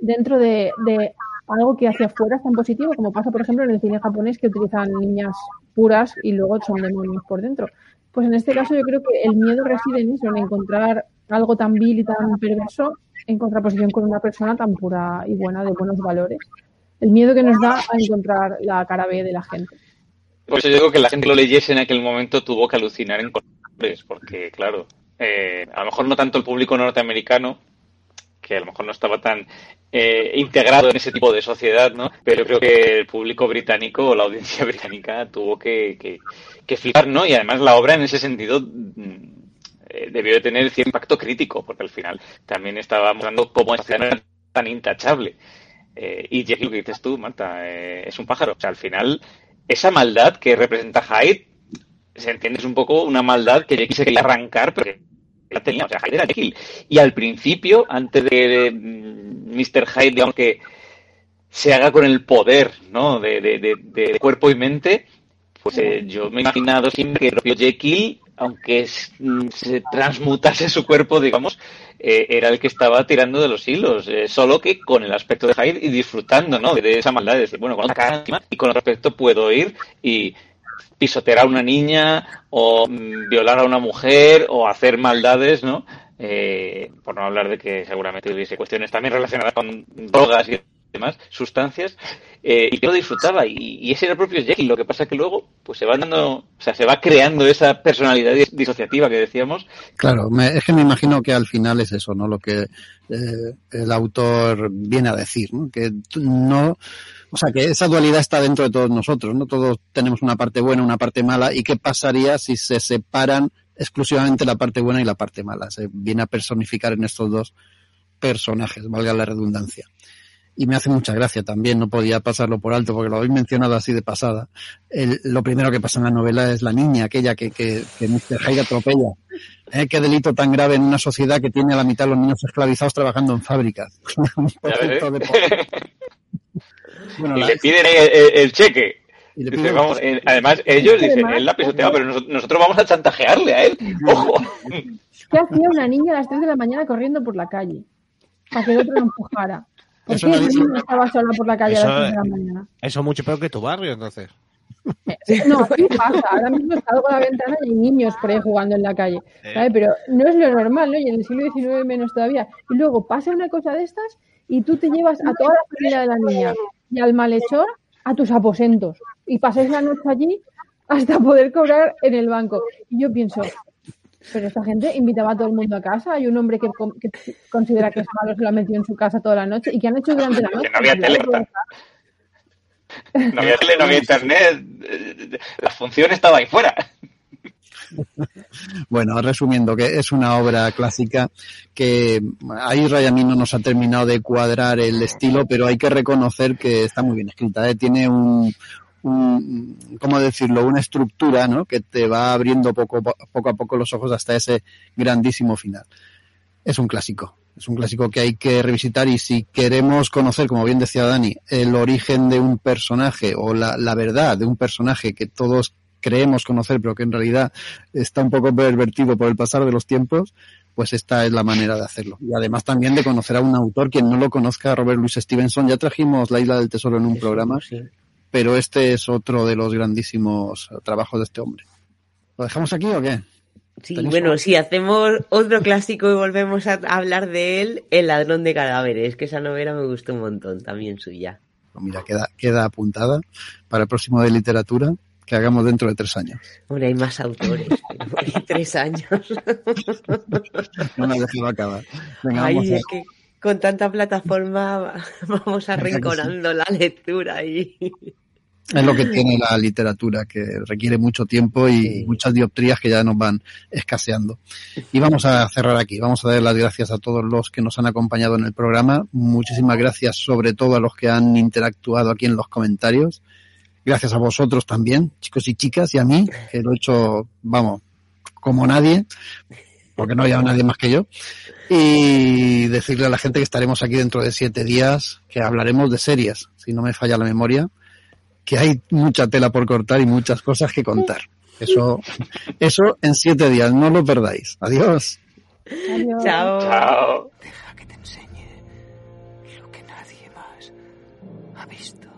Speaker 5: dentro de, de algo que hacia afuera es tan positivo, como pasa, por ejemplo, en el cine japonés que utilizan niñas puras y luego son demonios por dentro. Pues en este caso yo creo que el miedo reside en eso, en encontrar algo tan vil y tan perverso en contraposición con una persona tan pura y buena de buenos valores. El miedo que nos da a encontrar la cara B de la gente.
Speaker 3: Por eso yo digo que la gente lo leyese en aquel momento tuvo que alucinar en colores, porque claro, eh, a lo mejor no tanto el público norteamericano, que a lo mejor no estaba tan eh, integrado en ese tipo de sociedad, ¿no? Pero creo que el público británico o la audiencia británica tuvo que, que, que flipar, ¿no? Y además la obra en ese sentido mm, eh, debió de tener cierto impacto crítico, porque al final también estaba mostrando cómo sociedad no era tan intachable. Eh, y lo que dices tú, Marta, eh, es un pájaro. O sea, al final, esa maldad que representa Hyde, se entiende, es un poco una maldad que Jekyll se quería arrancar, pero que la tenía. O sea, Hyde era Jekyll. Y al principio, antes de que mm, Mr. Hyde, digamos que se haga con el poder, ¿no? De, de- de- de cuerpo y mente, pues eh, yo me he imaginado siempre que el propio Jekyll, aunque mm, se transmutase su cuerpo, digamos, eh, era el que estaba tirando de los hilos, eh, solo que con el aspecto de Hyde y disfrutando, ¿no? De esa maldad, de decir, bueno, con otra cara y con otro aspecto puedo ir y pisotear a una niña o mm, violar a una mujer o hacer maldades, ¿no? Eh, por no hablar de que seguramente hubiese cuestiones también relacionadas con drogas y demás sustancias eh, y yo lo disfrutaba y, y ese era el propio Jekyll lo que pasa que luego pues se va dando o sea se va creando esa personalidad dis- disociativa que decíamos
Speaker 2: Claro, me- es que me imagino que al final es eso, ¿no? Lo que eh, el autor viene a decir, ¿no? Que no, o sea, que esa dualidad está dentro de todos nosotros, ¿no? Todos tenemos una parte buena, una parte mala, y qué pasaría si se separan exclusivamente la parte buena y la parte mala. Se viene a personificar en estos dos personajes, valga la redundancia. Y me hace mucha gracia también, no podía pasarlo por alto porque lo habéis mencionado así de pasada. El- lo primero que pasa en la novela es la niña, aquella que, que, que Mr. Hyde atropella. ¿Eh? Qué delito tan grave en una sociedad que tiene a la mitad de los niños esclavizados trabajando en fábricas.
Speaker 3: Y
Speaker 2: la-
Speaker 3: le piden el, el- el cheque
Speaker 2: y le
Speaker 3: Dice,
Speaker 2: piden-
Speaker 3: vamos, eh, además ellos dicen
Speaker 5: Además,
Speaker 3: él la ha pisoteado pero nos- nosotros vamos a chantajearle a él ojo
Speaker 5: ¿Qué hacía una niña a las 3 de la mañana corriendo por la calle? Para que el otro la empujara. ¿Por
Speaker 4: Eso
Speaker 5: qué
Speaker 4: no
Speaker 5: estaba sola por la calle a las 3 de la mañana?
Speaker 4: Eso mucho peor que tu barrio, entonces.
Speaker 5: No, aquí pasa. Ahora mismo salgo a la ventana y hay niños por ahí jugando en la calle. ¿sabes? Pero no es lo normal, ¿no? Y en el siglo XIX menos todavía. Y luego pasa una cosa de estas y tú te llevas a toda la familia de la niña y al malhechor a tus aposentos. Y pasáis la noche allí hasta poder cobrar en el banco. Y yo pienso, pero esta gente invitaba a todo el mundo a casa. Hay un hombre que, que considera que es malo, se lo ha metido en su casa toda la noche. ¿Y qué han hecho durante la noche?
Speaker 3: no había tele, no había tele no había internet la función estaba ahí fuera
Speaker 2: Bueno, resumiendo, que es una obra clásica que ahí Ray a mí no nos ha terminado de cuadrar el estilo, pero hay que reconocer que está muy bien escrita. ¿eh? Tiene un, un, ¿cómo decirlo? Una estructura, ¿no? Que te va abriendo poco, poco a poco los ojos hasta ese grandísimo final. Es un clásico. Es un clásico que hay que revisitar y si queremos conocer, como bien decía Dani, el origen de un personaje o la, la verdad de un personaje que todos creemos conocer, pero que en realidad está un poco pervertido por el pasar de los tiempos, pues esta es la manera de hacerlo. Y además también de conocer a un autor, quien no lo conozca, Robert Louis Stevenson, ya trajimos La Isla del Tesoro en un programa, pero este es otro de los grandísimos trabajos de este hombre. ¿Lo dejamos aquí o qué?
Speaker 7: Sí,
Speaker 2: ¿Tenéis
Speaker 7: bueno,
Speaker 2: algo?
Speaker 7: si hacemos otro clásico y volvemos a hablar de él, El ladrón de cadáveres, que esa novela me gustó un montón, también suya.
Speaker 2: Pues mira, queda, queda apuntada para el próximo de literatura que hagamos dentro de tres años.
Speaker 7: Hombre, hay más autores, pero hay tres años.
Speaker 2: No me has dejado acabar. Venga,
Speaker 7: Ay,
Speaker 2: vamos
Speaker 7: es que con tanta plataforma vamos arrinconando la lectura y
Speaker 2: Es lo que tiene la literatura, que requiere mucho tiempo y muchas dioptrías que ya nos van escaseando. Y vamos a cerrar aquí. Vamos a dar las gracias a todos los que nos han acompañado en el programa. Muchísimas gracias sobre todo a los que han interactuado aquí en los comentarios. Gracias a vosotros también, chicos y chicas, y a mí, que lo he hecho, vamos, como nadie, porque no había nadie más que yo. Y decirle a la gente que estaremos aquí dentro de siete días, que hablaremos de series, si no me falla la memoria que hay mucha tela por cortar y muchas cosas que contar. Eso, eso en siete días, no lo perdáis. Adiós.
Speaker 5: Adiós.
Speaker 7: Chao.
Speaker 3: Chao.
Speaker 8: Deja que te enseñe lo que nadie más ha visto.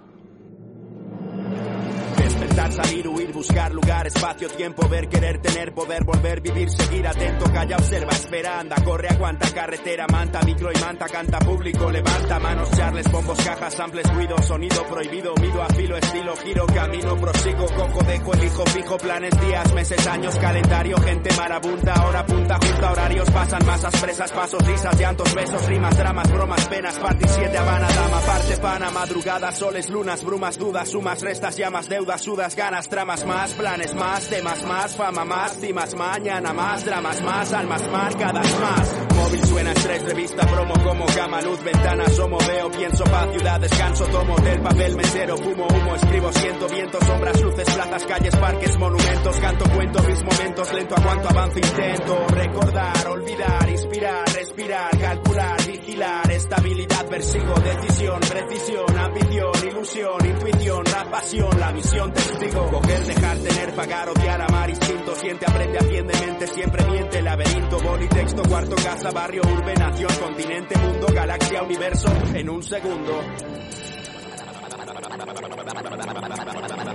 Speaker 9: Despertar, salir, huir, buscar lugar, espacio, tiempo, ver, querer, tener, poder, volver, vivir, seguir atento, calla, observa, espera, anda, corre, aguanta, carretera, manta, micro y manta, canta, público, levanta, manos, charles, bombos, cajas, samples, ruido, sonido prohibido, mido, afilo, estilo, giro, camino, prosigo, cojo, dejo, elijo, fijo, planes, días, meses, años, calendario, gente marabunta, hora punta, junta, horarios, pasan masas, presas, pasos, risas, llantos, besos, rimas, dramas, bromas, penas, party 7, Habana, dama, parte, pana, madrugada, soles, lunas, brumas, dudas, sumas, restas, llamas, deudas, sudas, ganas, tramas más, planes más, temas más, fama más, cimas mañana más, dramas más, almas marcadas más. Móvil suena estrés, revista, promo como cama, luz, ventana, somo, veo, pienso, paz, ciudad, descanso, tomo del papel, mesero, fumo, humo, escribo, siento, viento, sombras, luces, plazas, calles, parques, monumentos, canto, cuento mis momentos, lento a cuanto avanzo, intento recordar, olvidar, inspirar, respirar, calcular, vigilar, estabilidad, persigo, decisión, precisión, ambición, ilusión, intuición, rap, pasión, la misión, testigo, coger, dejar, tener, pagar, odiar, amar, instinto, siente, aprende, atiende, mente, siempre miente, laberinto, boli, texto, cuarto, casa, barrio, urbe, nación, continente, mundo, galaxia, universo, en un segundo.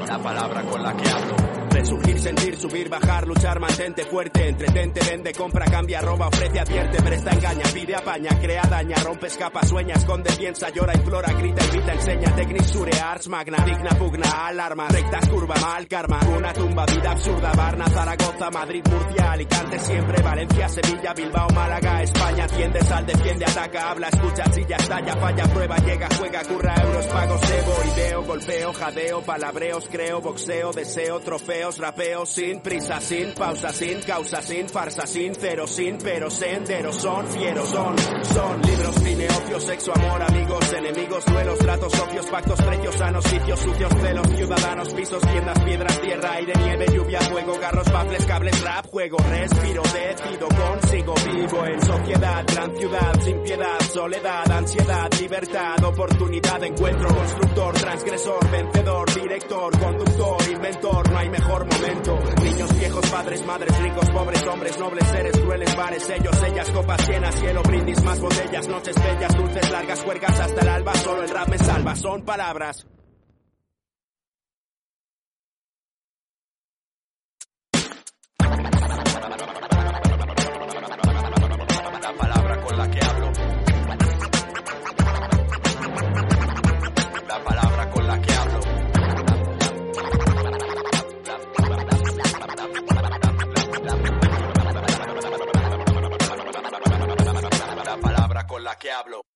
Speaker 9: La palabra con la que hablo. Resurgir, sentir, subir, bajar, luchar, mantente fuerte, entretente, vende, compra, cambia, roba, ofrece, advierte, presta, engaña, pide, apaña, crea, daña, rompe, escapa, sueña, esconde, piensa, llora, implora, grita, invita, enseña, sure, arts, magna, digna, pugna, alarma, rectas, curva, mal, karma, una tumba, vida absurda, Barna, Zaragoza, Madrid, Murcia, Alicante, siempre, Valencia, Sevilla, Bilbao, Málaga, España, tiende, sal, defiende, ataca, habla, escucha, silla, estalla, falla, prueba, llega, juega, curra, euros, pagos, debo, ideo, golpeo, jadeo, palabreos, creo, boxeo, deseo, trofeos, rapeo, sin prisa, sin pausa, sin causa, sin farsa, sin cero, sin pero, senderos, son fieros, son, son libros, cine, ocio, sexo, amor, amigos, enemigos, duelos, tratos, socios, pactos, precios, sanos, sitios, sucios, celos, ciudadanos, pisos, tiendas, piedras, tierra, aire, nieve, lluvia, fuego, garros, baffles, cables, rap, juego, respiro, decido, consigo, vivo en sociedad, gran ciudad, sin piedad, soledad, ansiedad, libertad, oportunidad, encuentro, constructor, transgresor, vencedor, director, conductor, inventor, no hay mejor momento. Niños viejos, padres, madres, ricos, pobres, hombres, nobles, seres, crueles, bares, ellos, ellas, copas llenas, cielo, brindis, más botellas, noches bellas, dulces, largas, juergas hasta el alba, solo el rap me salva, son palabras. que hablo.